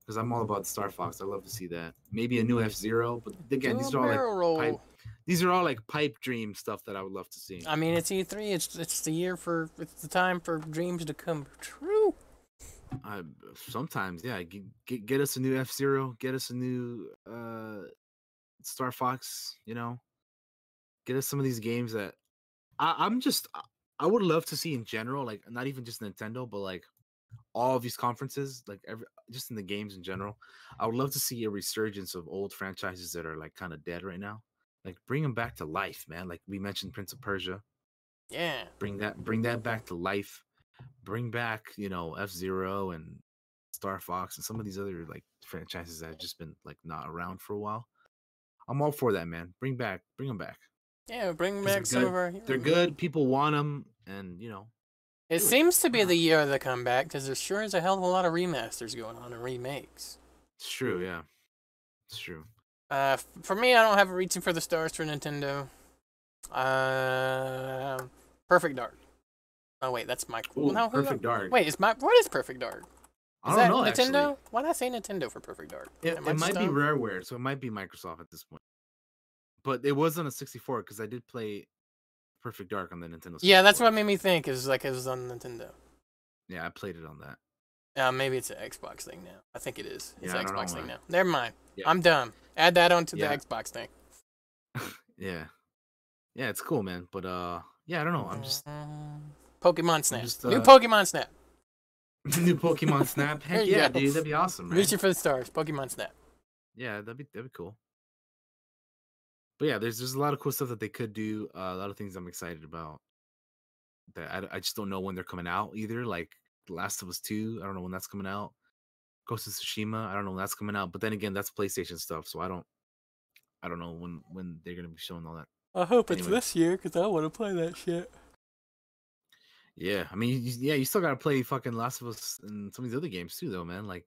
Because I'm all about Star Fox. I love to see that. Maybe a new F Zero, but again, Do these are all like pipe- these are all like pipe dream stuff that I would love to see. I mean, it's E3. It's it's the year for it's the time for dreams to come true. Uh, sometimes, yeah. Get, get get us a new F Zero. Get us a new uh Star Fox. You know, get us some of these games that I, I'm just. I- I would love to see in general, like not even just Nintendo, but like all of these conferences, like every just in the games in general. I would love to see a resurgence of old franchises that are like kind of dead right now. Like bring them back to life, man. Like we mentioned, Prince of Persia Yeah. bring that bring that back to life bring back you know f-zero and star fox and some of these other like franchises that have just been like not around for a while i'm all for that man bring back bring them back Yeah. bring back some of our. they're good people want them and you know It do it. seems to be the year of the comeback because there sure is a hell of a lot of remasters going on and remakes. it's true yeah it's true Uh, for me, I don't have a reaching for the stars for Nintendo. Uh, Perfect Dark. Oh wait, that's my. Ooh, no, perfect dark Wait, it's my. What is Perfect Dark? I Is don't that know. Nintendo? Actually. Why did I say Nintendo for Perfect Dark? It, it might be? Rareware, so it might be Microsoft at this point. But it was on a 64 because I did play Perfect Dark on the Nintendo. 64. Yeah, that's what made me think. Is like it was on Nintendo. Yeah, I played it on that. Uh, maybe it's an Xbox thing now. I think it is. It's Yeah, an Xbox thing now. Never mind. Yeah. I'm done. Add that onto Yeah. the Xbox thing. Yeah, yeah, it's cool, man. But uh, yeah, I don't know. I'm just Mm, Pokemon Snap. just, New uh, Pokemon Snap. new Pokemon Snap. Heck yeah, go. dude, that'd be awesome, right? Reaching for the stars. Pokemon Snap. Yeah, that'd be that'd be cool. But yeah, there's there's a lot of cool stuff that they could do. Uh, a lot of things I'm excited about. That I, I just don't know when they're coming out either. Like Last of Us Two, I don't know when that's coming out. Ghost of Tsushima, I don't know when that's coming out. But then again, that's PlayStation stuff, so I don't I don't know when when they're gonna be showing all that. I hope it's this year because I want to play that shit. Yeah, I mean, yeah, you still gotta play fucking Last of Us and some of these other games too, though, man. Like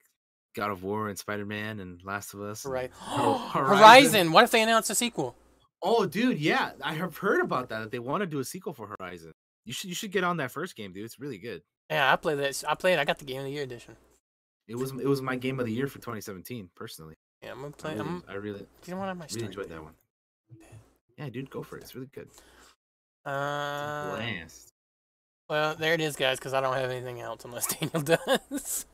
God of War and Spider Man and Last of Us. Right. Hor- Horizon. What if they announce a sequel? Oh, dude, yeah, I have heard about that. That they want to do a sequel for Horizon. You should you should get on that first game, dude. It's really good. Yeah, I played that. I played. It. I got the Game of the Year edition. It was it was my game of the year for 2017, personally. Yeah, I'm gonna I play. really, I'm. I really, You know what? I might really enjoyed that one. Yeah, dude, go for it. It's really good. Uh, blast. Well, there it is, guys. Because I don't have anything else unless Daniel does.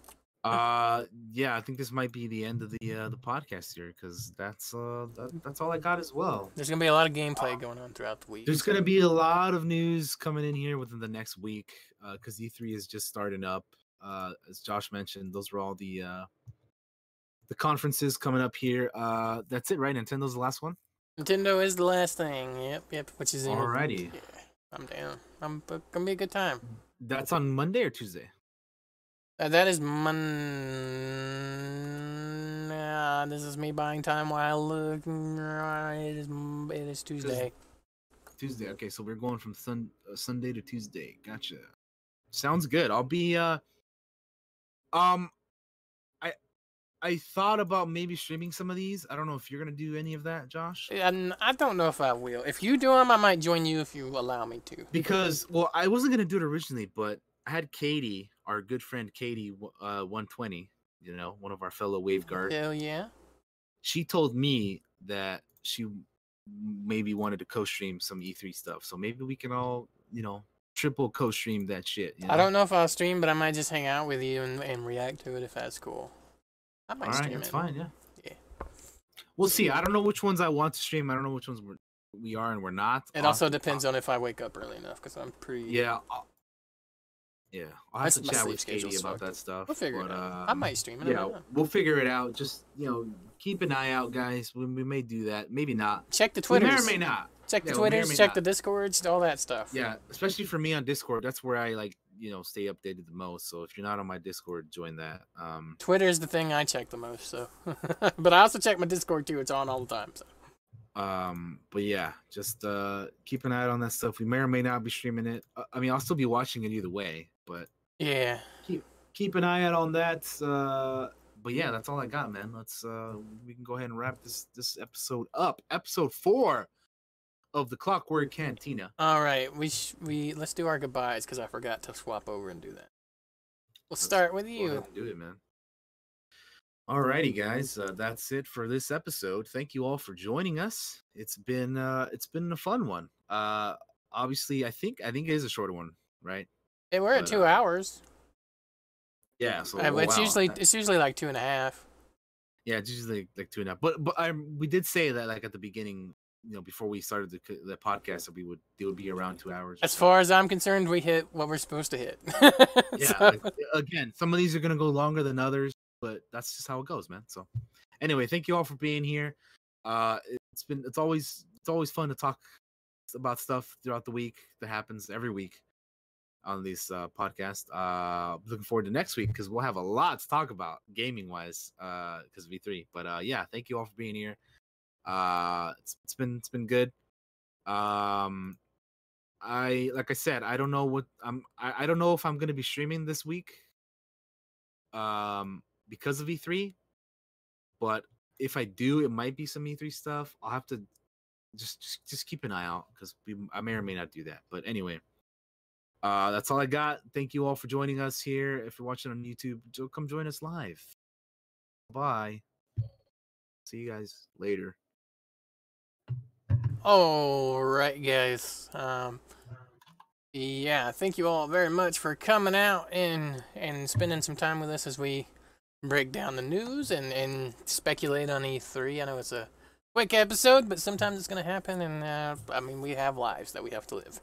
Uh, yeah, I think this might be the end of the uh, the podcast here because that's uh that, that's all I got as well. There's gonna be a lot of gameplay going on throughout the week. There's gonna be a lot of news coming in here within the next week because E3 is just starting up. Uh, as Josh mentioned, those were all the uh, the conferences coming up here. Uh, that's it, right? Nintendo's the last one. Nintendo is the last thing. Yep, yep. Which is. Alrighty. Yeah, I'm down. I'm uh, gonna be a good time. That's on Monday or Tuesday. Uh, that is Mon. Nah, this is me buying time while I look. It is it is Tuesday. Tuesday. Okay, so we're going from sun uh, Sunday to Tuesday. Gotcha. Sounds good. I'll be uh um I thought about maybe streaming some of these. I don't know if you're gonna do any of that, Josh. And I don't know if I will. If you do them, I might join you if you allow me to. Because well, I wasn't gonna do it originally, but I had Katie, our good friend Katie, uh, 120. You know, one of our fellow waveguard. Hell yeah. She told me that she maybe wanted to co-stream some E3 stuff. So maybe we can all, you know, triple co-stream that shit. you I don't know if I'll stream, but I might just hang out with you and, and react to it if that's cool. I might All right, stream that's it. fine. Yeah. Yeah. We'll see. I don't know which ones I want to stream. I don't know which ones we're, we are and we're not. It I'll also depends on if I wake up early enough, because I'm pretty. Yeah. I'll, yeah. I'll have to chat with Katie about that stuff. We'll figure but, it out. I um, might stream it. Yeah, we'll figure it out. Just you know, keep an eye out, guys. We, we may do that. Maybe not. Check the Twitter. may or may not. Check the Yeah, Twitters. Check not. the Discords. All that stuff. Yeah, especially for me on Discord. That's where I like you know stay updated the most. So if you're not on my Discord, join that. Um, Twitter is the thing I check the most. So, but I also check my Discord too. It's on all the time. So. Um, but yeah, just uh keep an eye out on that stuff. We may or may not be streaming it. Uh, I mean, I'll still be watching it either way, but Yeah. keep an eye out on that. Uh but yeah, that's all I got, man. Let's uh we can go ahead and wrap this this episode up. Episode four of the Clockwork Cantina. All right. We sh- we let's do our goodbyes because I forgot to swap over and do that. We'll Let's start with you. and do it, man. Alrighty, guys. Uh, that's it for this episode. Thank you all for joining us. It's been uh it's been a fun one. Uh obviously I think I think it is a shorter one, right? Hey, we're at two uh, hours. Yeah, so Uh, it's wow. usually Uh, it's usually like two and a half. Yeah, it's usually like two and a half. But but I we did say that like at the beginning, you know, before we started the the podcast, that we would it would be around two hours. As so. far as I'm concerned, we hit what we're supposed to hit. yeah. So- like, again, some of these are gonna go longer than others, but that's just how it goes, man. So anyway, thank you all for being here. Uh, it's been it's always it's always fun to talk about stuff throughout the week that happens every week on this uh, podcast. Uh, looking forward to next week because we'll have a lot to talk about gaming wise uh because of E3. But uh, yeah, thank you all for being here. Uh, it's, it's been it's been good. Um, I like I said, I don't know what I'm. I, I don't know if I'm gonna be streaming this week. Um, because of E3, but if I do, it might be some E3 stuff. I'll have to just just, just keep an eye out because I may or may not do that. But anyway, Uh, that's all I got. Thank you all for joining us here. If you're watching on YouTube, come join us live. Bye. See you guys later. All right, guys. Um, yeah, thank you all very much for coming out and and spending some time with us as we break down the news and and speculate on E3. I know it's a quick episode, but sometimes it's gonna happen, and uh, I mean we have lives that we have to live.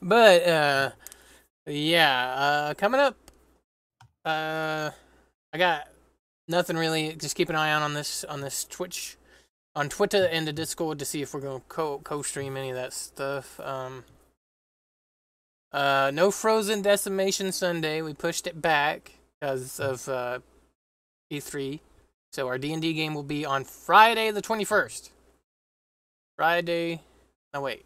but uh, yeah, uh, coming up, uh, I got nothing really. Just keep an eye out on this on this Twitch, on Twitter and the Discord to see if we're gonna co co stream any of that stuff. Um, uh, no Frozen Decimation Sunday. We pushed it back because of uh, E3. So our D&D game will be on Friday the 21st. Friday, no wait,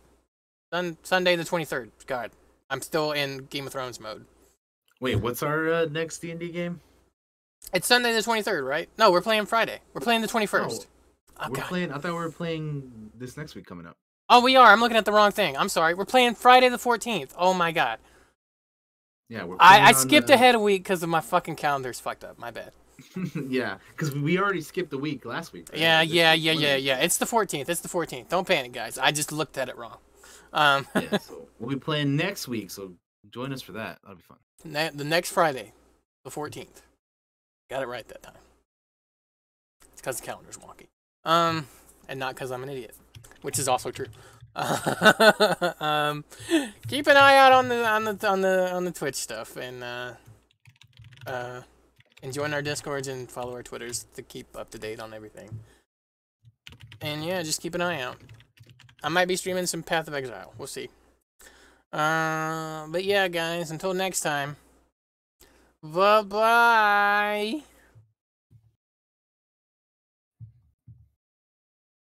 Sun, Sunday the 23rd. God, I'm still in Game of Thrones mode. Wait, what's our uh, next D&D game? It's Sunday the 23rd, right? No, we're playing Friday. We're playing the 21st. Oh, we're playing. I thought we were playing this next week coming up. Oh, we are. I'm looking at the wrong thing. I'm sorry. We're playing Friday the 14th. Oh my God. Yeah, we're. I, I skipped the... ahead a week because of my fucking calendar's fucked up. My bad. yeah, because we already skipped a week last week. Right? Yeah, yeah, yeah, yeah, yeah. It's the 14th. It's the 14th. Don't panic, guys. I just looked at it wrong. Um, yeah, so we'll be playing next week, so join us for that. That'll be fun. Ne- the next Friday, the 14th. Got it right that time. It's because the calendar's wonky. Um, and not because I'm an idiot, which is also true. um, keep an eye out on the on the on the on the Twitch stuff and uh, uh, and join our discords and follow our twitters to keep up to date on everything. And yeah, just keep an eye out. I might be streaming some Path of Exile. We'll see. Uh, but yeah, guys, until next time. Bye bye.